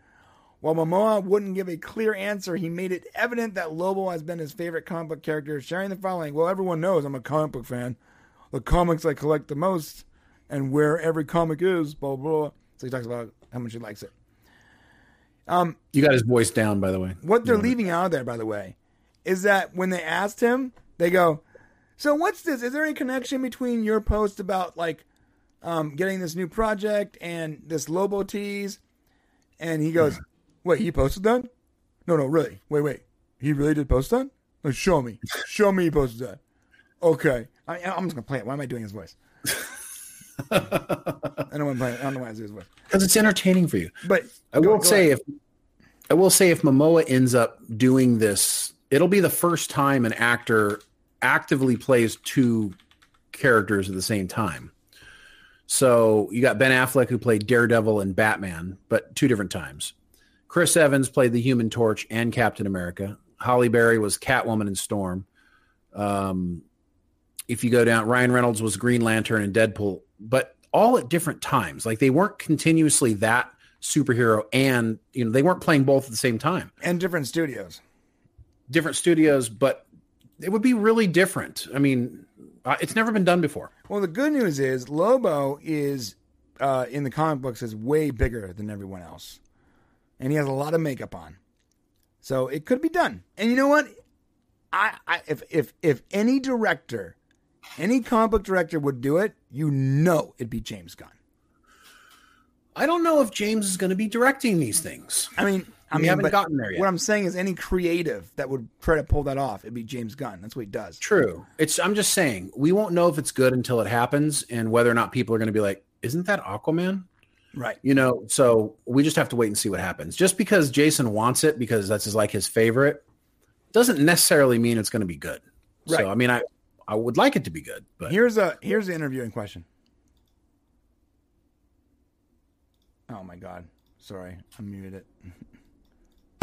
A: While Momoa wouldn't give a clear answer, he made it evident that Lobo has been his favorite comic book character, sharing the following: "Well, everyone knows I'm a comic book fan. The comics I collect the most, and where every comic is, blah blah." blah. So he talks about how much he likes it.
B: Um, you got his voice down, by the way.
A: What they're leaving out of there, by the way, is that when they asked him, they go, "So what's this? Is there any connection between your post about like um, getting this new project and this Lobo tease?" And he goes, "Wait, he posted that? No, no, really. Wait, wait. He really did post that? No, show me. Show me he posted that. Okay. I, I'm just gonna play it. Why am I doing his voice? I don't want to play. It. I don't know why I do his voice.
B: Because it's entertaining for you.
A: But
B: I will
A: go
B: say if I will say if Momoa ends up doing this, it'll be the first time an actor actively plays two characters at the same time. So you got Ben Affleck who played Daredevil and Batman, but two different times. Chris Evans played the Human Torch and Captain America. Halle Berry was Catwoman and Storm. Um, if you go down, Ryan Reynolds was Green Lantern and Deadpool, but all at different times. Like they weren't continuously that superhero, and you know they weren't playing both at the same time.
A: and different studios.
B: Different studios, but it would be really different. I mean, uh, it's never been done before.
A: Well, the good news is Lobo is uh, in the comic books is way bigger than everyone else, and he has a lot of makeup on, so it could be done. And you know what? I, I if if if any director, any comic book director would do it, you know it'd be James Gunn.
B: I don't know if James is going to be directing these things.
A: I mean, I
B: We
A: mean,
B: haven't gotten there yet.
A: What I'm saying is, any creative that would try to pull that off, it'd be James Gunn. That's what he does.
B: True. It's. I'm just saying we won't know if it's good until it happens, and whether or not people are going to be like, "Isn't that Aquaman?"
A: Right.
B: You know. So we just have to wait and see what happens. Just because Jason wants it because that's his like his favorite, doesn't necessarily mean it's going to be good.
A: Right.
B: So I mean, I I would like it to be good, but
A: Here's a here's the interviewing question. Oh my god. Sorry, I muted it.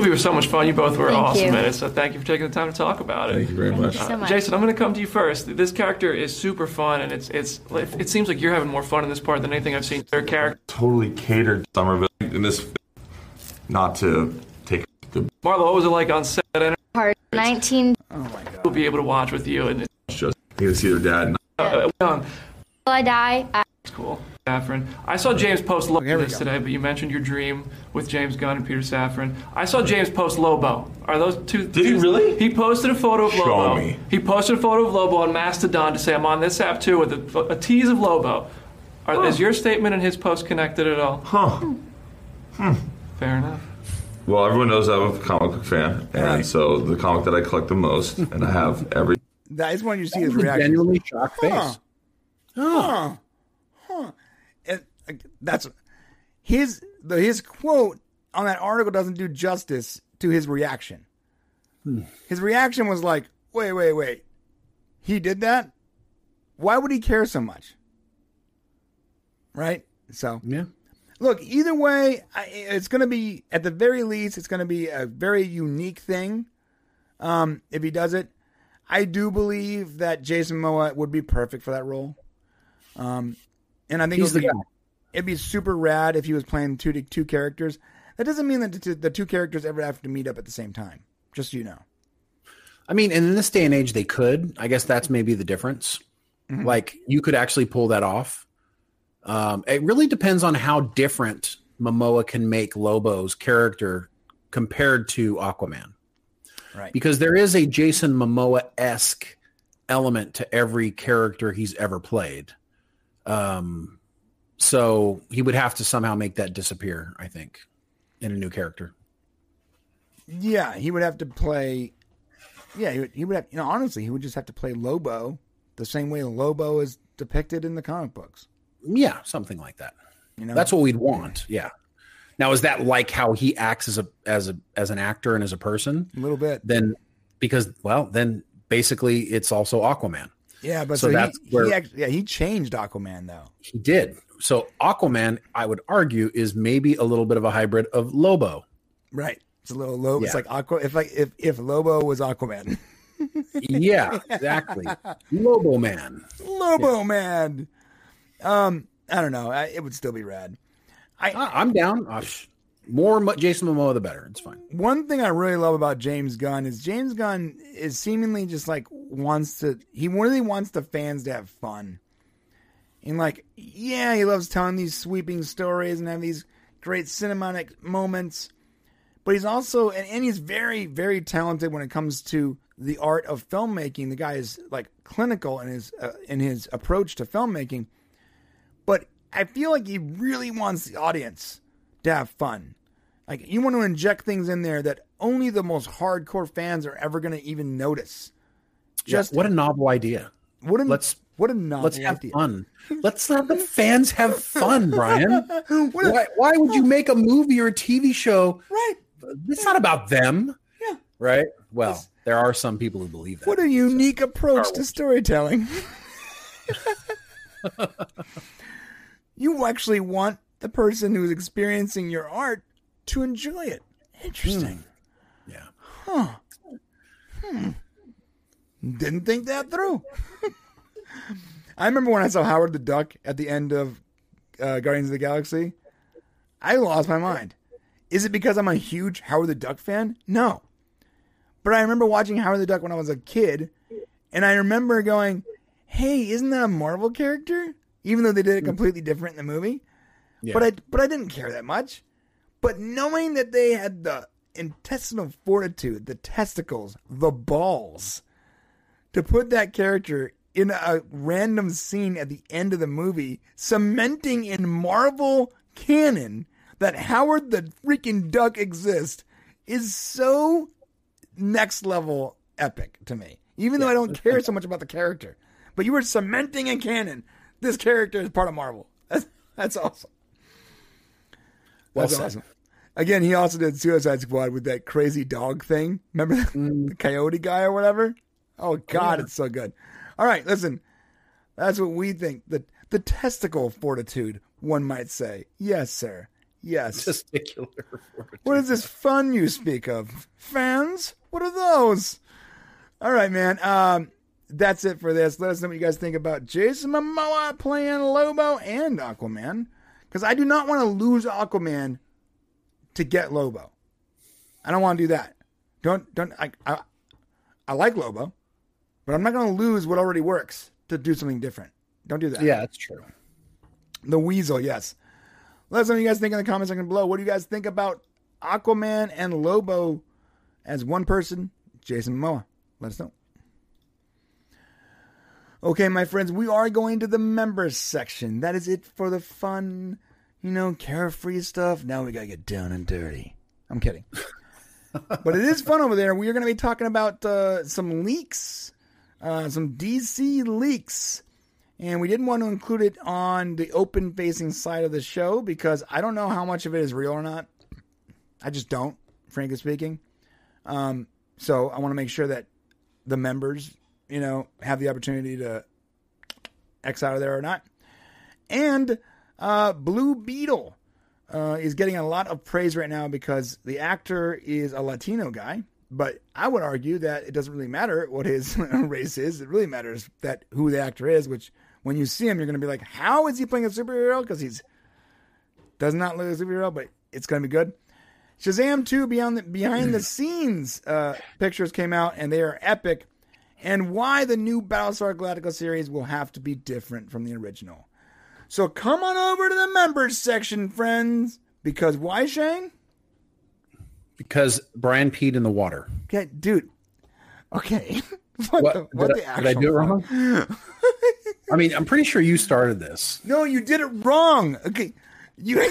E: Movie was so much fun. You both were
F: Thank
E: awesome
F: you.
E: in it. So thank you for taking the time to talk about it.
C: Thank you very much.
F: so much.
E: Jason, I'm going to come to you first. This character is super fun, and it's it's. It seems like you're having more fun in this part than anything I've seen. Their character,
D: Totally catered Somerville in this. Not to take the
E: Marlo, what was it like on set?
F: Part 19
A: Oh my god.
E: we'll be able to watch with you, and it's
D: just get to see their dad.
E: uh, young.
F: till I die. I,
E: It's cool. Saffron. I saw James post Lobo
A: here we
E: this today, but you mentioned your dream with James Gunn and Peter Safran. I saw James post Lobo. Are those two?
D: Did he really?
E: He posted a photo of
D: Show
E: Lobo.
D: me.
E: He posted a photo of Lobo on Mastodon to say, "I'm on this app too," with a, a tease of Lobo. Are, Is your statement and his post connected at all?
D: Huh. Hmm.
E: Fair enough.
D: Well, everyone knows I'm a comic book fan, and
A: Right.
D: so the comic that I collect the most, and I have every.
A: That is when you see
B: That
A: his reaction.
B: genuinely shocked face.
A: Huh. Huh. Huh. That's his the his quote on that article doesn't do justice to his reaction. His reaction was like, "Wait, wait, wait. He did that? Why would he care so much?" Right? So,
B: Yeah.
A: look, either way, it's going to be at the very least, it's going to be a very unique thing. Um, if he does it, I do believe that Jason Momoa would be perfect for that role. Um, and I think
B: He's the guy.
A: It'd be super rad if he was playing two two characters. That doesn't mean that the two, characters ever have to meet up at the same time. Just so you know.
B: I mean, and in this day and age, they could. I guess that's maybe the difference. Like you could actually pull that off. Um, it really depends on how different Momoa can make Lobo's character compared to Aquaman.
A: Right.
B: Because there is a Jason Momoa esque element to every character he's ever played. Um, so he would have to somehow make that disappear, I think, in a new character.
A: Yeah, he would have to play. Yeah, he would, he would have. You know, honestly, he would just have to play Lobo the same way Lobo is depicted in the comic books.
B: Yeah, something like that.
A: You know,
B: That's what we'd want. Yeah. Now, is that like how he acts as a as a as an actor and as a person?
A: a little bit.
B: Then, because well, then basically it's also Aquaman.
A: Yeah, but
B: So
A: so,
B: that's
A: he,
B: where-
A: he act, yeah he changed Aquaman though.
B: He did. So Aquaman, I would argue, is maybe a little bit of a hybrid of Lobo.
A: Right. It's a little Lobo. It's like Aqua. If like if if Lobo was Aquaman,
B: Yeah, exactly. Lobo Man.
A: Lobo man. Um, I don't know. I, it would still be rad.
B: I, I'm down. Uh, more Jason Momoa, the better. It's fine.
A: One thing I really love about James Gunn is James Gunn is seemingly just like wants to. He really wants the fans to have fun. And like, yeah, he loves telling these sweeping stories and have these great cinematic moments. But he's also, and, and he's very, very talented when it comes to the art of filmmaking. The guy is like clinical in his uh, in his approach to filmmaking. But I feel like he really wants the audience to have fun. Like you want to inject things in there that only the most hardcore fans are ever going to even notice. Just
B: Just what a novel idea.
A: what a
B: let's-
A: what a novel
B: Let's have
A: idea.
B: fun. Let's let the fans have fun, Brian. Why, why would you make a movie or a TV show?
A: right.
B: It's not about them.
A: Yeah.
B: Right? Well, there are some people who believe that.
A: What a unique approach to storytelling. you actually want the person who's experiencing your art to enjoy it. Interesting.
B: yeah. Huh? Hmm.
A: Didn't think that through. I remember when I saw Howard the Duck at the end of uh, Guardians of the Galaxy. I lost my mind. Is it because I'm a huge Howard the Duck fan? No. But I remember watching Howard the Duck when I was a kid, and I remember going, "Hey, isn't that a Marvel character?" Even though they did it completely different in the movie.
B: Yeah.
A: But I but I didn't care that much. But knowing that they had the intestinal fortitude, the testicles, the balls to put that character in a random scene at the end of the movie, cementing in Marvel canon that Howard the freaking Duck exists, is so next level epic to me. Even though I don't care so much about the character, but you were cementing in canon this character is part of Marvel. That's that's awesome.
B: Well
A: That's
B: said.
A: awesome. Again, he also did Suicide Squad with that crazy dog thing. Remember the,
B: Mm.
A: the coyote guy or whatever? Oh God, it's so good. All right, listen. That's what we think. The the testicle fortitude, one might say. Yes, sir. Yes.
B: Testicular. Fortitude.
A: What is this fun you speak of? Fans? What are those? All right, man. Um, that's it for this. Let us know what you guys think about Jason Momoa playing Lobo and Aquaman. Because I do not want to lose Aquaman to get Lobo. I don't want to do that. Don't don't I I, I like Lobo, but I'm not going to lose what already works to do something different. Don't do that.
B: Yeah, that's true.
A: The Weasel, yes. Let us know what you guys think in the comment section below. What do you guys think about Aquaman and Lobo as one person? Jason Momoa. Let us know. Okay, my friends, we are going to the members section. That is it for the fun, you know, carefree stuff. Now we got to get down and dirty. I'm kidding. but it is fun over there. We are going to be talking about uh, some leaks, uh, some DC leaks. And we didn't want to include it on the open facing side of the show because I don't know how much of it is real or not. I just don't, frankly speaking. Um, so I want to make sure that the members, you know, have the opportunity to X out of there or not. And uh, Blue Beetle uh, is getting a lot of praise right now because the actor is a Latino guy. But I would argue that it doesn't really matter what his race is. It really matters that who the actor is. Which, when you see him, you're going to be like, "How is he playing a superhero?" Because he's does not look like a superhero, but it's going to be good. Shazam 2 beyond the, behind the scenes uh, pictures came out and they are epic. and why the new Battlestar Galactica series will have to be different from the original. So come on over to the members section, friends. Because why, Shane?
B: Because Brian peed in the water.
A: Okay, dude. Okay. What,
B: What,
A: the, what
B: did,
A: the
B: I, did I do it wrong? I mean, I'm pretty sure you started this.
A: No, you did it wrong. Okay. You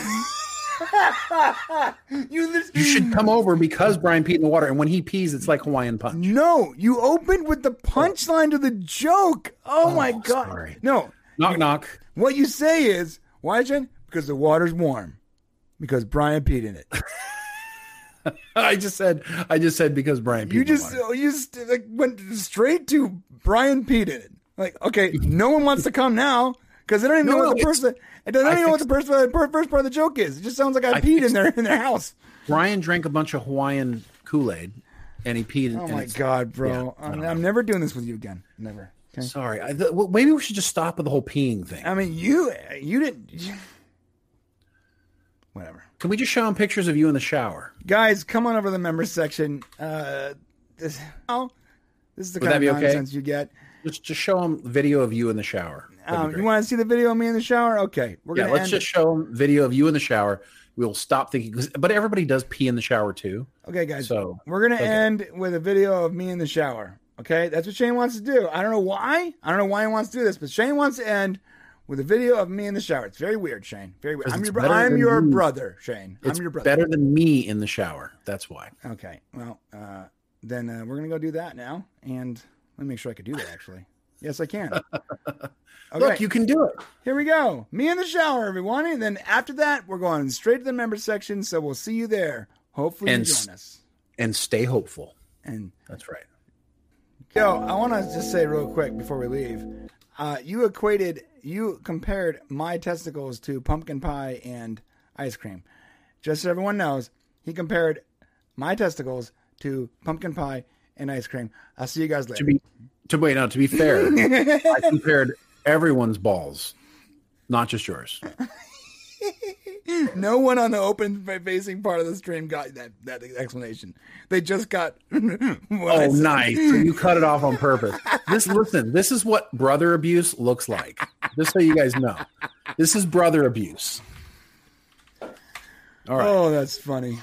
A: You
B: You should come over because Brian peed in the water, and when he pees, it's like Hawaiian punch.
A: No, you opened with the oh. punchline to the joke. Oh, oh, my god.
B: sorry.
A: No.
B: Knock knock.
A: What you say is, why, Jen? Because the water's warm. Because Brian peed in it.
B: I just said. I just said because Brian.
A: You just
B: water.
A: you just like, went straight to Brian in it. Like, okay, no one wants to come now because they don't even
B: No,
A: know what the person. They don't
B: I
A: even know what the first, part- first part of the joke is. It just sounds like I,
B: I
A: peed in their in their house.
B: Brian drank a bunch of Hawaiian Kool Aid, and he peed.
A: Oh my god, bro!
B: Yeah, I
A: I'm, I'm never doing this with you again. Never. Okay.
B: Sorry. I, th- well, maybe we should just stop with the whole peeing thing.
A: I mean, you you didn't. you- Whatever.
B: Can we just show them pictures of you in the shower?
A: Guys, come on over to the members section. Uh, this, oh, this is the
B: Would
A: kind of
B: okay?
A: nonsense you get.
B: Just just show them video of you in the shower.
A: Um, you want to see the video of me in the shower? Okay, we're
B: yeah,
A: gonna
B: let's just show them video of you in the shower. We'll stop thinking, but everybody does pee in the shower too.
A: Okay, guys.
B: So,
A: we're gonna
B: okay.
A: end with a video of me in the shower. Okay, that's what Shane wants to do. I don't know why. I don't know why he wants to do this, but Shane wants to end with a video of me in the shower. It's very weird, Shane. Very weird. I'm your, I'm your
B: me.
A: brother, Shane.
B: It's
A: I'm your brother.
B: better than me in the shower. That's why.
A: Okay. Well, uh, then uh, we're gonna go do that now, and let me make sure I could do that. Actually, yes, I can. Okay.
B: Look, you can do it.
A: Here we go. Me in the shower, everyone. And then after that, we're going straight to the member section. So we'll see you there. Hopefully,
B: And
A: you join us.
B: And stay hopeful.
A: And
B: That's right.
A: Yo, I want to just say real quick before we leave. Uh, you equated, you compared my testicles to pumpkin pie and ice cream. Just so everyone knows, he compared my testicles to pumpkin pie and ice cream. I'll see you guys later.
B: To be to wait, no, to be fair, I compared everyone's balls, not just yours.
A: no one on the open facing part of the stream got that, that explanation. They just got. what
B: Oh, nice. So you cut it off on purpose. This listen, this is what brother abuse looks like. Just so you guys know. This is brother abuse. All right.
A: Oh, that's funny.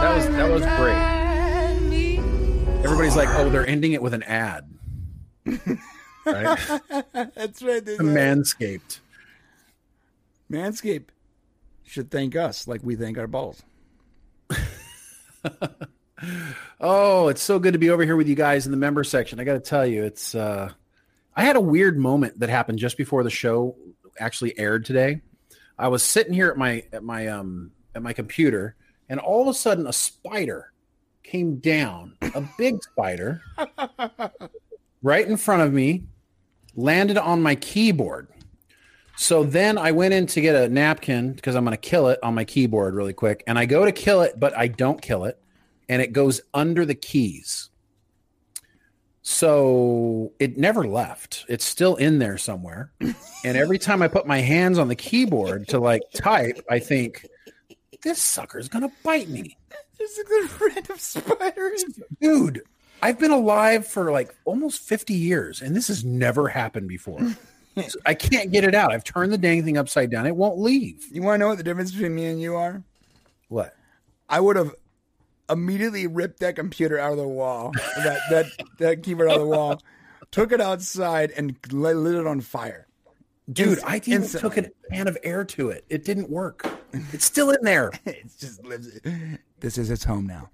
B: That was that was great. Everybody's like, oh, they're ending it with an ad. right?
A: That's right.
B: Manscaped.
A: Manscaped should thank us like we thank our balls.
B: Oh, it's so good to be over here with you guys in the member section. I got to tell you, it's uh I had a weird moment that happened just before the show actually aired today. I was sitting here at my at my um at my computer and all of a sudden a spider came down, a big spider right in front of me, landed on my keyboard. So then I went in to get a napkin because I'm going to kill it on my keyboard really quick. And I go to kill it, but I don't kill it. And it goes under the keys. So it never left. It's still in there somewhere. And every time I put my hands on the keyboard to like type, I think, this sucker's going to bite me.
A: There's a random spider.
B: Dude, I've been alive for like almost 50 years and this has never happened before. So I can't get it out. I've turned the dang thing upside down. It won't leave.
A: You want to know what the difference between me and you are?
B: What?
A: I would have immediately ripped that computer out of the wall, that that that keyboard out of the wall, took it outside and lit it on fire.
B: Dude,
A: Inst-
B: I even took a can of air to it. It didn't work. It's still in there.
A: It just lives. This is its home now,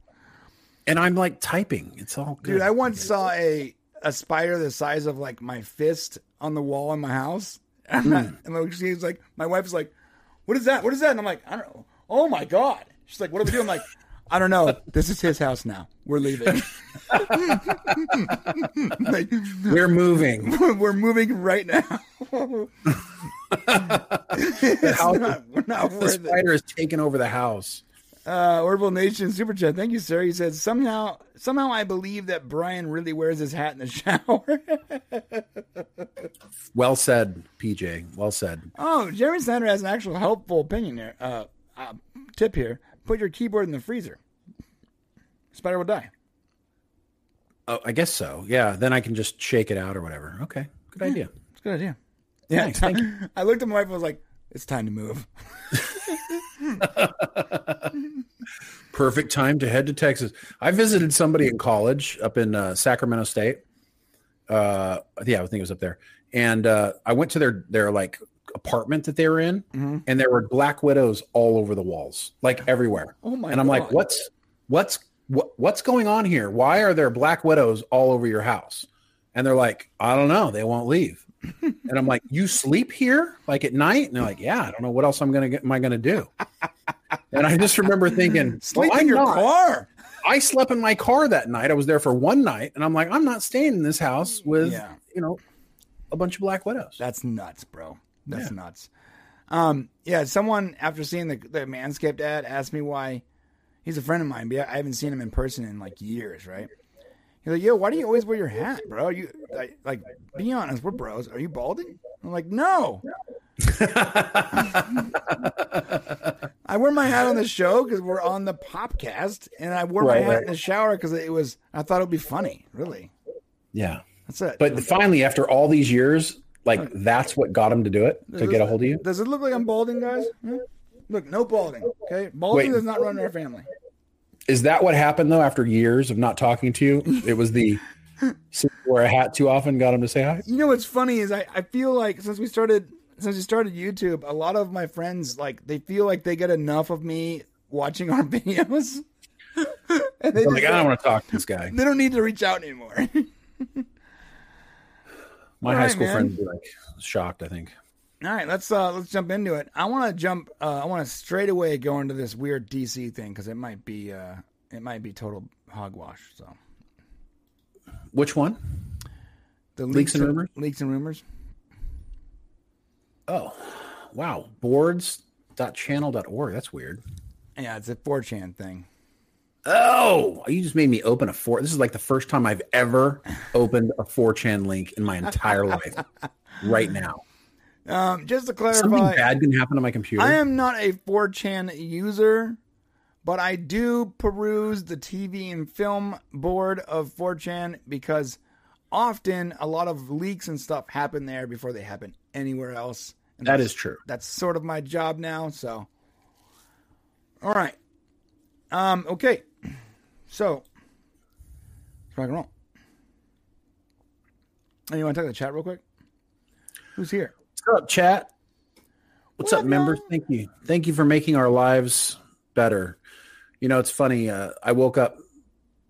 B: And I'm like typing. It's all good.
A: dude. I once saw a a spider the size of like my fist on the wall in my house, hmm. and like, she's like, my wife is like, "What is that? What is that?" And I'm like, "I don't know." Oh my god! She's like, "What do we do?" I'm like, "I don't know. This is his house now. We're leaving." like,
B: We're moving.
A: we're moving right now. It's
B: house-
A: not- we're not
B: The
A: it.
B: spider has taken over the house.
A: Uh, Orville Nation super chat. Thank you, sir. He said somehow, somehow I believe that Brian really wears his hat in the shower.
B: Well said, PJ. Well said.
A: oh, Jeremy Snyder has an actual helpful opinion here. Uh, uh, tip here: put your keyboard in the freezer. spider will die.
B: Oh, I guess so. Yeah. Then I can just shake it out or whatever. Okay. Good idea.
A: It's a good idea. Yeah,
B: Thanks, thank you.
A: I looked at my wife and was like, "It's time to move."
B: Perfect time to head to Texas. I visited somebody in college up in uh, Sacramento State. Uh, yeah, I think it was up there. And uh, I went to their their like apartment that they were in,
A: Mm-hmm.
B: and there were black widows all over the walls, like everywhere.
A: Oh my
B: And I'm like, what's what's what, what's going on here? Why are there black widows all over your house? And they're like, I don't know. They won't leave. And I'm like, you sleep here like at night? And they're like, yeah. I don't know what else I'm gonna get. Am I gonna do? and I just remember thinking,
A: Sleep
B: well,
A: in your
B: not.
A: car.
B: I slept in my car that night. I was there for one night, and I'm like, I'm not staying in this house with
A: Yeah.
B: you know a bunch of black widows.
A: That's nuts, bro. That's nuts. Um, yeah, someone after seeing the the Manscaped ad asked me why. He's a friend of mine, but I haven't seen him in person in like years, right? He's like, "Yo, why do you always wear your hat, bro? You like, like be honest, we're bros. Are you balding?" I'm like, "No." I wear my hat on the show because we're on the popcast, and I wore my hat
B: right.
A: in the shower because it was. I thought it would be funny. Really,
B: yeah,
A: that's it.
B: but finally, after all these years, like that's what got him to do it to get a hold of you.
A: Does it look like I'm balding, guys? Hmm? Look, no balding. Okay, balding
B: Wait.
A: does not run in our family.
B: Is that what happened though? After years of not talking to you, it was the wear a hat too often got him to say hi.
A: You know what's funny is I, I feel like since we started since we started YouTube, a lot of my friends like they feel like they get enough of me watching our videos. and they,
B: like, I don't want to talk to this guy.
A: they don't need to reach out anymore.
B: My
A: All
B: high
A: right,
B: school
A: man.
B: friends be like shocked. I think.
A: All right, let's uh let's jump into it. I want to jump. Uh, I want to straight away go into this weird DC thing because it might be uh it might be total hogwash. So
B: Which one?
A: the
B: Leaks and rumors?
A: leaks and rumors.
B: Oh, wow. Boards.channel.org. That's weird.
A: Yeah, it's a 4chan thing.
B: Oh, you just made me open a four. This is like the first time I've ever opened a 4chan link in my entire life. Right now,
A: Um, just to clarify, something
B: bad can happen to my computer.
A: I am not a 4chan user, but I do peruse the TV and film board of 4chan because often a lot of leaks and stuff happen there before they happen anywhere else. And that's-
B: true.
A: That's sort of my job now. So, all right. Um. Okay. So, let's rock and roll. And you want to talk to the chat real quick? Who's here?
B: What's up, chat? What's
A: What
B: up, members? Thank you. Thank you for making our lives better. You know, it's funny. Uh, I woke up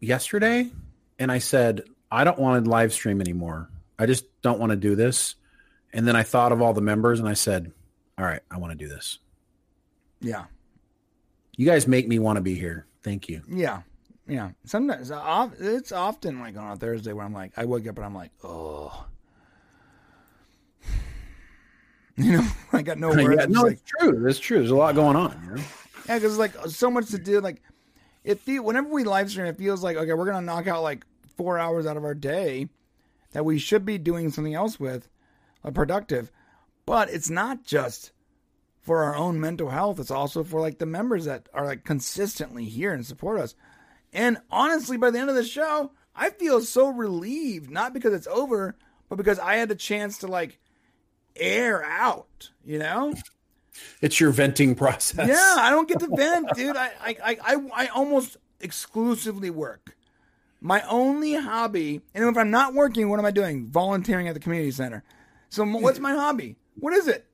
B: yesterday and I said, I don't want to live stream anymore. I just don't want to do this. And then I thought of all the members and I said, All right, I want to do this.
A: Yeah.
B: You guys make me want to be here. Thank you.
A: Yeah, yeah. Sometimes uh, it's often like on a Thursday where I'm like, I wake up and I'm like, oh, you know, I got no words.
B: Yeah, no,
A: like,
B: it's true. It's true. There's a lot going on. You know?
A: yeah, because like so much to do. Like, it feel whenever we live stream, it feels like okay, we're gonna knock out like four hours out of our day that we should be doing something else with, uh, productive. But it's not just for our own mental health. It's also for like the members that are like consistently here and support us. And honestly, by the end of the show, I feel so relieved, not because it's over, but because I had the chance to like air out, you know?
B: It's your venting process.
A: Yeah, I don't get to vent, dude. I, I, I, I, almost exclusively work. My only hobby, and if I'm not working, what am I doing? Volunteering at the community center. So what's my hobby? What is it?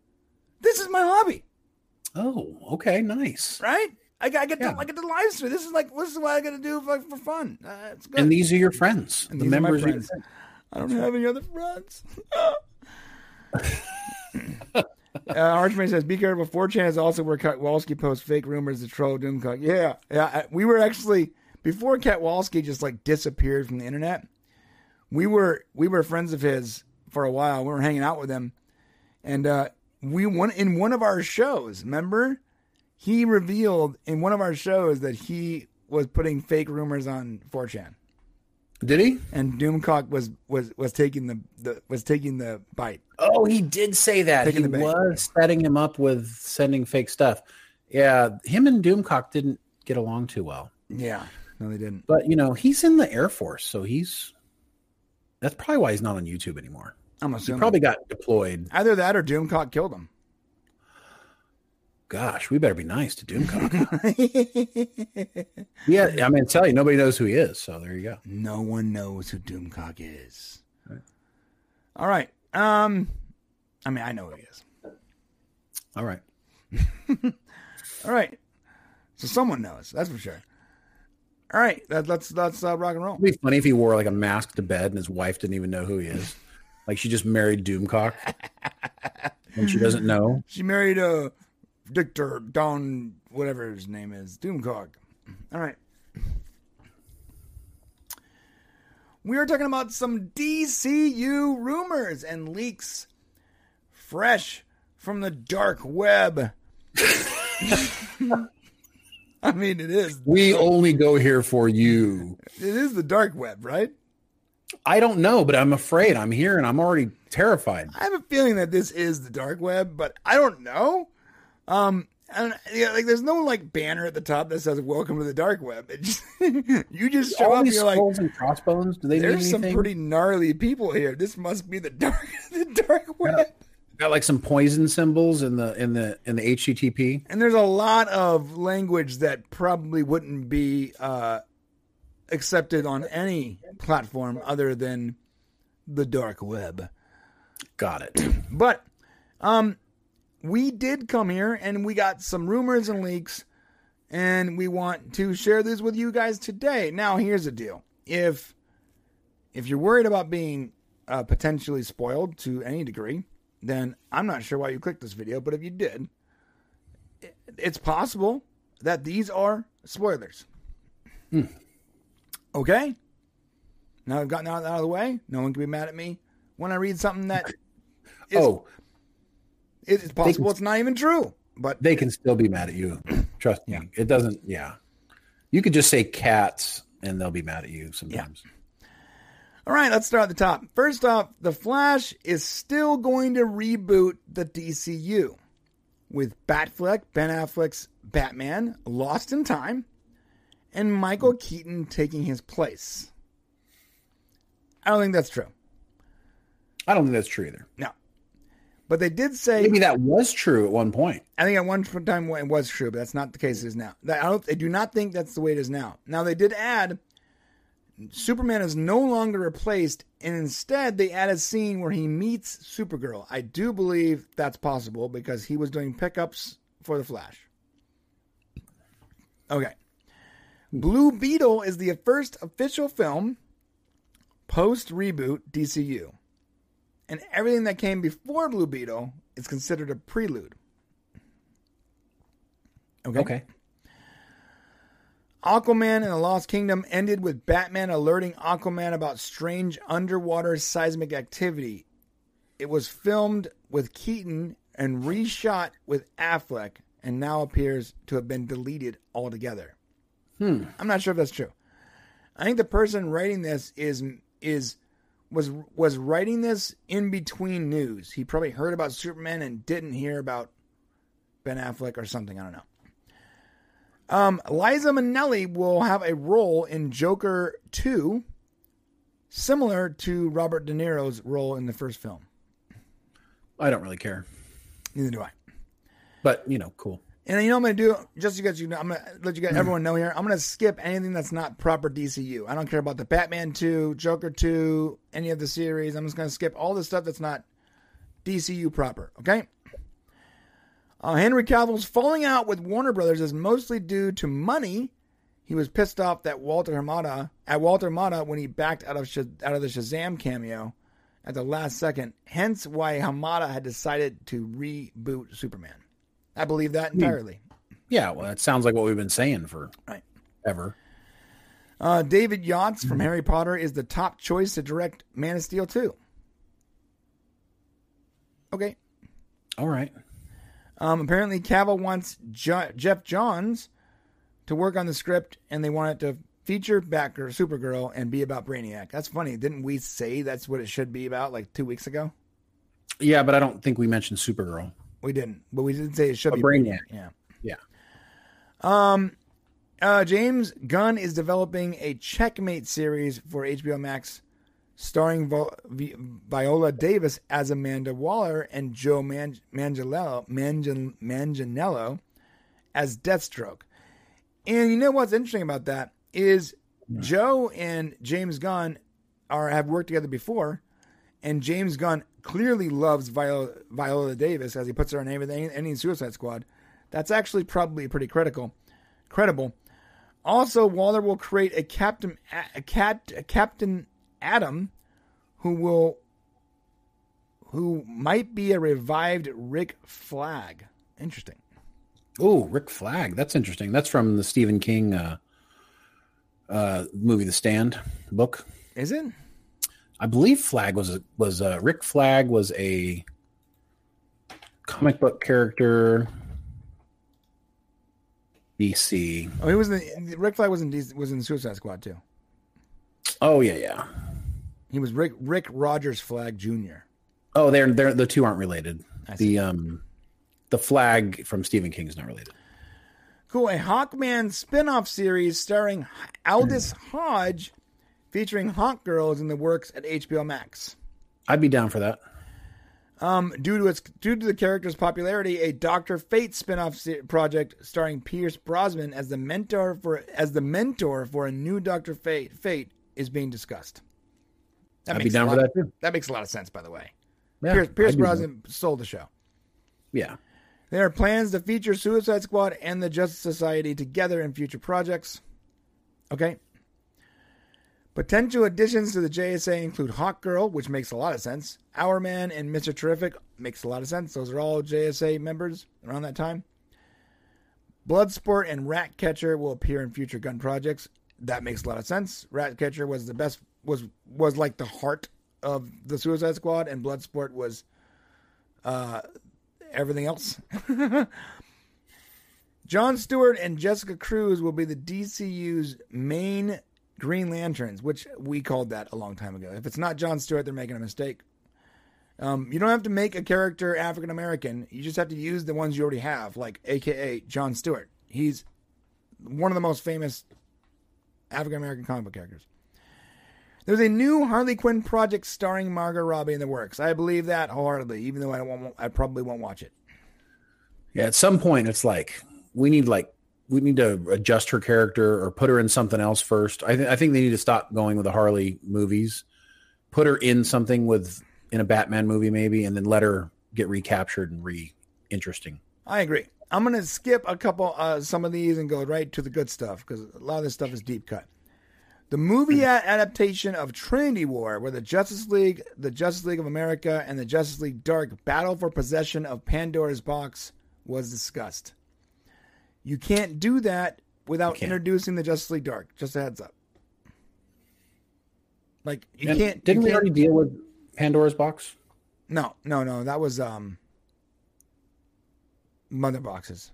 A: This is my hobby,
B: Oh, okay. Nice.
A: right? I, got- I get
B: Yeah.
A: to I get to live stream. This is like this is what I got to do for, for fun. Uh, it's good.
B: And these are your friends. the
A: are my
B: members.
A: friends.
B: friends.
A: I don't have any other friends. uh, Archman says, "Be careful. 4chan is also where Katwalski posts fake rumors to troll Doomcock." Yeah, yeah. We were actually before Katwalski just like disappeared from the internet. We were we were friends of his for a while. We were hanging out with him, and uh, we one in one of our shows. Remember, he revealed in one of our shows that he was putting fake rumors on 4chan
B: Did he?
A: and Doomcock was was was taking the, the was taking the bite.
B: Oh, he did say that.
A: Taking
B: he
A: the
B: was setting him up with sending fake stuff. Yeah, him and Doomcock didn't get along too well.
A: Yeah, No, they didn't.
B: But you know, he's in the Air Force, so he's that's probably why he's not on YouTube anymore.
A: I'm assuming He
B: probably got deployed.
A: Either that or Doomcock killed him.
B: Gosh, we better be nice to Doomcock. yeah, I mean, tell you, nobody knows who he is. So there you go.
A: no one knows who Doomcock is. All right. Um, I mean, I know who he is.
B: All right.
A: All right. So someone knows. That's for sure. All right. That, let's let's uh, rock and roll.
B: It'd be funny if he wore like a mask to bed and his wife didn't even know who he is. Like she just married Doomcock and she doesn't know.
A: She married uh, Victor Don, whatever his name is, Doomcock. All right. We are talking about some DCU rumors and leaks fresh from the dark web. I mean, it is.
B: We only go here for you.
A: It is the dark web, right?
B: I don't know, but I'm afraid. I'm here and I'm already terrified.
A: I have a feeling that this is the dark web, but I don't know. Um, and yeah, like there's no like banner at the top that says "Welcome to the dark web." It just, you just show
B: All
A: up.
B: these
A: You're like,
B: skulls and crossbones. Do they mean
A: there's some pretty gnarly people here. This must be the dark, the dark web.
B: Got like some poison symbols in the in the in the HTTP.
A: And there's a lot of language that probably wouldn't be uh, accepted on any platform other than the dark web.
B: Got it.
A: But um we did come here and we got some rumors and leaks and we want to share this with you guys today. Now here's the deal. If if you're worried about being uh, potentially spoiled to any degree, then I'm not sure why you clicked this video, but if you did, it's possible that these are spoilers. Okay? Now I've gotten that out of the way. No one can be mad at me when I read something that is
B: oh,
A: it's possible it's not even true. But
B: they can still be mad at you. Trust me. It doesn't. Yeah, you could just say cats and they'll be mad at you sometimes.
A: all right, let's start at the top. First off, The Flash is still going to reboot the DCU with Batfleck, Ben Affleck's Batman, Lost in Time, and Michael Keaton taking his place. I don't think that's true.
B: I don't think that's true either.
A: No. But they did say
B: Maybe that was true at one point.
A: I think at one time it was true, but that's not the case it is now. I, don't, I do not think that's the way it is now. Now they did add Superman is no longer replaced, and instead they add a scene where he meets Supergirl. I do believe that's possible because he was doing pickups for the Flash. Okay. Blue Beetle is the first official film post reboot DCU. And everything that came before Blue Beetle is considered a prelude. Okay.
B: Okay.
A: Aquaman and the Lost Kingdom ended with Batman alerting Aquaman about strange underwater seismic activity. It was filmed with Keaton and reshot with Affleck and now appears to have been deleted altogether. Hmm. I'm not sure if that's true. I think the person writing this is is was was writing this in between news. He probably heard about Superman and didn't hear about Ben Affleck or something. I don't know. Um, Liza Minnelli will have a role in Joker 2, similar to Robert De Niro's role in the first film.
B: I don't really care,
A: Neither do I.
B: but you know, cool.
A: And you know I'm gonna do? Just so you guys, know, I'm gonna let you guys, everyone know here. I'm gonna skip anything that's not proper DCU. I don't care about the Batman 2, Joker 2, any of the series. I'm just gonna skip all the stuff that's not DCU proper. Okay. Uh, Henry Cavill's falling out with Warner Brothers is mostly due to money. He was pissed off that Walter Hamada at Walter Hamada when he backed out of Shaz- out of the Shazam cameo at the last second. Hence, why Hamada had decided to reboot Superman. I believe that entirely.
B: Yeah, well, that sounds like what we've been saying for
A: Right.
B: ever.
A: Uh, David Yates from Harry Potter is the top choice to direct Man of Steel 2. Okay.
B: All right.
A: Um, apparently, Cavill wants jo- Geoff Johns to work on the script, and they want it to feature Batgirl, Supergirl, and be about Brainiac. That's funny. Didn't we say that's what it should be about like two weeks ago?
B: Yeah, but I don't think we mentioned Supergirl.
A: We didn't, but we did say it should
B: But
A: be
B: Brainiac.
A: Yeah.
B: Yeah.
A: Uh, James Gunn is developing a Checkmate series for HBO Max, starring Vi- Viola Davis as Amanda Waller and Joe Man- Manganiello, Mangan- Manganiello as Deathstroke. And you know what's interesting about that is Joe and James Gunn are have worked together before, and James Gunn clearly loves Viola, Viola Davis as he puts her name in everything, any Suicide Squad. That's actually probably pretty critical, credible. Also, Waller will create a Captain a, cat, a Captain Atom, who will who might be a revived Rick Flag. Interesting.
B: Oh, Rick Flag. That's interesting. That's from the Stephen King uh, uh, movie, The Stand book.
A: Is it?
B: I believe Flag was a, was uh, Rick Flag was a comic book character. DC.
A: Oh, he was in the, Rick Flag was in DC was in Suicide Squad too.
B: Oh yeah, yeah.
A: He was Rick Rick Rogers Flag Jr.
B: Oh, they're they're the two aren't related. The um, the Flag from Stephen King is not related.
A: Cool. A Hawkman spin-off series starring Aldis Hodge featuring Hawk Girls in the works at HBO Max.
B: I'd be down for that.
A: Um, due to its due to the character's popularity, a Doctor Fate spin-off se- project starring Pierce Brosnan as the mentor for as the mentor for a new Doctor Fate Fate is being discussed. That
B: I'd be down for that too.
A: That makes a lot of sense, by the way.
B: Yeah,
A: Pierce, Pierce Brosnan sold the show.
B: Yeah.
A: There are plans to feature Suicide Squad and the Justice Society together in future projects. Okay. Potential additions to the JSA include Hawkgirl, which makes a lot of sense. Hourman and Mr. Terrific makes a lot of sense. Those are all JSA members around that time. Bloodsport and Ratcatcher will appear in future Gunn projects. That makes a lot of sense. Ratcatcher was the best was was like the heart of the Suicide Squad, and Bloodsport was uh, everything else. John Stewart and Jessica Cruz will be the DCU's main Green Lanterns, which we called that a long time ago. If it's not John Stewart, they're making a mistake. Um, you don't have to make a character African American. You just have to use the ones you already have, like AKA John Stewart. He's one of the most famous African American comic book characters. There's a new Harley Quinn project starring Margot Robbie in the works. I believe that wholeheartedly, even though I don't I probably won't watch it.
B: Yeah, at some point it's like we need like we need to adjust her character or put her in something else first. I, th- I think they need to stop going with the Harley movies. Put her in something with in a Batman movie maybe, and then let her get recaptured and re interesting.
A: I agree. I'm gonna skip a couple, uh, some of these, and go right to the good stuff because a lot of this stuff is deep cut. The movie adaptation of Trinity War, where the Justice League, the Justice League of America, and the Justice League Dark battle for possession of Pandora's box, was discussed. You can't do that without introducing the Justice League Dark. Just a heads up. Like you
B: And
A: can't.
B: Didn't
A: you
B: we already deal with Pandora's box?
A: No, no, no. That was um. Mother boxes.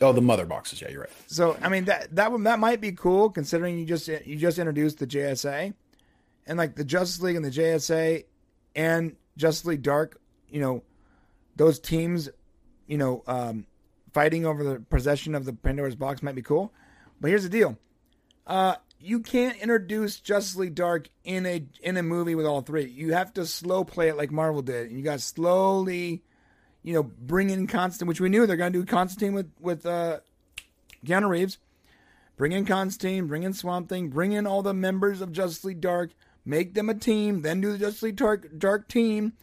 B: Oh, the mother boxes. Yeah, you're right.
A: So I mean that that one that might be cool considering you just you just introduced the JSA, and like the Justice League and the JSA, and Justice League Dark, you know, those teams, you know, um, fighting over the possession of the Pandora's box might be cool, but here's the deal, uh, you can't introduce Justice League Dark in a in a movie with all three. You have to slow play it like Marvel did, and you got slowly, you know, bring in Constantine, which we knew they're going to do Constantine with with uh, Keanu Reeves. Bring in Constantine, bring in Swamp Thing, bring in all the members of Justice League Dark, make them a team, then do the Justice League Dark, Dark team.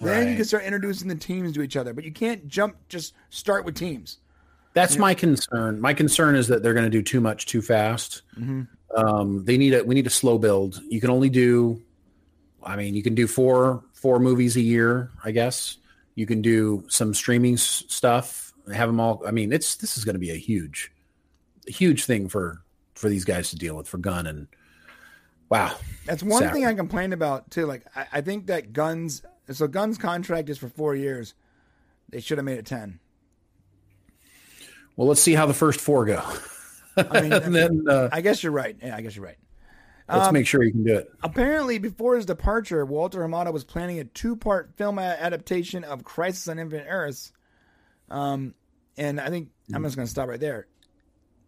A: Then you can start introducing the teams to each other. But you can't jump, just start with teams.
B: That's my concern. My concern is that they're going to do too much too fast. Um, they need a we need a slow build. You can only do, I mean, you can do four four movies a year, I guess. You can do some streaming s- stuff. Have them all. I mean, it's this is going to be a huge, huge thing for for these guys to deal with for Gunn and wow.
A: That's one thing I complained about too. Like I, I think that Gunn's so Gunn's contract is for four years. They should have made it ten.
B: Well, let's see how the first four go,
A: I mean,
B: and then uh,
A: I guess you're right. Yeah, I guess you're right.
B: let's
A: Um,
B: make sure you can do it.
A: Apparently, before his departure, Walter Hamada was planning a two-part film adaptation of Crisis on Infinite Earths. Um, and I think I'm just going to stop right there.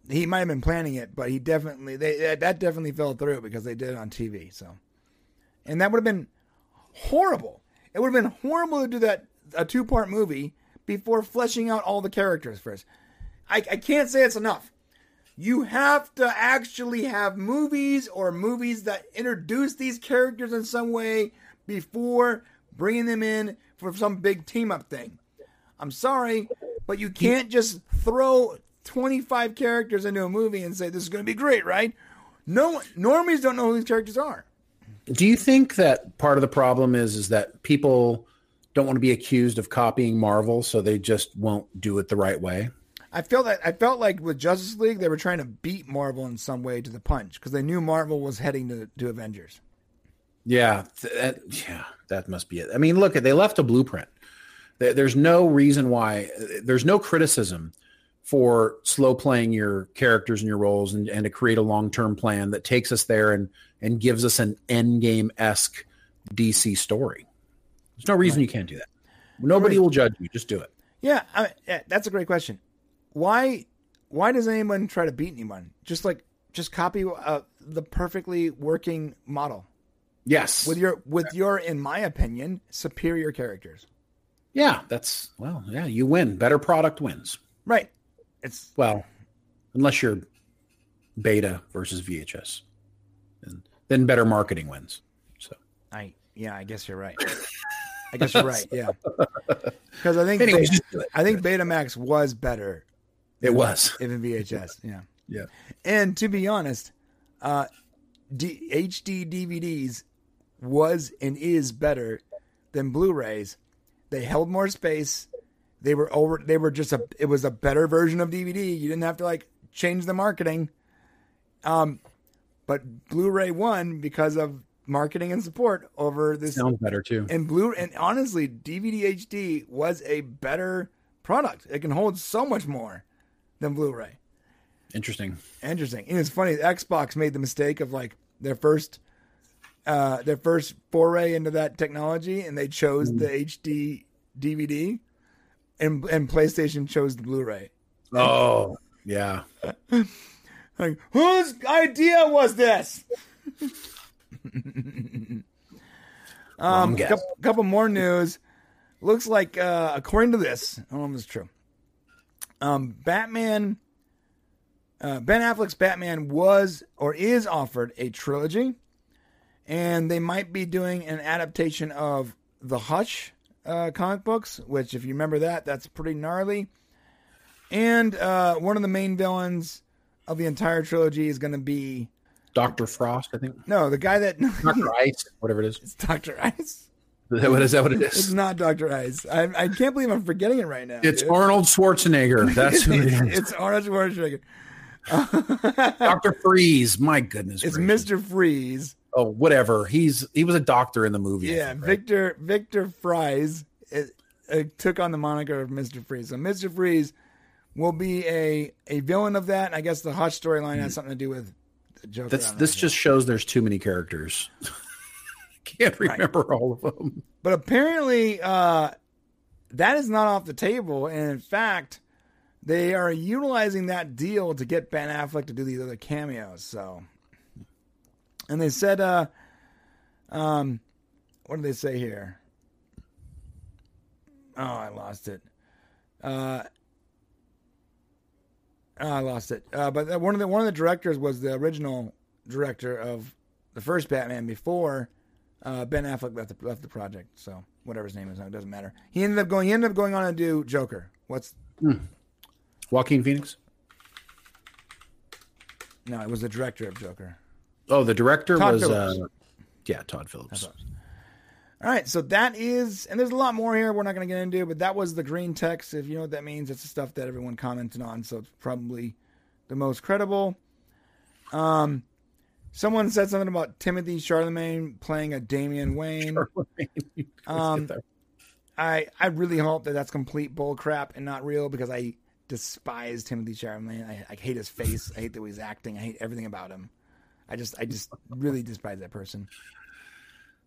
A: he might have been planning it, but he definitely they that definitely fell through because they did it on TV. So, and that would have been horrible. It would have been horrible to do that a two part movie before fleshing out all the characters first. I, I can't say it's enough. You have to actually have movies or movies that introduce these characters in some way before bringing them in for some big team up thing. I'm sorry, but you can't just throw 25 characters into a movie and say this is going to be great, right? No, normies don't know who these characters are.
B: Do you think that part of the problem is is that people don't want to be accused of copying Marvel, so they just won't do it the right way?
A: I feel that I felt like with Justice League they were trying to beat Marvel in some way to the punch because they knew Marvel was heading to, to Avengers.
B: Yeah, that, yeah, that must be it. I mean, look, they left a blueprint. There's no reason why. There's no criticism for slow playing your characters and your roles and, and to create a long term plan that takes us there and and gives us an endgame esque DC story. There's no reason you can't do that. Nobody will judge you. Just do it.
A: Yeah, I, yeah, that's a great question. Why why does anyone try to beat anyone? Just like just copy uh, the perfectly working model
B: Yes.
A: with your with your in my opinion superior characters.
B: yeah, that's well, yeah, you win. Better product wins.
A: Right. It's
B: Well, unless you're beta versus VHS. Then better marketing wins. So
A: I yeah, I guess you're right. I guess you're right. Yeah, because I think
B: Anyways,
A: Beta-
B: just do it.
A: I think Betamax was better
B: it was.
A: even VHS. Yeah,
B: Yeah.
A: and to be honest, uh, D- HD DVDs was and is better than Blu-rays. They held more space. They were over. They were just a. It was a better version of DVD. You didn't have to like change the marketing. Um, but Blu-ray won because of marketing and support over this
B: Sounds better too.
A: and blue and honestly dvd hd was a better product it can hold so much more than blu-ray
B: Interesting.
A: interesting and it's funny xbox made the mistake of like their first uh their first foray into that technology and they chose the hd dvd and and playstation chose the blu-ray
B: Oh, yeah.
A: like whose idea was this Um,
B: guess.
A: couple, couple more news. Looks like, uh, according to this, I don't know if it's true. Um, Batman, uh, Ben Affleck's Batman was or is offered a trilogy, and they might be doing an adaptation of the Hush uh, comic books, which, if you remember that, that's pretty gnarly. And uh, one of the main villains of the entire trilogy is going to be
B: Dr. Frost, I think.
A: no the guy that
B: Dr. Ice, whatever it is.
A: it's Doctor Ice.
B: Is that what, is that what it
A: It's not Doctor Ice. I, I can't believe I'm forgetting it right now.
B: It's
A: dude.
B: Arnold Schwarzenegger. That's who it is.
A: it's Arnold Schwarzenegger.
B: Dr. Freeze. My goodness.
A: It's. Mr. Freeze.
B: Oh, whatever. He's he was a doctor in the movie.
A: Yeah,
B: think, right?
A: Victor Victor Fries it, it took on the moniker of Mr. Freeze. So Mr. Freeze will be a a villain of that. And I guess the Hush storyline has something to do with the Joker.
B: That's this
A: that.
B: just shows there's too many characters. Can't remember all of them.
A: But apparently, uh, that is not off the table. And in fact, they are utilizing that deal to get Ben Affleck to do these other cameos. So, and they said, uh, um, what did they say here? Oh, I lost it. Uh, oh, I lost it. Uh, but one of the one of the directors was the original director of the first Batman before uh, Ben Affleck left the, left the project. So whatever his name is, it doesn't matter. He ended up going. He ended up going on to do Joker. What's
B: Joaquin Phoenix.
A: no? It was the director of Joker.
B: Oh, the director
A: Todd
B: was uh, yeah, Todd Phillips.
A: All right, so that is, and there's a lot more here we're not going to get into, but that was the green text. If you know what that means, it's the stuff that everyone commented on, so it's probably the most credible. Um, someone said something about Timothée Chalamet playing a Damian Wayne. Um, I I really hope that that's complete bull crap and not real because I despise Timothée Chalamet. I, I hate his face. I hate the way he's acting. I hate everything about him. I just I just really despise that person.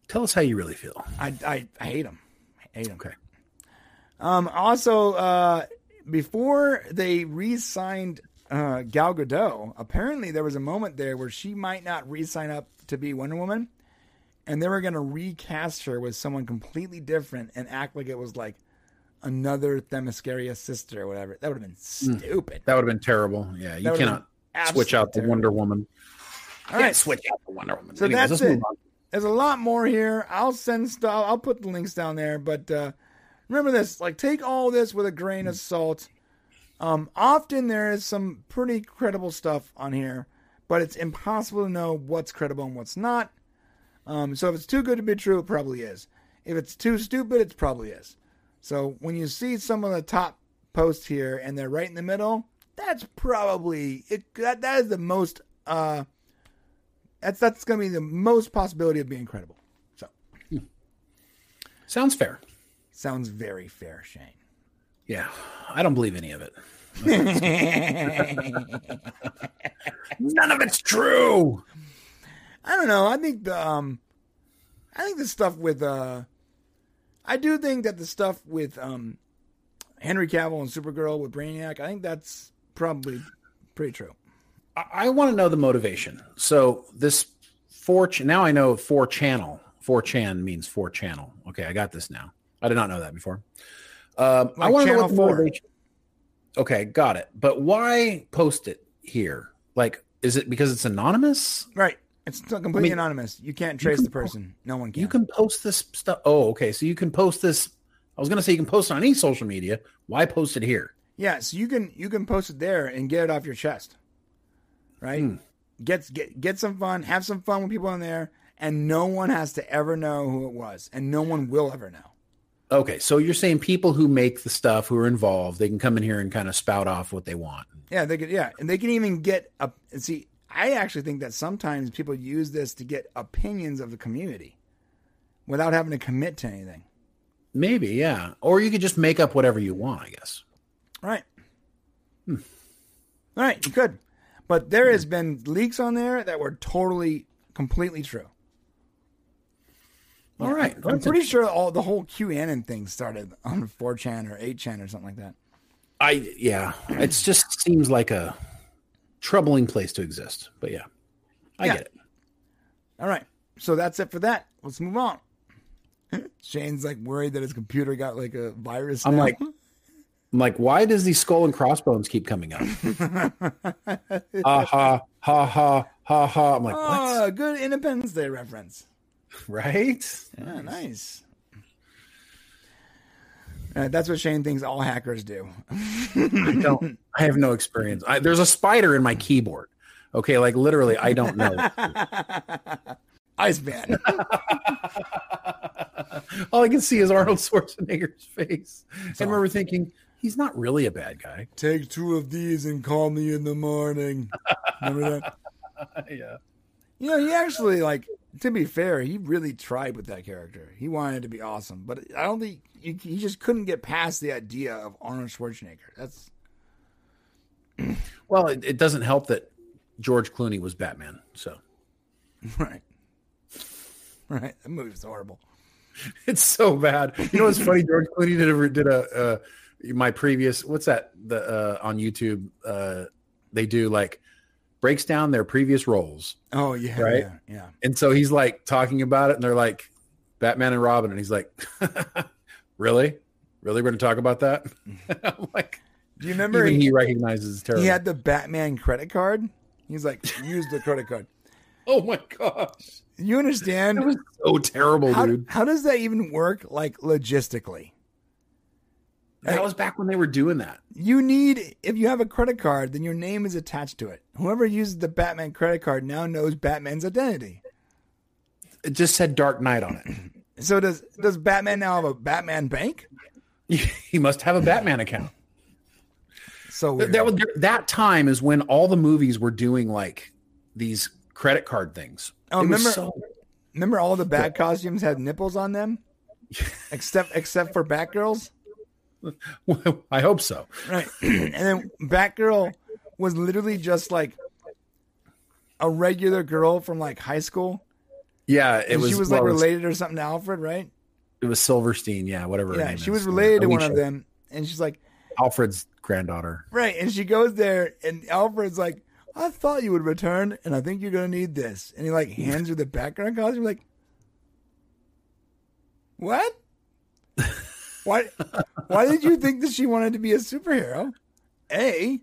B: Tell us how you really feel.
A: I I, I hate him. I hate him.
B: Okay.
A: Um. Also, uh, before they re-signed uh, Gal Gadot, apparently there was a moment there where she might not re-sign up to be Wonder Woman, and they were going to recast her with someone completely different and act like it was like another Themyscira sister or whatever. That would have been stupid.
B: That would have been terrible. Yeah, you cannot switch out the Wonder Woman.
A: All right,
B: switch out the Wonder Woman.
A: So
B: Anyways,
A: that's it. There's a lot more here. I'll send stuff. I'll put the links down there. But uh, remember this: like, take all this with a grain of salt. Um, often there is some pretty credible stuff on here, but it's impossible to know what's credible and what's not. Um, so if it's too good to be true, it probably is. If it's too stupid, it probably is. So when you see some of the top posts here and they're right in the middle, that's probably it. That that is the most. Uh, that's that's going to be the most possibility of being credible. So
B: Sounds fair.
A: sounds very fair, Shane.
B: Yeah, I don't believe any of it. None of it's true.
A: I don't know. I think the um, I think the stuff with uh, I do think that the stuff with um, Henry Cavill and Supergirl with Brainiac, I think that's probably pretty true.
B: I, I want to know the motivation. So this four ch- now I know four channel. Four chan means four channel. Okay, I got this now. I did not know that before. Um, I want to know what the
A: 4.
B: motivation. Okay, got it. But why post it here? Like, is it because it's anonymous?
A: Right. It's completely
B: I mean,
A: anonymous. You can't trace
B: can
A: the person. No one can.
B: You can post this stuff. Oh, okay. So you can post this. I was going to say you can post it on any social media. Why post it here?
A: Yeah, so you can you can post it there and get it off your chest. Right?
B: Hmm.
A: Get get get some fun, have some fun with people in there, and no one has to ever know who it was, and no one will ever know.
B: Okay, so you're saying people who make the stuff, who are involved, they can come in here and kind of spout off what they want.
A: Yeah, they could. Yeah, and they can even get a see, I actually think that sometimes people use this to get opinions of the community, without having to commit to anything.
B: Maybe, yeah. Or you could just make up whatever you want, I guess.
A: Right. All right, you could, but there has been leaks on there that were totally, completely true.
B: All right.
A: I'm pretty sure all the whole QAnon thing started on 4chan or 8chan or something like that.
B: I yeah. It just seems like a troubling place to exist. But yeah. I
A: Yeah.
B: get it.
A: All right, so that's it for that. Let's move on. Shane's like worried that his computer got like a virus.
B: I'm
A: now.
B: like I'm like, why does these skull and crossbones keep coming up? ha ha ha ha ha ha. I'm like, what?
A: oh, good Independence Day reference.
B: Right?
A: Yeah, nice. Uh, that's what Shane thinks all hackers do.
B: I don't. I have no experience. I, there's a spider in my keyboard. Okay, like literally, I don't know.
A: Iceman.
B: All I can see is Arnold Schwarzenegger's face. I remember thinking he's not really a bad guy.
A: Take two of these and call me in the morning. Remember that?
B: yeah.
A: You know, he actually like. To be fair, he really tried with that character. He wanted it to be awesome, but I don't think he, he just couldn't get past the idea of Arnold Schwarzenegger. That's
B: Well, it, it doesn't help that George Clooney was Batman. So
A: right. Right. That movie was horrible.
B: it's so bad. You know what's funny? George Clooney did a did a uh, my previous what's that the uh, on YouTube uh, they do like breaks down their previous roles.
A: Oh yeah,
B: Right?
A: yeah, yeah.
B: And so he's like talking about it, and they're like Batman and Robin, and he's like, "Really, really, we're going to talk about that?" I'm like,
A: Do you remember he,
B: he recognizes terrible.
A: he had the Batman credit card? He's like, use the credit card.
B: oh my gosh,
A: You understand?
B: that was so terrible,
A: how,
B: dude.
A: how does that even work, like logistically?
B: That was back when they were doing that.
A: You need, if you have a credit card, then your name is attached to it. Whoever uses the Batman credit card now knows Batman's identity.
B: It just said Dark Knight on it.
A: So does does Batman now have a Batman bank?
B: he must have a Batman account.
A: So weird.
B: That, was, that time is when all the movies were doing like these credit card things.
A: Oh,
B: It
A: remember-
B: so-
A: Remember all the Bat costumes had nipples on them, except except for Batgirls.
B: I hope so.
A: Right. and then Batgirl was literally just like a regular girl from like high school.
B: Yeah, it
A: And
B: was.
A: she was
B: well,
A: like
B: it was-
A: related or something to Alfred, right?
B: It was Silverstone. Yeah, whatever. her
A: Yeah, she
B: is.
A: was related to one of them. And she's like,
B: Alfred's granddaughter.
A: Right. And she goes there, and Alfred's like, I thought you would return, and I think you're going to need this. And he like hands her the background costume. Like, what? why? Why did you think that she wanted to be a superhero? A.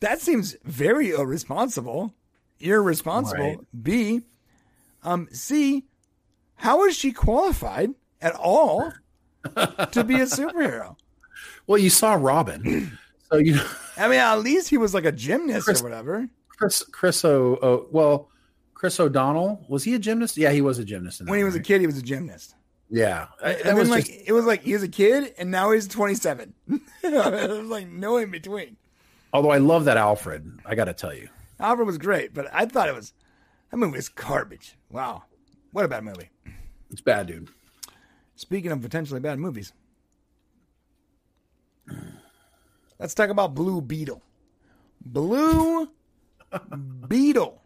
A: That seems very irresponsible, irresponsible.
B: Right.
A: B. Um. C. How is she qualified at all to be a superhero?
B: Well, you saw Robin, so you
A: I mean, at least he was like a gymnast
B: Chris-
A: or whatever.
B: Chris Chris O. O well, Chris O'Donnell was he a gymnast? Yeah, he was a gymnast.
A: When he was a kid, he was a gymnast.
B: Yeah, I-
A: And
B: that
A: then
B: was
A: like
B: just-
A: it was like he was a kid, and now he's twenty seven. There's like no in between.
B: although I love that Alfred. I got to tell you,
A: Alfred was great, but I thought it was that movie was garbage. Wow, what a bad movie.
B: it's bad, dude.
A: Speaking of potentially bad movies, let's talk about Blue Beetle. Blue Beetle,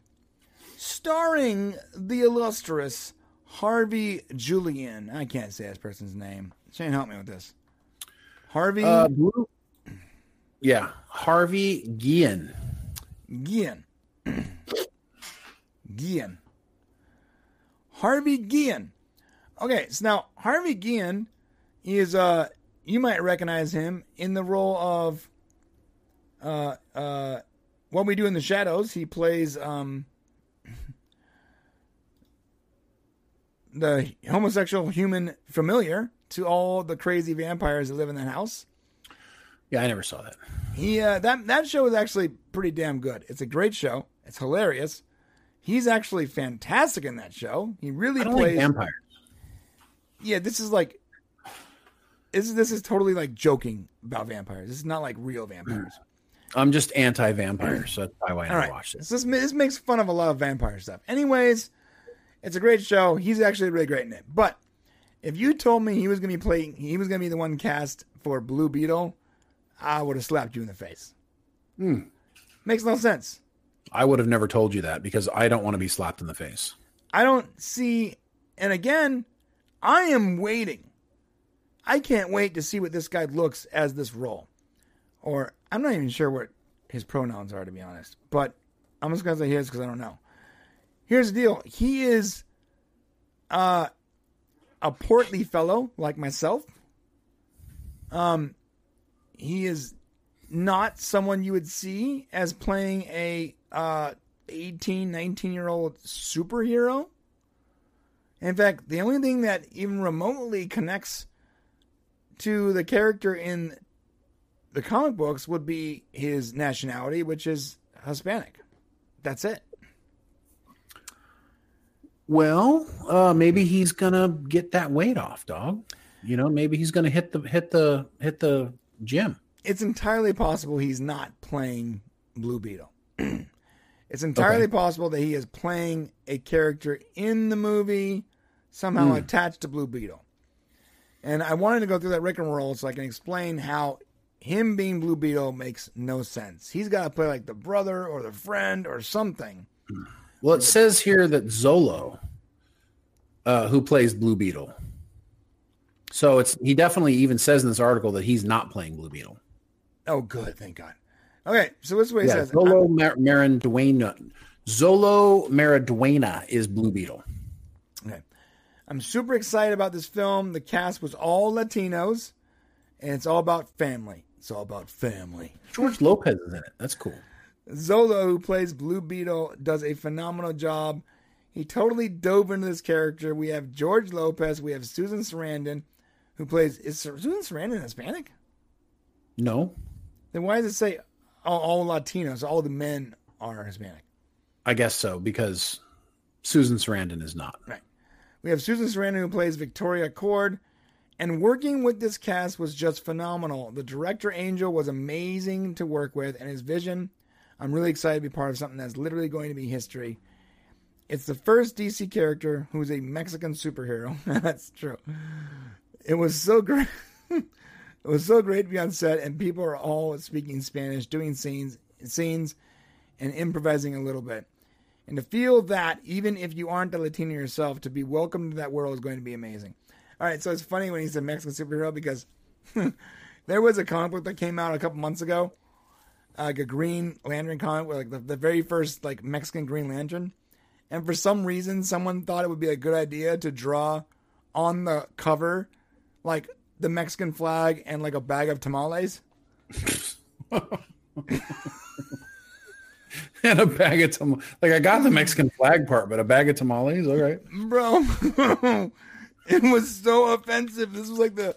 A: starring the illustrious Harvey Julian. I can't say this person's name. Shane, help me with this. Harvey
B: Uh, Blue. Yeah, Harvey Guillen.
A: Guillen. Guillen. Harvey Guillen. Okay, so now Harvey Guillen is uh you might recognize him in the role of uh uh what we do in the shadows. He plays um the homosexual human familiar to all the crazy vampires that live in that house.
B: Yeah, I never saw that.
A: He uh, that that show is actually pretty damn good. It's a great show. It's hilarious. He's actually fantastic in that show. He really plays.
B: like vampires.
A: yeah, this is like this is this is totally like joking about vampires. This is not like real vampires.
B: I'm just anti-vampire, so that's why I
A: right,
B: watched it.
A: this, this makes fun of a lot of vampire stuff. Anyways, it's a great show. He's actually really great in it. But if you told me he was going to be playing, he was going to be the one cast for Blue Beetle, I would have slapped you in the face.
B: Hmm.
A: Makes no sense.
B: I would have never told you that because I don't want to be slapped in the face.
A: I don't see, and again, I am waiting. I can't wait to see what this guy looks as this role. Or I'm not even sure what his pronouns are, to be honest. But I'm just gonna say his because I don't know. Here's the deal: he is uh, a portly fellow like myself. Um, he is not someone you would see as playing a uh 18 19 year old superhero. In fact the only thing that even remotely connects to the character in the comic books would be his nationality which is hispanic. That's it
B: Well, uh, maybe he's gonna get that weight off, dog. You know, maybe he's gonna hit the hit the hit the gym.
A: it's entirely possible he's not playing blue beetle it's entirely
B: Okay.
A: possible that he is playing a character in the movie somehow attached to blue beetle and i wanted to go through that rick and roll so i can explain how him being blue beetle makes no sense he's got to play like the brother or the friend or something
B: Well, it says here that Xolo, uh, who plays Blue Beetle, so it's he definitely even says in this article that he's not playing Blue Beetle.
A: oh good thank god okay so this is what he
B: Yeah,
A: says
B: Xolo Mar- Maranduena, Xolo Maridueña is Blue Beetle.
A: Okay. I'm super excited about this film. The cast was all Latinos, and it's all about family. It's all about family.
B: George Lopez is in it. That's cool.
A: Xolo, who plays Blue Beetle, does a phenomenal job. He totally dove into this character. We have George Lopez. We have Susan Sarandon, who plays. Is Susan Sarandon Hispanic?
B: No,
A: Then why does it say all, all Latinos? All the men are Hispanic.
B: I guess so because Susan Sarandon is not.
A: Right. We have Susan Sarandon who plays Victoria Kord. And working with this cast was just phenomenal. The director Angel was amazing to work with, and his vision. I'm really excited to be part of something that's literally going to be history. It's the first DC character who's a Mexican superhero. that's true. It was so great. it was so great to be on set, and people are all speaking Spanish, doing scenes, scenes, and improvising a little bit. And to feel that, even if you aren't a Latino yourself, to be welcomed to that world is going to be amazing. All right, so it's funny when he's a Mexican superhero because There was a comic book that came out a couple months ago, like a Green Lantern comic, like the, the very first like Mexican Green Lantern, and for some reason, someone thought it would be a good idea to draw on the cover, like the Mexican flag and like a bag of tamales.
B: and a bag of tamales. Like I got the Mexican flag part, but a bag of tamales. All right.
A: bro. it was so offensive. This was like the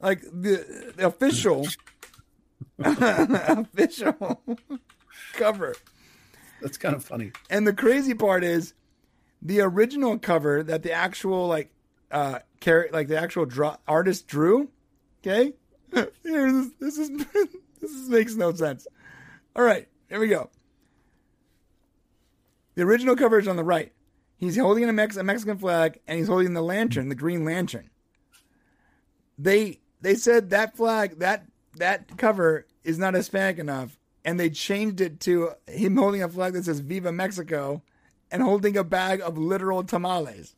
A: like the, the official official cover.
B: That's kind of funny.
A: And the crazy part is the original cover that the actual like uh carrot like the actual draw artist drew. Okay, here this, this is this is, makes no sense. All right, here we go. The original cover is on the right. He's holding a, Mex- a Mexican flag and he's holding the lantern, the green lantern. They they said that flag that that cover is not Hispanic enough, and they changed it to him holding a flag that says "Viva Mexico" and holding a bag of literal tamales.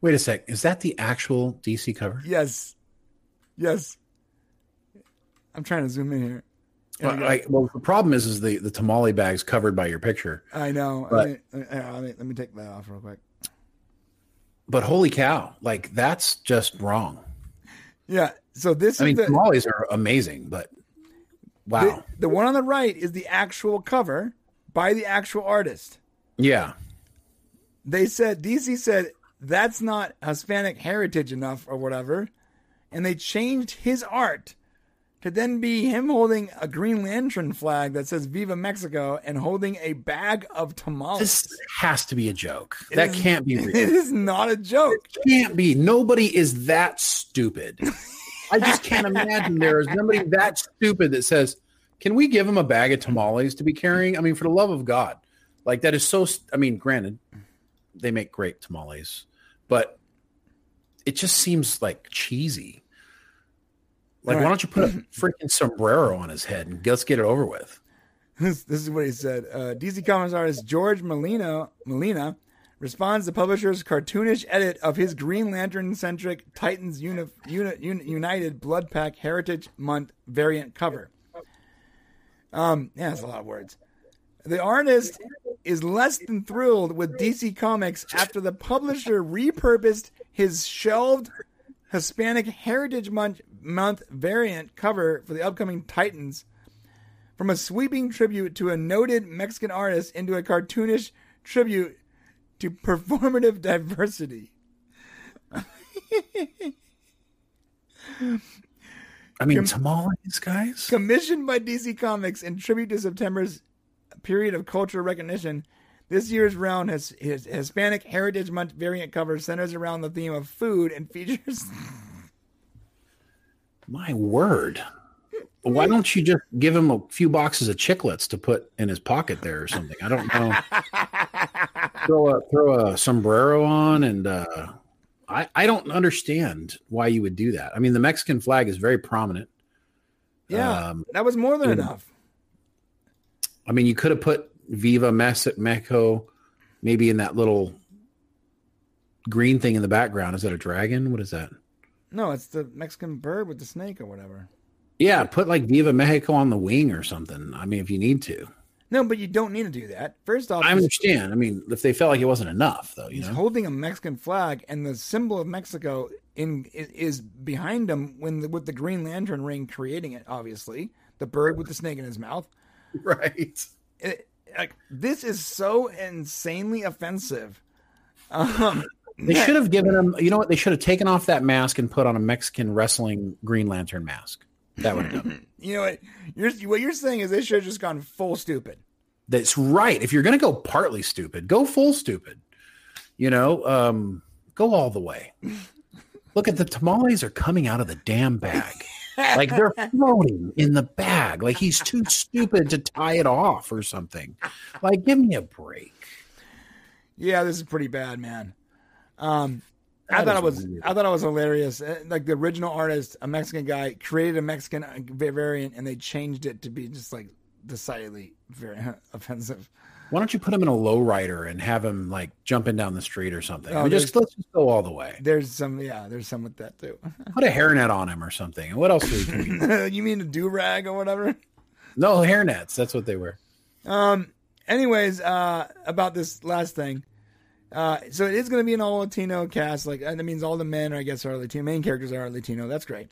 B: Wait a sec. Is that the actual DC cover?
A: Yes, yes. I'm trying to zoom in here.
B: Well. I, well, the problem is, is the the tamale bag's covered by your picture.
A: I know.
B: But-
A: let, me, uh, let, me, let me take that off real quick.
B: But holy cow, like that's just wrong.
A: Yeah. So this
B: I
A: is
B: mean,
A: the,
B: tamales are amazing, but wow.
A: the the one on the right is the actual cover by the actual artist.
B: yeah.
A: They said DC said that's not Hispanic heritage enough or whatever, and they changed his art to then be him holding a Green Lantern flag that says "Viva Mexico" and holding a bag of tamales.
B: This has to be a joke. that
A: is-
B: can't be
A: it
B: real.
A: is not a joke.
B: It can't be. Nobody is that stupid. I just can't imagine there is somebody that stupid that says, "Can we give him a bag of tamales to be carrying?" I mean, for the love of God, like that is so. I mean, granted, they make great tamales, but it just seems like cheesy. Like, why don't you put a freaking sombrero on his head and let's get it over with?
A: This, this is what he said. Uh, DC Comics artist George Molina Molina responds to publisher's cartoonish edit of his Green Lantern centric Titans Uni, Uni, Uni- United Blood Pack Heritage Month variant cover. Um, yeah, that's a lot of words. The artist is less than thrilled with DC Comics after the publisher repurposed his shelved Hispanic Heritage Month, Month variant cover for the upcoming Titans from a sweeping tribute to a noted Mexican artist into a cartoonish tribute to performative diversity.
B: I mean, tamales, guys.
A: Commissioned by DC Comics in tribute to September's period of cultural recognition, this year's round has his Hispanic Heritage Month variant cover centers around the theme of food and features.
B: My word. Why don't you just give him a few boxes of chiclets to put in his pocket there or something? I don't know. throw a throw a sombrero on and uh I, I don't understand why you would do that. I mean, the Mexican flag is very prominent.
A: Yeah,
B: Um,
A: that was more than
B: in-
A: enough.
B: I mean, you could have put Viva Mex- Mexico maybe in that little green thing in the background. Is that a dragon? What is that?
A: No, it's the Mexican bird with the snake or whatever.
B: Yeah, put like Viva Mexico on the wing or something. I mean, if you need to.
A: No, but you don't need to do that. First off,
B: I understand. I mean, if they felt like it wasn't enough, though, you
A: He's
B: know.
A: holding a Mexican flag, and the symbol of Mexico in i- is behind him when the, with the Green Lantern ring creating it. Obviously, the bird with the snake in his mouth.
B: Right.
A: It, like this is so insanely offensive. Um,
B: They should have given him. You know what? They should have taken off that mask and put on a Mexican wrestling Green Lantern mask. That would have done.
A: you know what you're what you're saying is they should have just gone full stupid.
B: That's right. If you're going to go partly stupid, go full stupid. You know, um, go all the way. Look at the tamales are coming out of the damn bag. Like they're floating in the bag. Like he's too stupid to tie it off or something. Like, give me a break.
A: Yeah, this is pretty bad, man. Um, I thought it was
B: weird.
A: I thought it was hilarious. Uh, Like the original artist, a Mexican guy, created a Mexican uh, variant, and they changed it to be just like decidedly very offensive.
B: Why don't you put him in a lowrider and have him like jumping down the street or something?
A: Oh,
B: I mean, just let's just go all the way.
A: There's some, yeah, there's some with that too.
B: Put a hairnet on him or something. And what else do
A: you mean a do rag or whatever?
B: No hairnets. That's what they wear.
A: Um. Anyways, uh, about this last thing. Uh, so it is going to be an all Latino cast. Like that means all the men, I guess, are Latino. Main characters are Latino. That's great.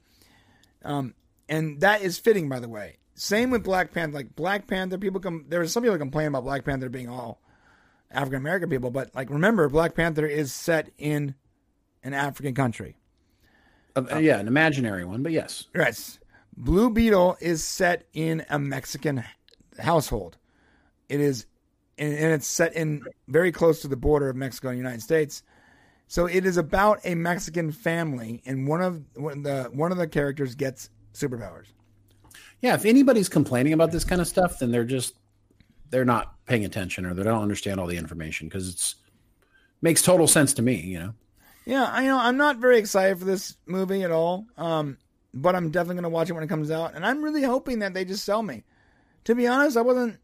A: Um, and that is fitting, by the way. Same with Black Panther. Like Black Panther, people come. There was some people complaining about Black Panther being all African American people, but like remember, Black Panther is set in an African country.
B: Uh, yeah, an imaginary one, but yes.
A: Yes. Blue Beetle is set in a Mexican household. It is, and, and it's set in very close to the border of Mexico and the United States. So it is about a Mexican family, and one of one of the one of the characters gets superpowers.
B: Yeah, if anybody's complaining about this kind of stuff, then they're just they're not paying attention or they don't understand all the information because it's makes total sense to me, you know.
A: Yeah, I know. I'm not very excited for this movie at all. Um, but I'm definitely gonna watch it when it comes out, and I'm really hoping that they just sell me. To be honest, I wasn't.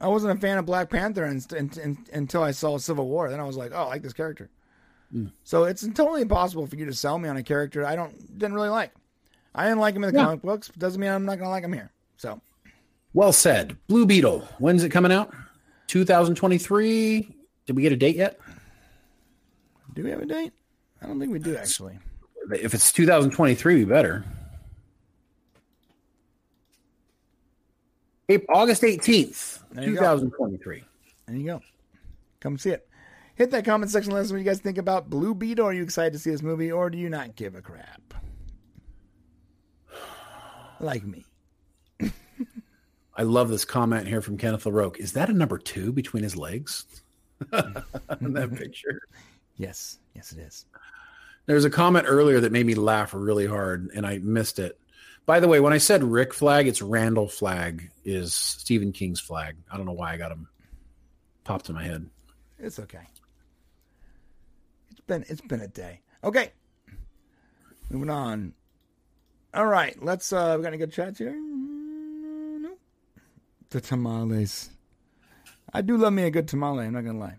A: I wasn't a fan of Black Panther until I saw Civil War. Then I was like, oh, I like this character. Hmm. So it's totally impossible for you to sell me on a character I don't didn't really like. I didn't like him in the
B: Yeah.
A: comic books. But doesn't mean I'm not gonna like him here. So
B: Well said. Blue Beetle. When's it coming out? 2023. Did we get a date yet?
A: do we have a date? I don't think we do actually.
B: If it's 2023, we better. April, August 18th,
A: There you go.
B: 2023.
A: There you go. Come see it. Hit that comment section. Let us know what you guys think about Blue Beetle. Are you excited to see this movie, or do you not give a crap? Like me.
B: I love this comment here from Kenneth LaRoque. Is that a number two between his legs? In that picture.
A: Yes, yes, it is.
B: There's a comment earlier that made me laugh really hard, and I missed it. By the way, when I said Rick Flag, it's Randall Flagg is Stephen King's flag. I don't know why I got him popped in my head.
A: It's okay. It's been it's been a day. Okay. Moving on. All right, let's uh we got any good chats here? No. The tamales. I do love me a good tamale, I'm not gonna lie.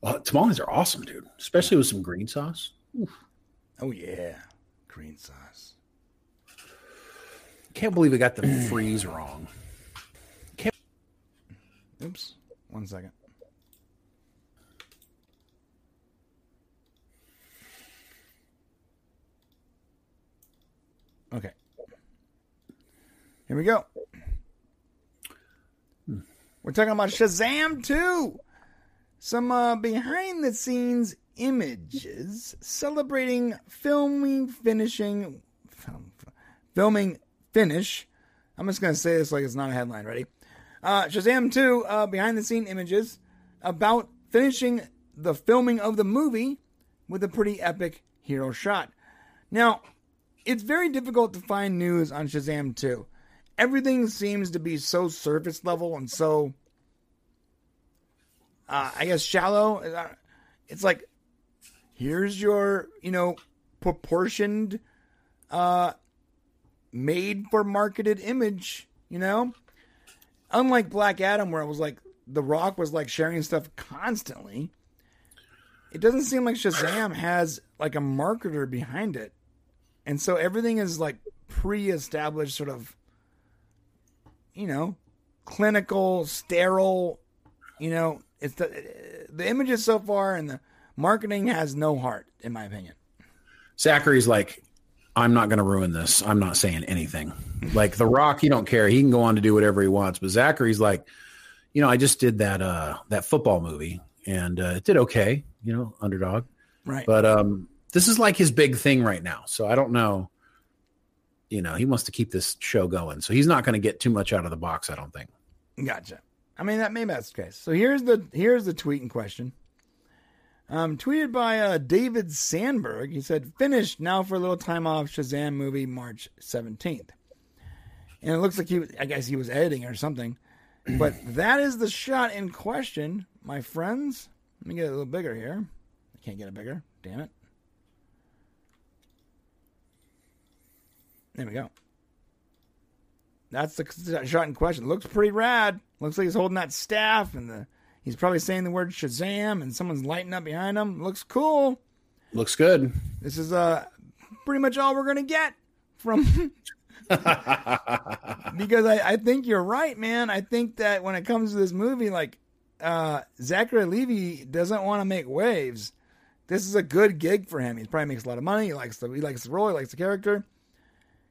B: Well, tamales are awesome, dude, especially with some green sauce.
A: Oh yeah. Green sauce.
B: Can't believe we got the freeze wrong.
A: Oops. One second. Okay. Here we go. We're talking about Shazam 2. Some uh, behind the scenes images celebrating filming finishing film, filming finish. I'm just going to say this like it's not a headline. Ready? Uh, Shazam 2 uh, behind the scene images about finishing the filming of the movie with a pretty epic hero shot. Now, it's very difficult to find news on Shazam 2. Everything seems to be so surface level and so, uh, I guess, shallow. Uh, It's like, here's your, you know, proportioned, uh, made for marketed image, you know? unlike Black Adam, where it was like The Rock was like sharing stuff constantly, it doesn't seem like Shazam has like a marketer behind it. And so everything is like pre established, sort of, you know, clinical, sterile, you know, it's the, the images so far and the marketing has no heart, in my opinion.
B: Zachary's like, I'm not going to ruin this. I'm not saying anything. Like The Rock, he don't care. He can go on to do whatever he wants. But Zachary's like, you know, I just did that uh that football movie and uh, it did okay. You know, underdog.
A: Right.
B: But um, this is like his big thing right now. So I don't know. You know, he wants to keep this show going, so he's not going to get too much out of the box. I don't think.
A: Gotcha. I mean that maybe that's the case. So here's the here's the tweet in question. Um, tweeted by uh, David Sandberg. He said, "Finished now for a little time off. Shazam movie March 17th." And it looks like he, was, I guess he was editing or something. But that is the shot in question, my friends. Let me get it a little bigger here. I can't get it bigger. Damn it. There we go. That's the shot in question. Looks pretty rad. Looks like he's holding that staff, and the he's probably saying the word Shazam, and someone's lighting up behind him. Looks cool.
B: Looks good.
A: This is uh pretty much all we're gonna get from because I, I think you're right, man. I think that when it comes to this movie, like uh Zachary Levi doesn't want to make waves. This is a good gig for him. He probably makes a lot of money. He likes the he likes the role. He likes the character,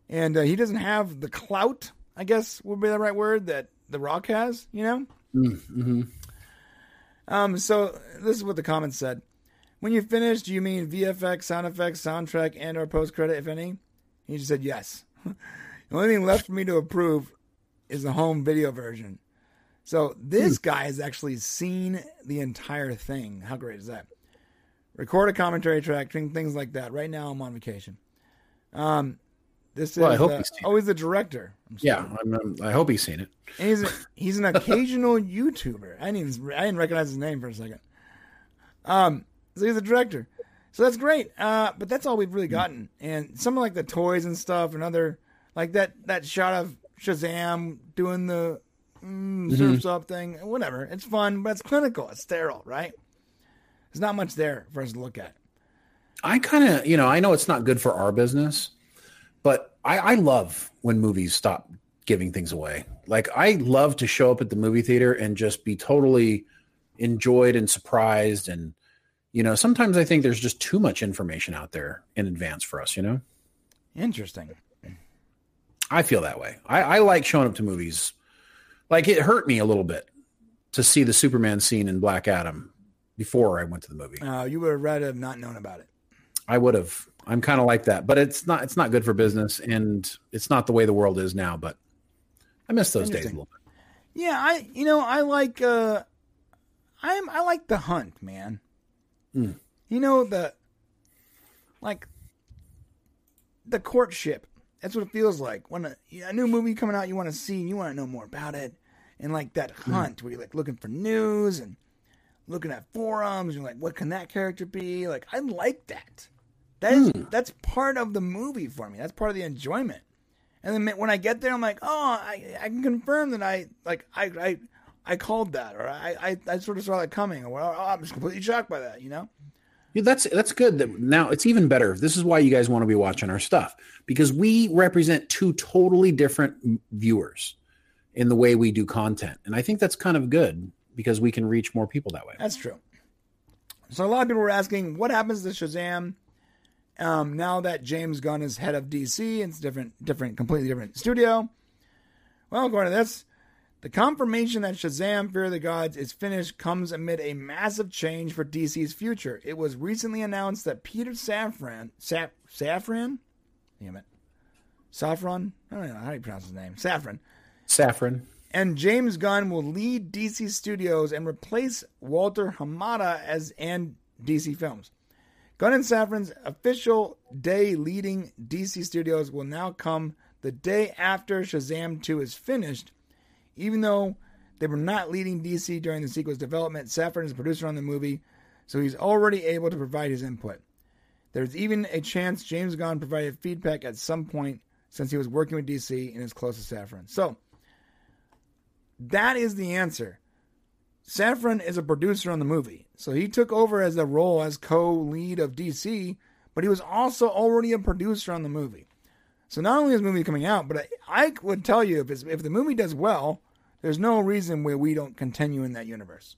A: and uh, he doesn't have the clout. I guess would be the right word that The Rock has. You know.
B: Mm-hmm.
A: Um. So this is what the comments said. When you finish, do you mean VFX, sound effects, soundtrack, and or post credit, if any? He just said yes. the only thing left for me to approve is the home video version. So this guy has actually seen the entire thing. How great is that? Record a commentary track, things like that. Right now, I'm on vacation. Um, this
B: Well, I hope
A: uh,
B: he's seen
A: oh, he's the director. I'm.
B: Yeah, I'm, I'm- I hope he's seen it.
A: And he's a, he's an occasional YouTuber. I didn't I didn't recognize his name for a second. Um, so he's a director. So that's great. Uh, but that's all we've really gotten. And some of like the toys and stuff, and other like that that shot of Shazam doing the mm, surfs up thing, whatever. It's fun, but it's clinical. It's sterile, right? There's not much there for us to look at.
B: I kind of, you know, I know it's not good for our business, but I, I love when movies stop giving things away. Like I love to show up at the movie theater and just be totally enjoyed and surprised. And, you know, sometimes I think there's just too much information out there in advance for us, you know?
A: Interesting.
B: I feel that way. I, I like showing up to movies. Like it hurt me a little bit to see the Superman scene in Black Adam before I went to the movie.
A: Uh, you would have rather have not known about it.
B: I would have. I'm kind of like that, but it's not. It's not good for business, and it's not the way the world is now. But I miss those days a little bit.
A: Yeah, I you know I like uh I'm I like the hunt, man.
B: Mm.
A: You know the like the courtship. That's what it feels like when a, a new movie coming out. You want to see, and you want to know more about it, and like that hunt where you're like looking for news and looking at forums. You're like, what can that character be? Like, I like that. That is hmm. that's part of the movie for me. That's part of the enjoyment. And then when I get there, I'm like, oh, I, I can confirm that I like I I, I called that, or I, I I sort of saw that coming, or oh, I'm just completely shocked by that. You know?
B: Yeah, that's that's good. That now it's even better. This is why you guys want to be watching our stuff because we represent two totally different viewers in the way we do content, and I think that's kind of good because we can reach more people that way.
A: That's true. So a lot of people were asking, what happens to Shazam um, now that James Gunn is head of DC? It's different, different, completely different studio. Well, according to this, the confirmation that Shazam: Fury of the Gods is finished comes amid a massive change for DC's future. It was recently announced that Peter Safran, Saf, Safran, damn it, Safran, I don't know how you pronounce his name, Safran,
B: Saffron.
A: and James Gunn will lead DC Studios and replace Walter Hamada as and DC Films. Gunn and Safran's official day leading DC Studios will now come the day after Shazam 2 is finished. Even though they were not leading DC during the sequel's development, Safran is a producer on the movie, so he's already able to provide his input. There's even a chance James Gunn provided feedback at some point since he was working with DC and is close to Safran. So, that is the answer. Safran is a producer on the movie, so he took over as the role as co-lead of DC, but he was also already a producer on the movie. So not only is the movie coming out, but I, I would tell you if it's, if the movie does well, there's no reason where we don't continue in that universe.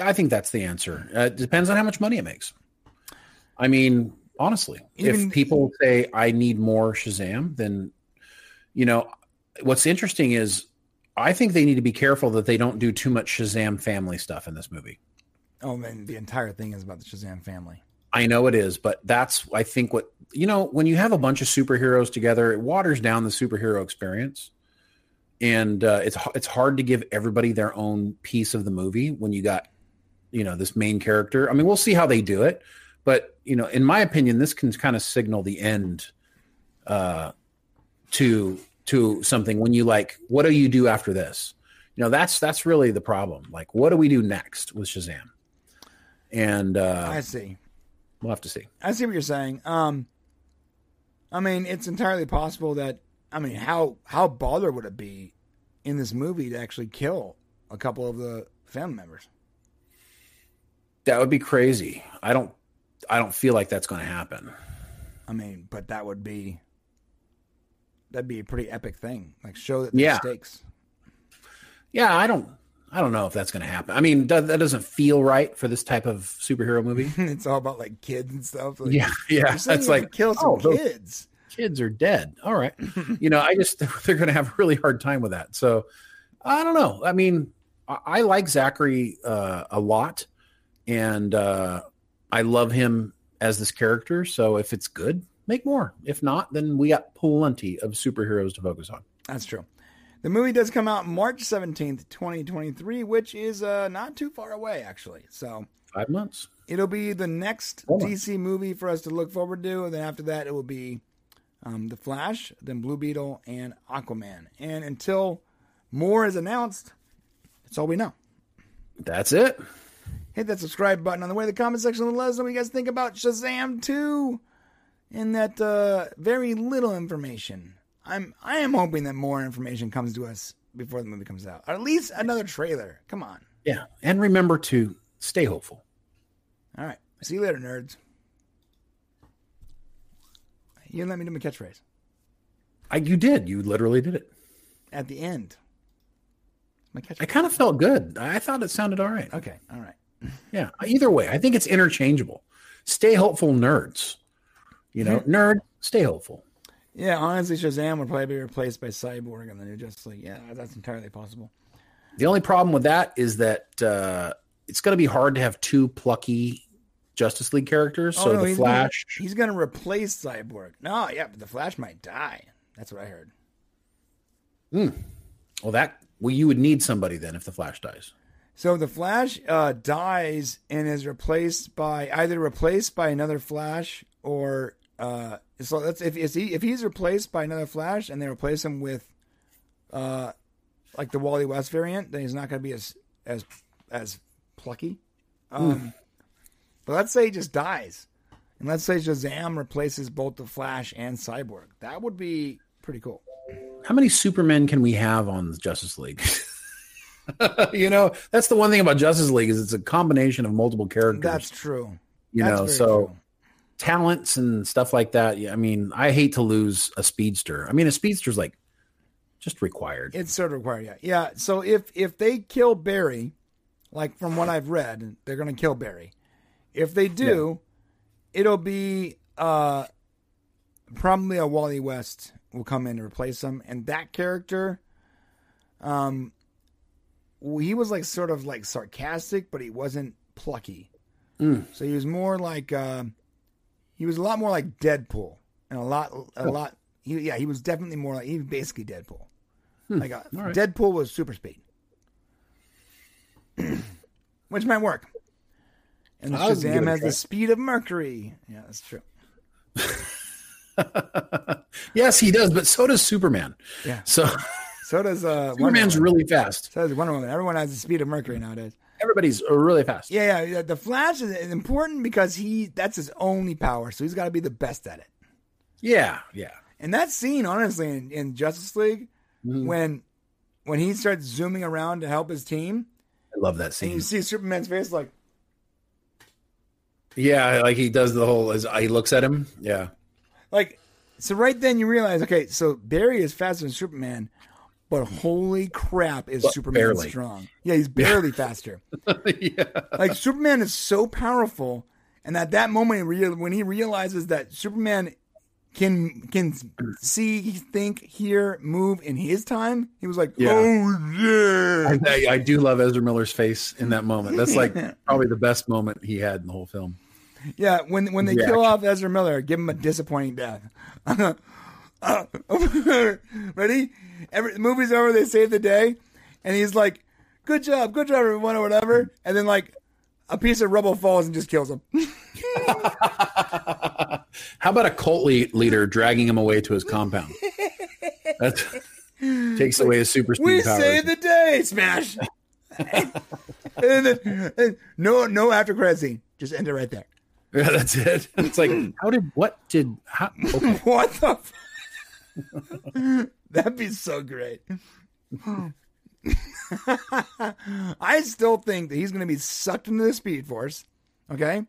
B: I think that's the answer. Uh, it depends on how much money it makes. I mean, honestly,
A: Even-
B: if people say I need more Shazam, then you know what's interesting is I think they need to be careful that they don't do too much Shazam family stuff in this movie.
A: Oh man, the entire thing is about the Shazam family.
B: I know it is, but that's I think what you know when you have a bunch of superheroes together, it waters down the superhero experience, and uh, it's it's hard to give everybody their own piece of the movie when you got you know this main character. I mean, we'll see how they do it, but you know, in my opinion, this can kind of signal the end uh, to to something when you like, what do you do after this? You know, that's that's really the problem. Like, what do we do next with Shazam? And uh,
A: I see.
B: we'll have to see.
A: I see what you're saying. Um, I mean, it's entirely possible that I mean, how how baller would it be in this movie to actually kill a couple of the family members?
B: That would be crazy. I don't. I don't feel like that's going to happen.
A: I mean, but that would be that'd be a pretty epic thing. Like show that
B: Yeah.
A: stakes.
B: Yeah, I don't. I don't know if that's going to happen. I mean, that, that doesn't feel right for this type of superhero movie.
A: it's all about like kids and stuff. Like,
B: yeah, yeah. That's
A: you have to
B: like
A: kill some
B: oh,
A: kids.
B: kids are dead. All right, you know, I just they're going to have a really hard time with that. So I don't know. I mean, I, I like Zachary uh, a lot, and uh, I love him as this character. So if it's good, make more. If not, then we got plenty of superheroes to focus on.
A: That's true. The movie does come out March 17th, 2023, which is uh, not too far away, actually. So
B: Five months.
A: it'll be the next. DC movie for us to look forward to. And then after that, it will be um, The Flash, then Blue Beetle, and Aquaman. And until more is announced, that's all we know.
B: That's it.
A: Hit that subscribe button on the way to the comment section and let us know what you guys think about Shazam 2 and that uh, very little information. I'm I am hoping that more information comes to us before the movie comes out. Or at least another trailer. Come on.
B: Yeah, and remember to stay hopeful.
A: All right. See you later, nerds. You didn't let me do my catchphrase.
B: I, you did. You literally did it.
A: At the end. My catchphrase.
B: I kind of felt good. I thought it sounded all right.
A: Okay. All right.
B: Yeah. Either way, I think it's interchangeable. Stay hopeful, nerds. You know, mm-hmm. nerd, stay hopeful.
A: Yeah, honestly, Shazam would probably be replaced by Cyborg in the new Justice League. Yeah, that's entirely possible.
B: The only problem with that is that uh, it's going to be hard to have two plucky Justice League characters. So
A: Oh, no,
B: the
A: he's
B: Flash,
A: Gonna, he's going to replace Cyborg. No, yeah, but the Flash might die. That's what I heard. Hmm.
B: well, that well, you would need somebody then if the Flash dies.
A: So the Flash uh, dies and is replaced by either replaced by another Flash or uh, so that's if is he if he's replaced by another Flash and they replace him with uh, like the Wally West variant, then he's not going to be as as as plucky. Um, But let's say he just dies, and let's say Shazam replaces both the Flash and Cyborg. That would be pretty cool.
B: How many Supermen can we have on the Justice League? you know, that's the one thing about Justice League is it's a combination of multiple characters.
A: That's true.
B: you
A: That's
B: know, so
A: true.
B: Talents and stuff like that. Yeah, I mean, I hate to lose a speedster. I mean, a speedster's like just required.
A: It's sort of required, yeah. Yeah. So if if they kill Barry, like from what I've read, they're gonna kill Barry. If they do, it'll be uh probably a Wally West will come in to replace him, and that character, um, he was like sort of like sarcastic, but he wasn't plucky. So he was more like uh, he was a lot more like Deadpool, and a lot a lot. He, yeah, he was definitely more like he was basically Deadpool. Like uh,
B: right.
A: Deadpool was super speed, which might work. And
B: I would give it
A: Shazam has the speed of Mercury. Yeah, that's true.
B: yes, he does, but so does Superman.
A: Yeah.
B: So
A: So does uh, Wonder
B: Superman's really fast.
A: So does Wonder Woman. Everyone has the speed of Mercury nowadays.
B: Everybody's really fast.
A: Yeah, yeah. The Flash is important because he that's his only power, so he's got to be the best at it.
B: Yeah, yeah.
A: And that scene, honestly, in, in Justice League,
B: Mm-hmm.
A: when when he starts zooming around to help his team,
B: I love that scene.
A: you see Superman's face, like,
B: Yeah, like he does the whole as he looks at him. Yeah.
A: like, so right then you realize, okay, so Barry is faster than Superman, but holy crap, is
B: But
A: Superman
B: barely.
A: strong? Yeah, he's barely faster.
B: yeah.
A: Like Superman is so powerful, and at that moment, when he realizes that Superman can can see, think, hear, move in his time, he was like,
B: Yeah.
A: "Oh yeah!"
B: I, I do love Ezra Miller's face in that moment. That's like probably the best moment he had in the whole film.
A: Yeah, when when they
B: Reaction.
A: kill off Ezra Miller, give him a disappointing death. Ready? Every the movie's over, they save the day, and he's like, "Good job, good job, everyone," or whatever. And then like a piece of rubble falls and just kills him.
B: How about a cult leader dragging him away to his compound? That takes away his super speed
A: we
B: powers.
A: saved the day, smash. and then, and no, no after credit scene. Just end it right there.
B: yeah, that's it. It's like, how did what did how? Okay.
A: What the? F- That'd be so great. I still think that he's going to be sucked into the Speed Force, okay,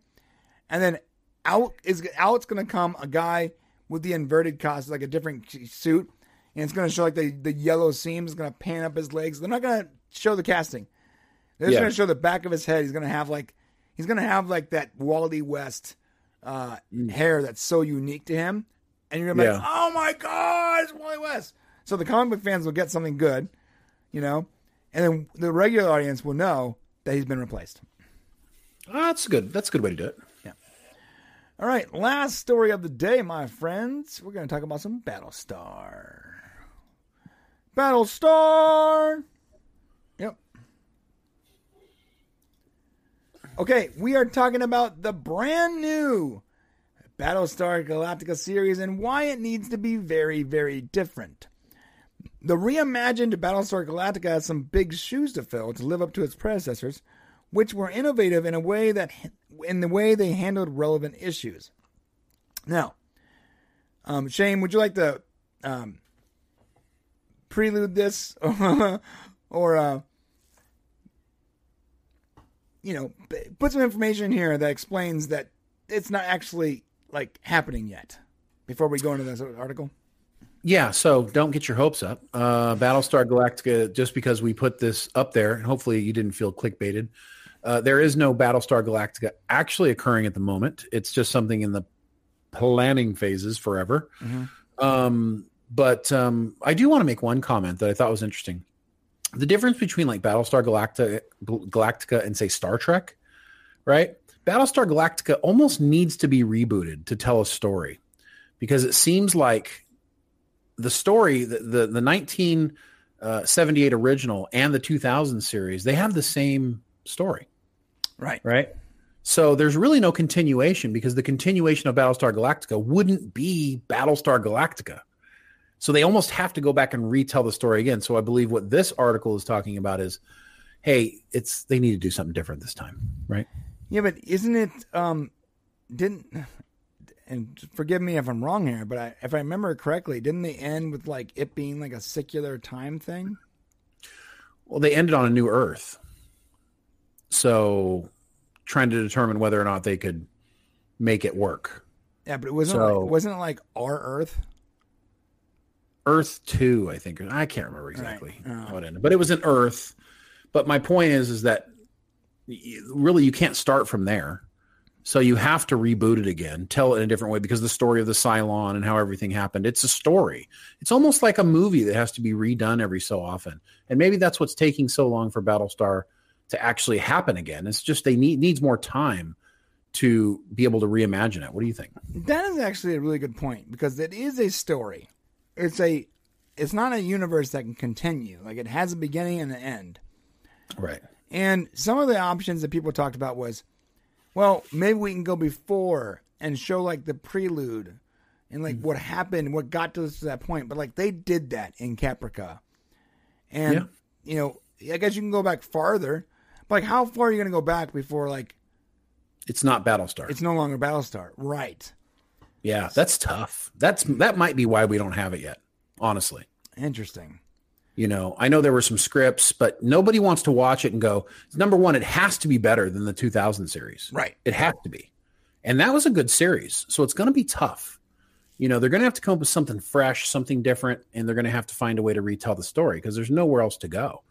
A: and then out is out's going to come a guy with the inverted costume, like a different suit, and it's going to show like the the yellow seams. going to pan up his legs. They're not going to show the casting. They're just
B: Yeah.
A: going to show the back of his head. He's going to have like he's going to have like that Wally West uh, hair that's so unique to him, and you're to be like, oh my god, it's Wally West. So the comic book fans will get something good, you know, and then the regular audience will know that he's been replaced.
B: That's good. That's a good way to do it. Yeah.
A: All right, last story of the day, my friends. We're going to talk about some Battlestar. Battlestar. Yep. Okay, we are talking about the brand new Battlestar Galactica series and why it needs to be very, very different. The reimagined Battlestar Galactica has some big shoes to fill to live up to its predecessors, which were innovative in a way that in the way they handled relevant issues. Now, um, Shane, would you like to um, prelude this or uh, you know put some information here that explains that it's not actually like happening yet before we go into this article?
B: Yeah, so don't get your hopes up. Uh, Battlestar Galactica, just because we put this up there, and hopefully you didn't feel clickbaited. Uh, there is no Battlestar Galactica actually occurring at the moment. It's just something in the planning phases forever. Um, but um, I do want to make one comment that I thought was interesting. The difference between like Battlestar Galactica, Galactica and say Star Trek, right? Battlestar Galactica almost needs to be rebooted to tell a story because it seems like the story, the the, the 1978 uh, original and the 2000 series, they have the same story,
A: Right.
B: right? So there's really no continuation because the continuation of Battlestar Galactica wouldn't be Battlestar Galactica. So they almost have to go back and retell the story again. So I believe what this article is talking about is, hey, it's they need to do something different this time, right?
A: Yeah, but isn't it um didn't and forgive me if I'm wrong here, but I, if I remember correctly, didn't they end with like it being like a secular time thing?
B: Well, they ended on a new Earth. So trying to determine whether or not they could make it work.
A: Yeah, but it wasn't
B: So-
A: like, wasn't it like our Earth?
B: Earth 2, I think. I can't remember exactly
A: Right. Oh.
B: how it ended. But it was an Earth. But my point is is that really you can't start from there. So you have to reboot it again, tell it in a different way because the story of the Cylon and how everything happened, it's a story. It's almost like a movie that has to be redone every so often. And maybe that's what's taking so long for Battlestar to actually happen again. It's just they need needs more time to be able to reimagine it. What do you think?
A: That is actually a really good point because it is a story. It's a it's not a universe that can continue. Like it has a beginning and an end.
B: Right.
A: And some of the options that people talked about was, well, maybe we can go before and show like the prelude and like hmm. what happened, what got to us to that point. But like they did that in Caprica. And
B: Yeah.
A: you know, I guess you can go back farther. But like how far are you gonna go back before like
B: It's not Battlestar.
A: it's no longer Battlestar? Right.
B: Yeah, that's tough. That's that might be why we don't have it yet. Honestly,
A: Interesting.
B: You know, I know there were some scripts, but nobody wants to watch it and go. Number one, it has to be better than the 2000 series.
A: Right.
B: It has to be, and that was a good series. So it's going to be tough. You know, they're going to have to come up with something fresh, something different, and they're going to have to find a way to retell the story because there's nowhere else to go.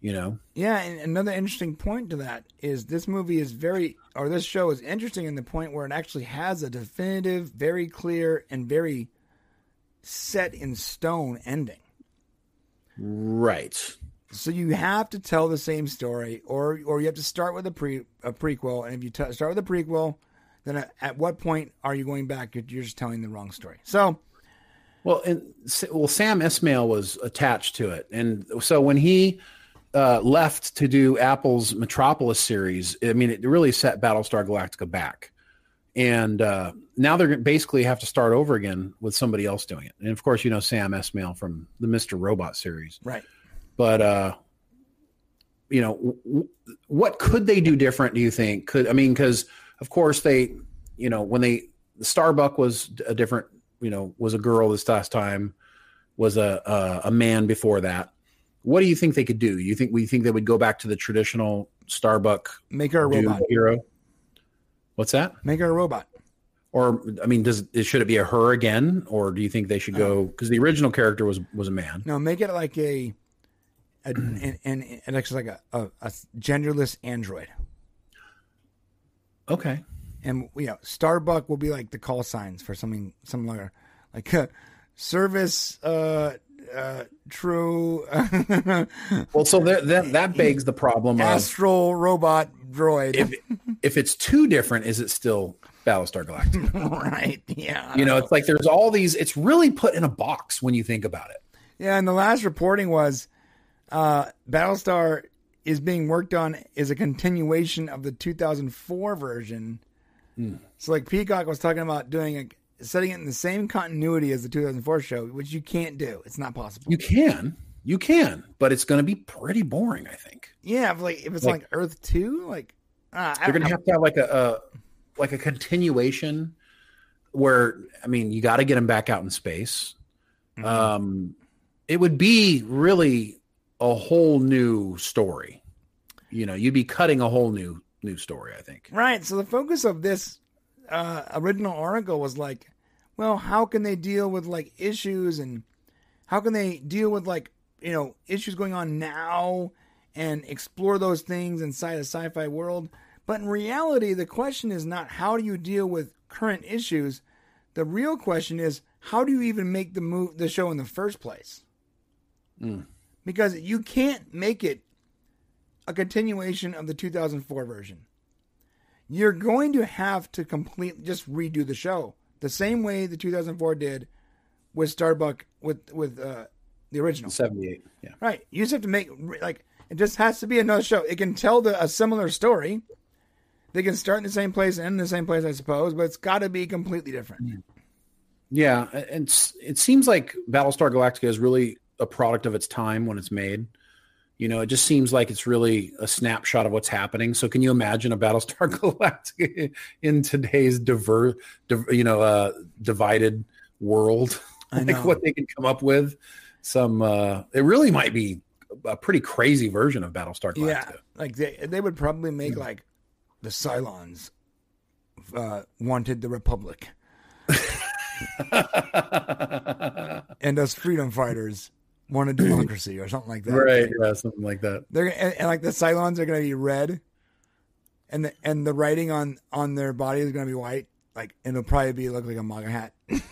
B: You know,
A: Yeah, and another interesting point to that is this movie is very, or this show is interesting in the point where it actually has a definitive, very clear, and very set in stone ending.
B: Right?
A: So you have to tell the same story, or or you have to start with a pre a prequel. And if you t- start with a prequel, then at, at what point are you going back? You're, you're just telling the wrong story. So
B: Well, and well, Sam Esmail was attached to it, and so when he uh, left to do Apple's Metropolis series, I mean, it really set Battlestar Galactica back, and uh, now they're basically have to start over again with somebody else doing it. And of course, you know Sam Esmail from the Mister Robot series,
A: right,
B: but uh, you know, w- what could they do different? Do you think? Could I mean, because of course they, you know, when they Starbuck was a different, you know, was a girl this last time. was a, a a man before that. What do you think they could do? You think we think they would go back to the traditional Starbuck
A: Make her a robot.
B: hero? What's that?
A: Make her a robot.
B: Or I mean, does should it be a her again, or do you think they should go because the original character was was a man?
A: No, make it like a, a an, an, an like a, a, a genderless android.
B: Okay,
A: and you know starbuck will be like the call signs for something something like like service uh uh true
B: well, so there, that that begs the problem of
A: astral robot droid
B: if if it's too different, is it still Battlestar Galactica?
A: right yeah
B: you know, it's like there's all these. It's really put in a box when you think about it.
A: yeah and the last reporting was uh battlestar is being worked on is a continuation of the 2004 version so like peacock was talking about doing a setting it in the same continuity as the 2004 show which you can't do it's not possible
B: You can, you can, but it's going to be pretty boring. I think
A: Yeah, if like if it's
B: Like-
A: like, Earth Two, like uh,
B: you're going to have to have like a, a like a continuation where I mean, you got to get them back out in space.
A: Mm-hmm.
B: Um, it would be really a whole new story. You know, you'd be cutting a whole new new story. I think.
A: right. So the focus of this uh, original article was like, well, how can they deal with like issues and how can they deal with like you know issues going on now and explore those things inside a sci-fi world. But in reality, the question is not how do you deal with current issues. The real question is how do you even make the move the show in the first place? Because you can't make it a continuation of the 2004 version. You're going to have to completely just redo the show the same way the 2004 did with Starbuck with with uh, the original.
B: Seventy eight. Yeah.
A: Right. You just have to make like it just has to be another show. It can tell the, a similar story. They can start in the same place and end in the same place, I suppose, but it's got to be completely different.
B: Yeah, and it seems like Battlestar Galactica is really a product of its time when it's made. You know, it just seems like it's really a snapshot of what's happening. So, can you imagine a Battlestar Galactica in today's diver, div, you know, uh, divided world?
A: I
B: like what they can come up with. Some, uh, it really might be a pretty crazy version of Battlestar Galactica.
A: Yeah, like they they would probably make like the Cylons uh, wanted the Republic, and us freedom fighters wanted democracy or something like that.
B: right? Yeah, something like that.
A: They're and, and like the Cylons are going to be red, and the and the writing on on their body is going to be white. Like and it'll probably be look like a MAGA hat.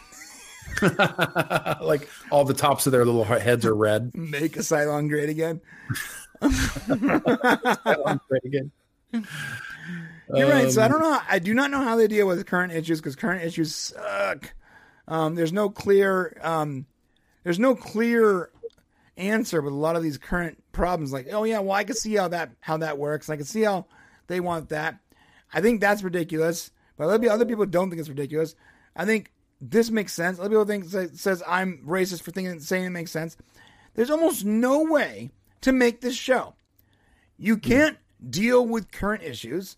B: like all the tops of their little heads are red.
A: Make a Cylon great again.
B: Great again.
A: You're right. So I don't know. I do not know how they deal with current issues because current issues suck. Um, there's no clear. Um, there's no clear answer with a lot of these current problems. Like, oh yeah, well I can see how that how that works. I can see how they want that. I think that's ridiculous. But other, other people don't think it's ridiculous. I think this makes sense. Other people think says I'm racist for thinking saying it makes sense. There's almost no way to make this show. You hmm. can't deal with current issues,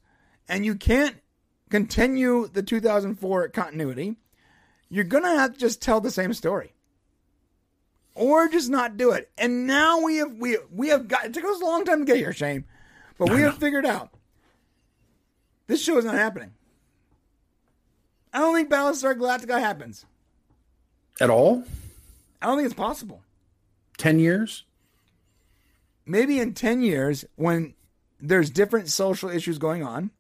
A: and you can't continue the 2004 continuity. You're gonna have to just tell the same story, or just not do it. And now we have we we have got. It took us a long time to get here, Shane, but we have figured out this show is not happening. I don't think Battlestar Galactica happens.
B: At all?
A: I don't think it's possible.
B: 10 years?
A: maybe in 10 years when there's different social issues going on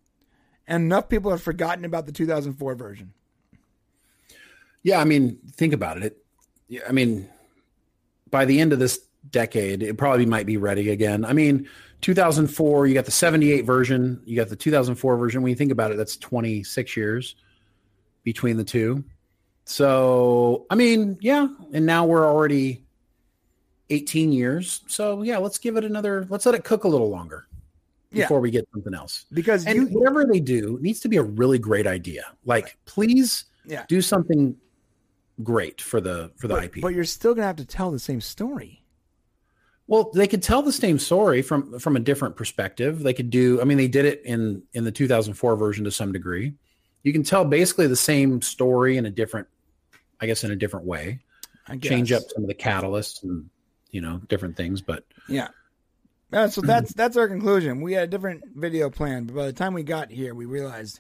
A: and enough people have forgotten about the 2004 version
B: Yeah, I mean, think about it. it yeah, I mean, by the end of this decade, it probably might be ready again. I mean, 2004, you got the 78 version, you got the 2004 version. When you think about it, that's 26 years between the two. So, I mean, yeah, and now we're already 18 years. So, yeah, let's give it another, let's let it cook a little longer
A: Yeah.
B: before we get something else.
A: because
B: And
A: you
B: whatever they do needs to be a really great idea. Like, please
A: yeah
B: do something great for the for the
A: but,
B: IP.
A: but you're still gonna have to tell the same story
B: well, they could tell the same story from from a different perspective. They could do. I mean, they did it in in the 2004 version to some degree. You can tell basically the same story in a different, I guess, in a different way.
A: I
B: change up some of the catalysts and you know different things. But
A: Yeah. Uh, so that's that's our conclusion. We had a different video plan, but by the time we got here, we realized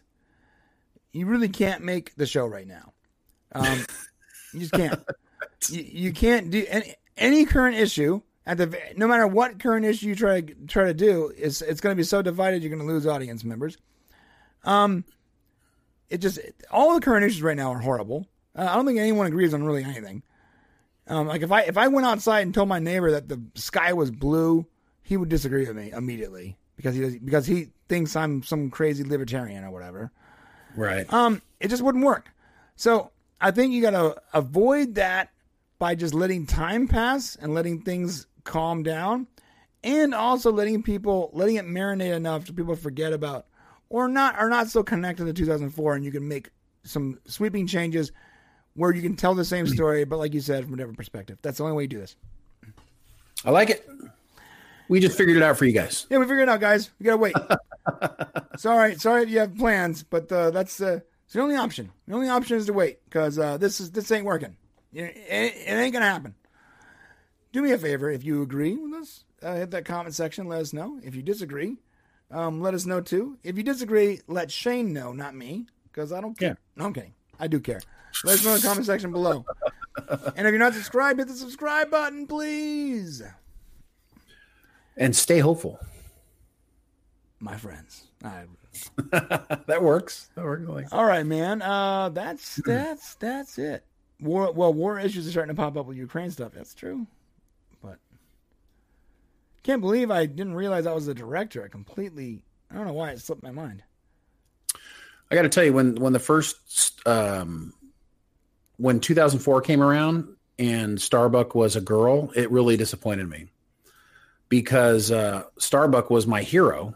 A: you really can't make the show right now. Um, you just can't. you, you can't do any, any current issue at the no matter what current issue you try to try to do. It's it's going to be so divided you're going to lose audience members. Um, it just all the current issues right now are horrible. Uh, I don't think anyone agrees on really anything. Um, like if I if I went outside and told my neighbor that the sky was blue, he would disagree with me immediately because he does, because he thinks I'm some crazy libertarian or whatever.
B: right,
A: Um, it just wouldn't work. So I think you got to avoid that by just letting time pass and letting things calm down, and also letting people letting it marinate enough so people forget about or not are not so connected to 2004, and you can make some sweeping changes where you can tell the same story, but like you said, from a different perspective. That's the only way you do this.
B: I like it. We just figured it out for you guys.
A: Yeah, we figured it out, guys. We gotta wait. sorry, sorry you have plans, but uh, that's uh, it's the only option. The only option is to wait because uh, this is this ain't working. It, it, it ain't gonna happen. Do me a favor if you agree with us. Uh, hit that comment section. Let us know. If you disagree, um, let us know too. If you disagree, let Shane know, not me, because I don't care.
B: Yeah.
A: No, I'm kidding. I do care. Let us know in the comment section below. and if you're not subscribed, hit the subscribe button, please,
B: And stay hopeful.
A: my friends. I,
B: that works. That works. Like
A: All right, man. Uh, that's that's that's it. War well, war issues are starting to pop up with Ukraine stuff. That's true, but can't believe I didn't realize I was the director. I completely. I don't know why it slipped my mind.
B: I got to tell you, when when the first um, when 2004 came around and Starbuck was a girl, it really disappointed me because uh, Starbuck was my hero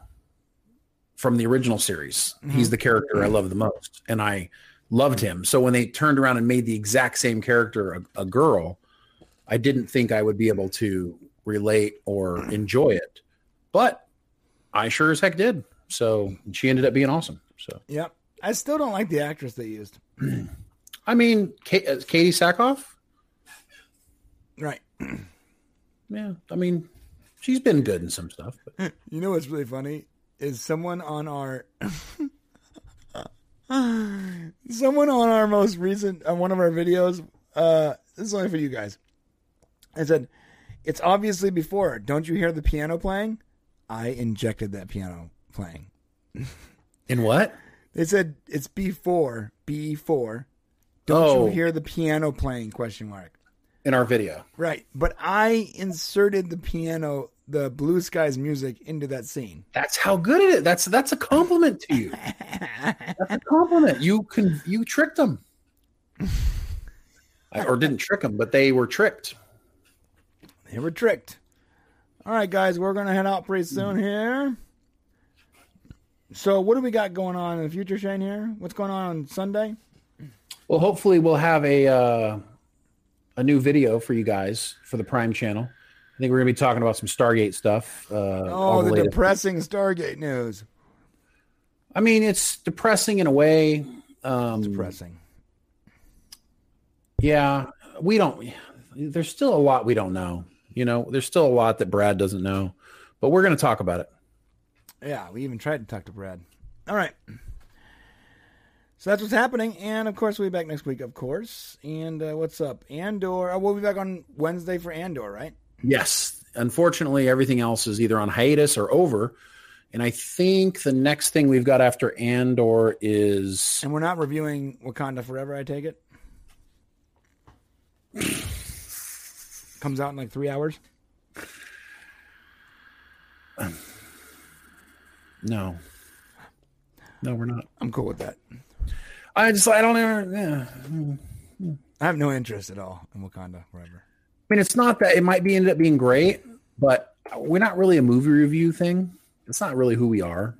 B: from the original series. He's the character I love the most, and I loved him. So when they turned around and made the exact same character a, a girl, I didn't think I would be able to relate or enjoy it, but I sure as heck did. So she ended up being awesome. So.
A: Yep. I still don't like the actress they used.
B: I mean, Kate, uh, Katee Sackhoff.
A: Right.
B: Yeah, I mean, she's been good in some stuff. But
A: You know what's really funny is someone on our someone on our most recent on one of our videos. Uh, this is only for you guys. I said, "It's obviously before. Don't you hear the piano playing? I injected that piano playing."
B: in what?
A: They said it's before B four. Don't
B: Oh.
A: you hear the piano playing? Question mark.
B: In our video.
A: Right, but I inserted the piano, the Blue Skies music into that scene.
B: That's how good it is. That's that's a compliment to you. That's a compliment. You can you tricked them, I- or didn't trick them, but they were tricked.
A: They were tricked. All right, guys, we're gonna head out pretty soon here. So, what do we got going on in the future, Shane? Here, what's going on on Sunday?
B: Well, hopefully, we'll have a uh, a new video for you guys for the Prime channel. I think we're gonna be talking about some Stargate stuff. Uh,
A: Oh,
B: all
A: the depressing Stargate news.
B: I mean, it's depressing in a way. Um,
A: Depressing.
B: Yeah, we don't. There's still a lot we don't know. You know, there's still a lot that Brad doesn't know, but we're going to talk about it.
A: Yeah, we even tried to talk to Brad. All right. So that's what's happening, and of course we'll be back next week, of course. And uh, what's up, Andor? Oh, we'll be back on Wednesday for Andor, right?
B: Yes. Unfortunately, everything else is either on hiatus or over. And I think the next thing we've got after Andor is
A: And we're not reviewing Wakanda Forever. I take it. Comes out in like three hours.
B: no, no, we're not.
A: I'm cool with that.
B: I just I don't ever. Yeah.
A: I have no interest at all in Wakanda Forever.
B: I mean, it's not that it might be ended up being great, but we're not really a movie review thing. It's not really who we are.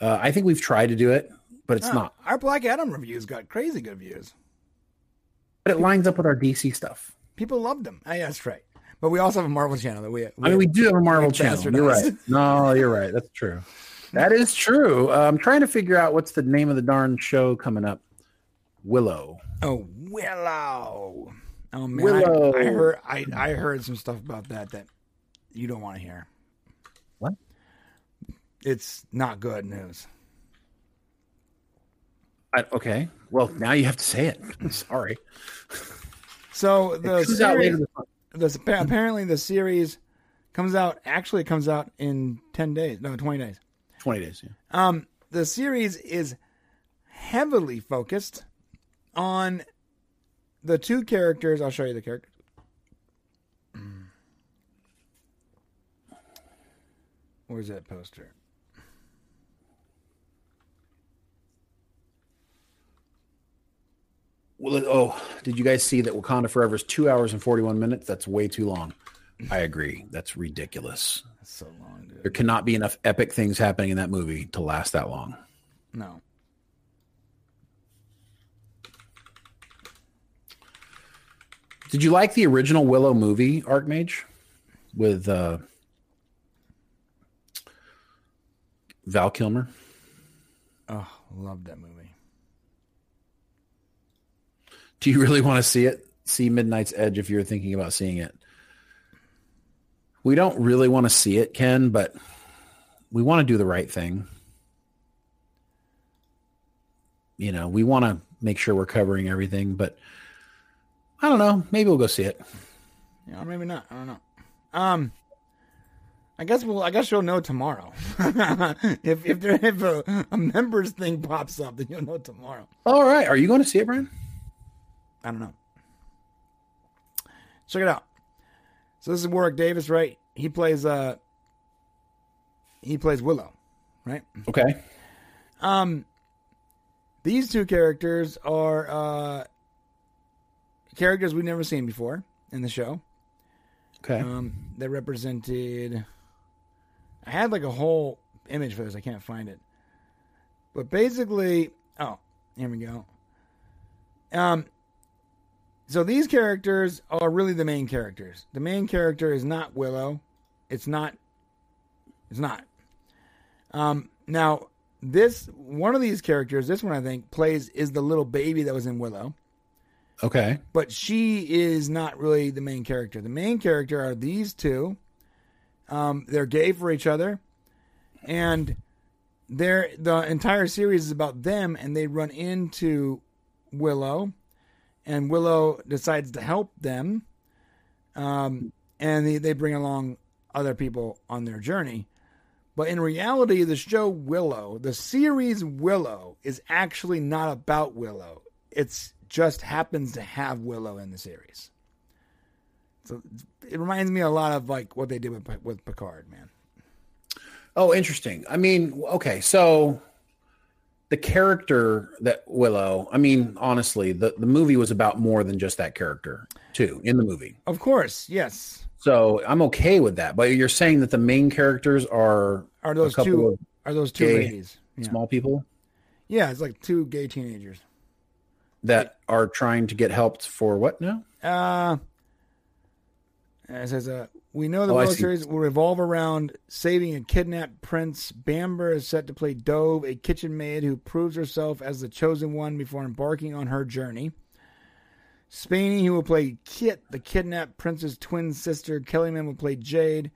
B: Uh, I think we've tried to do it, but it's not.
A: Our Black Adam reviews got crazy good views.
B: But it lines up with our DC stuff.
A: People loved them. Oh, yeah, that's right. But we also have a Marvel channel that we.
B: I mean, we do have a Marvel
A: we
B: channel. You're right. No, you're right. That's true. That is true. Uh, I'm trying to figure out what's the name of the darn show coming up. Willow.
A: Oh, Willow. All Oh man,
B: Willow.
A: I, I heard I, I heard some stuff about that that you don't want to hear.
B: What?
A: It's not good news.
B: I, okay. Well, now you have to say it. Sorry.
A: So the
B: Comes out later
A: series,
B: this
A: the, apparently the series comes out actually comes out in 10 days no 20 days
B: 20 days. Yeah.
A: um the series is heavily focused on the two characters i'll show you the characters where's that poster
B: Well, oh, did you guys see that Wakanda Forever is two hours and 41 minutes? That's way too long. I agree. That's ridiculous.
A: that's so long dude
B: There cannot be enough epic things happening in that movie to last that long.
A: no
B: Did you like the original Willow movie, Archmage, with uh, Val Kilmer?
A: oh love that movie
B: Do you really want to see it? See Midnight's Edge if you're thinking about seeing it. We don't really want to see it, Ken, but we want to do the right thing. You know, we want to make sure we're covering everything, but I don't know. Maybe we'll go see it.
A: Yeah, or maybe not. I don't know. Um, I guess we'll. I guess you'll know tomorrow. if if there if a, a members thing pops up, then you'll know tomorrow.
B: All right. Are you going to see it, Brian?
A: I don't know. Check it out. So this is Warwick Davis, right? He plays uh he plays Willow, right?
B: Okay.
A: Um these two characters are uh characters we've never seen before in the show.
B: Okay.
A: Um that represented I had like a whole image for this, I can't find it. But basically oh, here we go. Um so these characters are really the main characters. The main character is not Willow. It's not. It's not. Um, now this one of these characters, this one I think plays is the little baby that was in Willow,
B: okay.
A: but she is not really the main character. The main character are these two. Um, they're gay for each other, and they're the entire series is about them, and they run into Willow, and Willow decides to help them, um, and they, they bring along other people on their journey. But in reality, the show Willow, the series Willow, is actually not about Willow. It's just happens to have Willow in the series. So it reminds me a lot of like what they did with with Picard, man.
B: Oh, interesting. I mean, okay, so the character that Willow, I mean, honestly, the, the movie was about more than just that character, too, in the movie.
A: Of course, yes.
B: So I'm okay with that. But you're saying that the main characters are
A: Are those two? Are those two ladies? Yeah.
B: small people
A: yeah, it's like two gay teenagers.
B: That are trying to get helped for what now?
A: Uh, it says, uh, we know the
B: Oh,
A: series will revolve around saving a kidnapped prince. Bamber is set to play Dove, a kitchen maid who proves herself as the chosen one before embarking on her journey. Spaeny, who will play Kit, the kidnapped prince's twin sister. Kellyman will play Jade,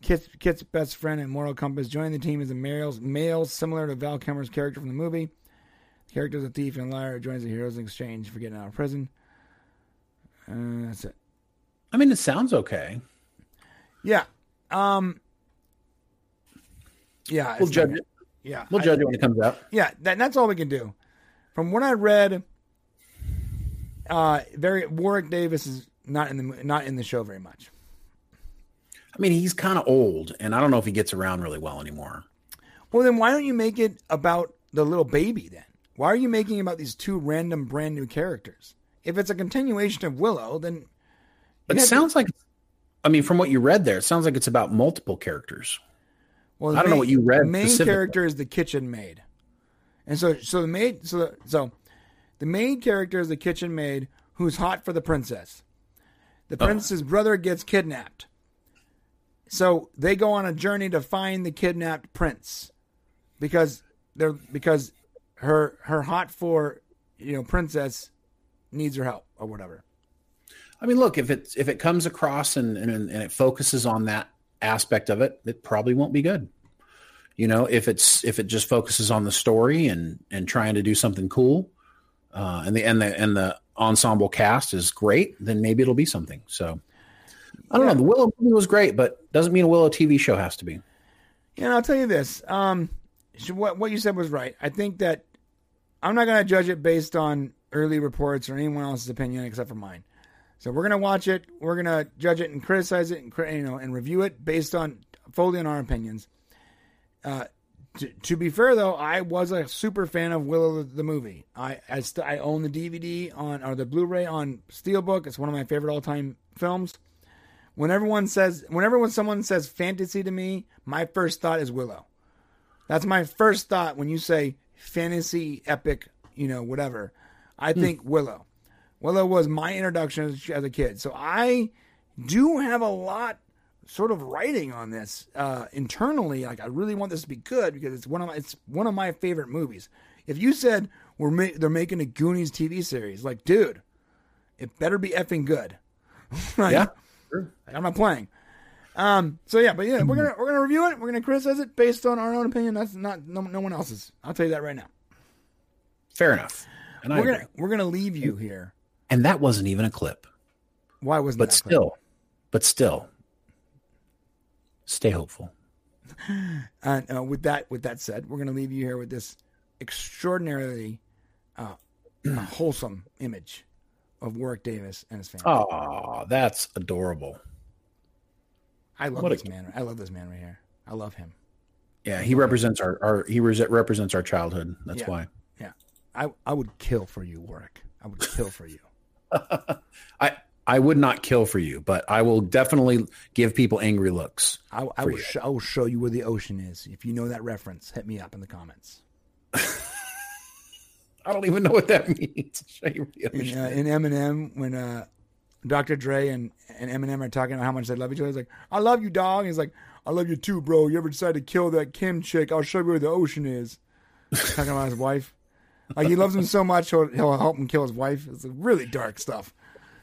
A: Kit's, Kit's best friend and moral compass. Joining the team is a male, male similar to Val Kilmer's character from the movie. The character is a thief and liar joins the heroes in exchange for getting out of prison. Uh, that's it.
B: I mean, it sounds okay.
A: Yeah. Um. Yeah.
B: We'll judge it.
A: Yeah.
B: We'll
A: I-
B: judge it when it comes out.
A: yeah. That, that's all we can do. From what I read, uh, very Warwick Davis is not in the not in the show very much.
B: I mean, he's kind of old, and I don't know if he gets around really well anymore.
A: Well, then why don't you make it about the little baby then? Why are you making about these two random brand new characters? If it's a continuation of Willow, then
B: it
A: have to-
B: sounds like, I mean, from what you read there, it sounds like it's about multiple characters.
A: Well,
B: I don't know what you read
A: The main character is the kitchen maid, and so so the maid so so the main character is the kitchen maid who's hot for the princess. The
B: Oh.
A: brother gets kidnapped, so they go on a journey to find the kidnapped prince because they're because her her hot for you know princess needs her help or whatever.
B: I mean, look, if it if it comes across and, and and it focuses on that aspect of it, it probably won't be good. You know, if it's if it just focuses on the story and and trying to do something cool, uh, and the and the and the ensemble cast is great, then maybe it'll be something. So I don't know. The Willow movie was great, but doesn't mean a Willow TV show has to be.
A: Know, I'll tell you this. Um, what what you said was right. I think that I'm not going to judge it based on early reports or anyone else's opinion except for mine. So we're going to watch it. We're going to judge it and criticize it and you know and review it based on fully on our opinions. Uh, to, to be fair though, I was a super fan of Willow the, movie. I I, st- I own the DVD on or the Blu-ray on Steelbook. It's one of my favorite all-time films. When everyone says, whenever when someone says fantasy to me, my first thought is Willow. That's my first thought when you say fantasy, epic, you know, whatever. I think Willow. Willow was my introduction as, as a kid. So I do have a lot sort of writing on this uh, internally. Like I really want this to be good because it's one of my, it's one of my favorite movies. If you said we're ma- they're making a Goonies TV series, like dude, it better be effing good. Like,
B: Yeah.
A: like, I'm not playing. Um. So yeah, but yeah, we're gonna we're gonna review it. We're gonna criticize it based on our own opinion. That's not no, no one else's. I'll tell you that right now.
B: Fair enough. And
A: We're
B: agree.
A: gonna we're gonna leave you here.
B: And that wasn't even a clip,
A: Why wasn't
B: but
A: that?
B: still, but still, stay hopeful.
A: And uh, with that with that said, we're gonna leave you here with this extraordinarily uh, wholesome image of Warwick Davis and his family.
B: Oh, that's adorable.
A: I love
B: what a
A: this man. I love this man right here. I love him.
B: Yeah, he represents our, our he res- represents our childhood. That's
A: Yeah.
B: why.
A: Yeah. I I would kill for you, Warwick. I would kill for you.
B: I I would not kill for you, but I will definitely give people angry looks.
A: I, I will sh- I will show you where the ocean is. If you know that reference, hit me up in the comments.
B: I don't even know what that means. Show you the
A: In, uh, in Eminem, when uh, Dr. Dre and, and Eminem are talking about how much they love each other, he's like, "I love you, dog." He's like, "I love you too, bro. You ever decide to kill that Kim chick? I'll show you where the ocean is." talking about his wife. Like he loves him so much, he'll, he'll help him kill his wife. It's really dark stuff.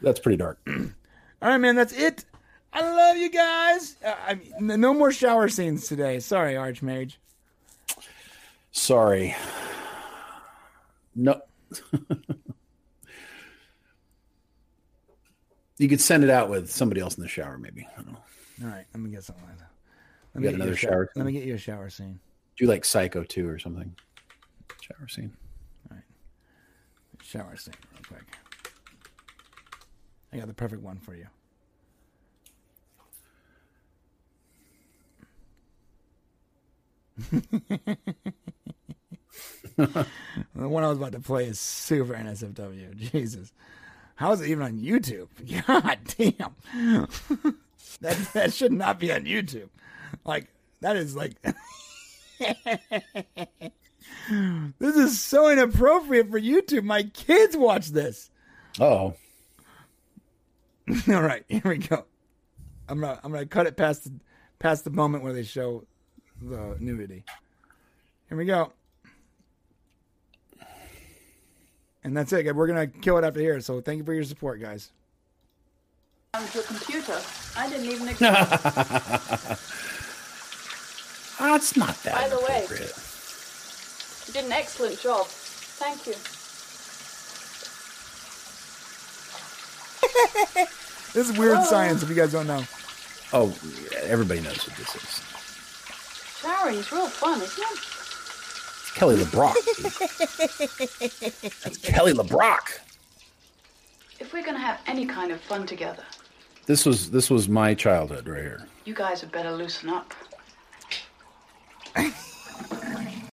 B: That's pretty dark.
A: All right, man, that's it. I love you guys. Uh, I mean, no more shower scenes today. Sorry, Archmage.
B: Sorry. No. you could send it out with somebody else in the shower, maybe. I don't know.
A: All right, let me get something like that. Let
B: You
A: me
B: got
A: get
B: another
A: a
B: shower
A: Let me get you a shower scene.
B: Do you like Psycho 2 or something. Shower scene.
A: All right, shower scene, real quick. I got the perfect one for you. the one I was about to play is super NSFW. Jesus. How is it even on YouTube? God damn. that that should not be on YouTube. Like that is like This is so inappropriate for YouTube. My kids watch this.
B: Oh.
A: All right, here we go. I'm gonna I'm gonna cut it past the past the moment where they show the nudity. Here we go. And that's it. We're gonna kill it after here. So thank you for your support, guys.
G: onto a computer. I didn't even expect.
B: That's not that
G: By the way. you did an excellent job. Thank you.
A: This is weird oh. science. If you guys don't know,
B: Oh, everybody knows what this is.
G: Showering is real fun, isn't it?
B: It's Kelly LeBrock. That's Kelly LeBrock.
G: If we're going to have any kind of fun together,
B: This was this was my childhood right here.
G: you guys had better loosen up.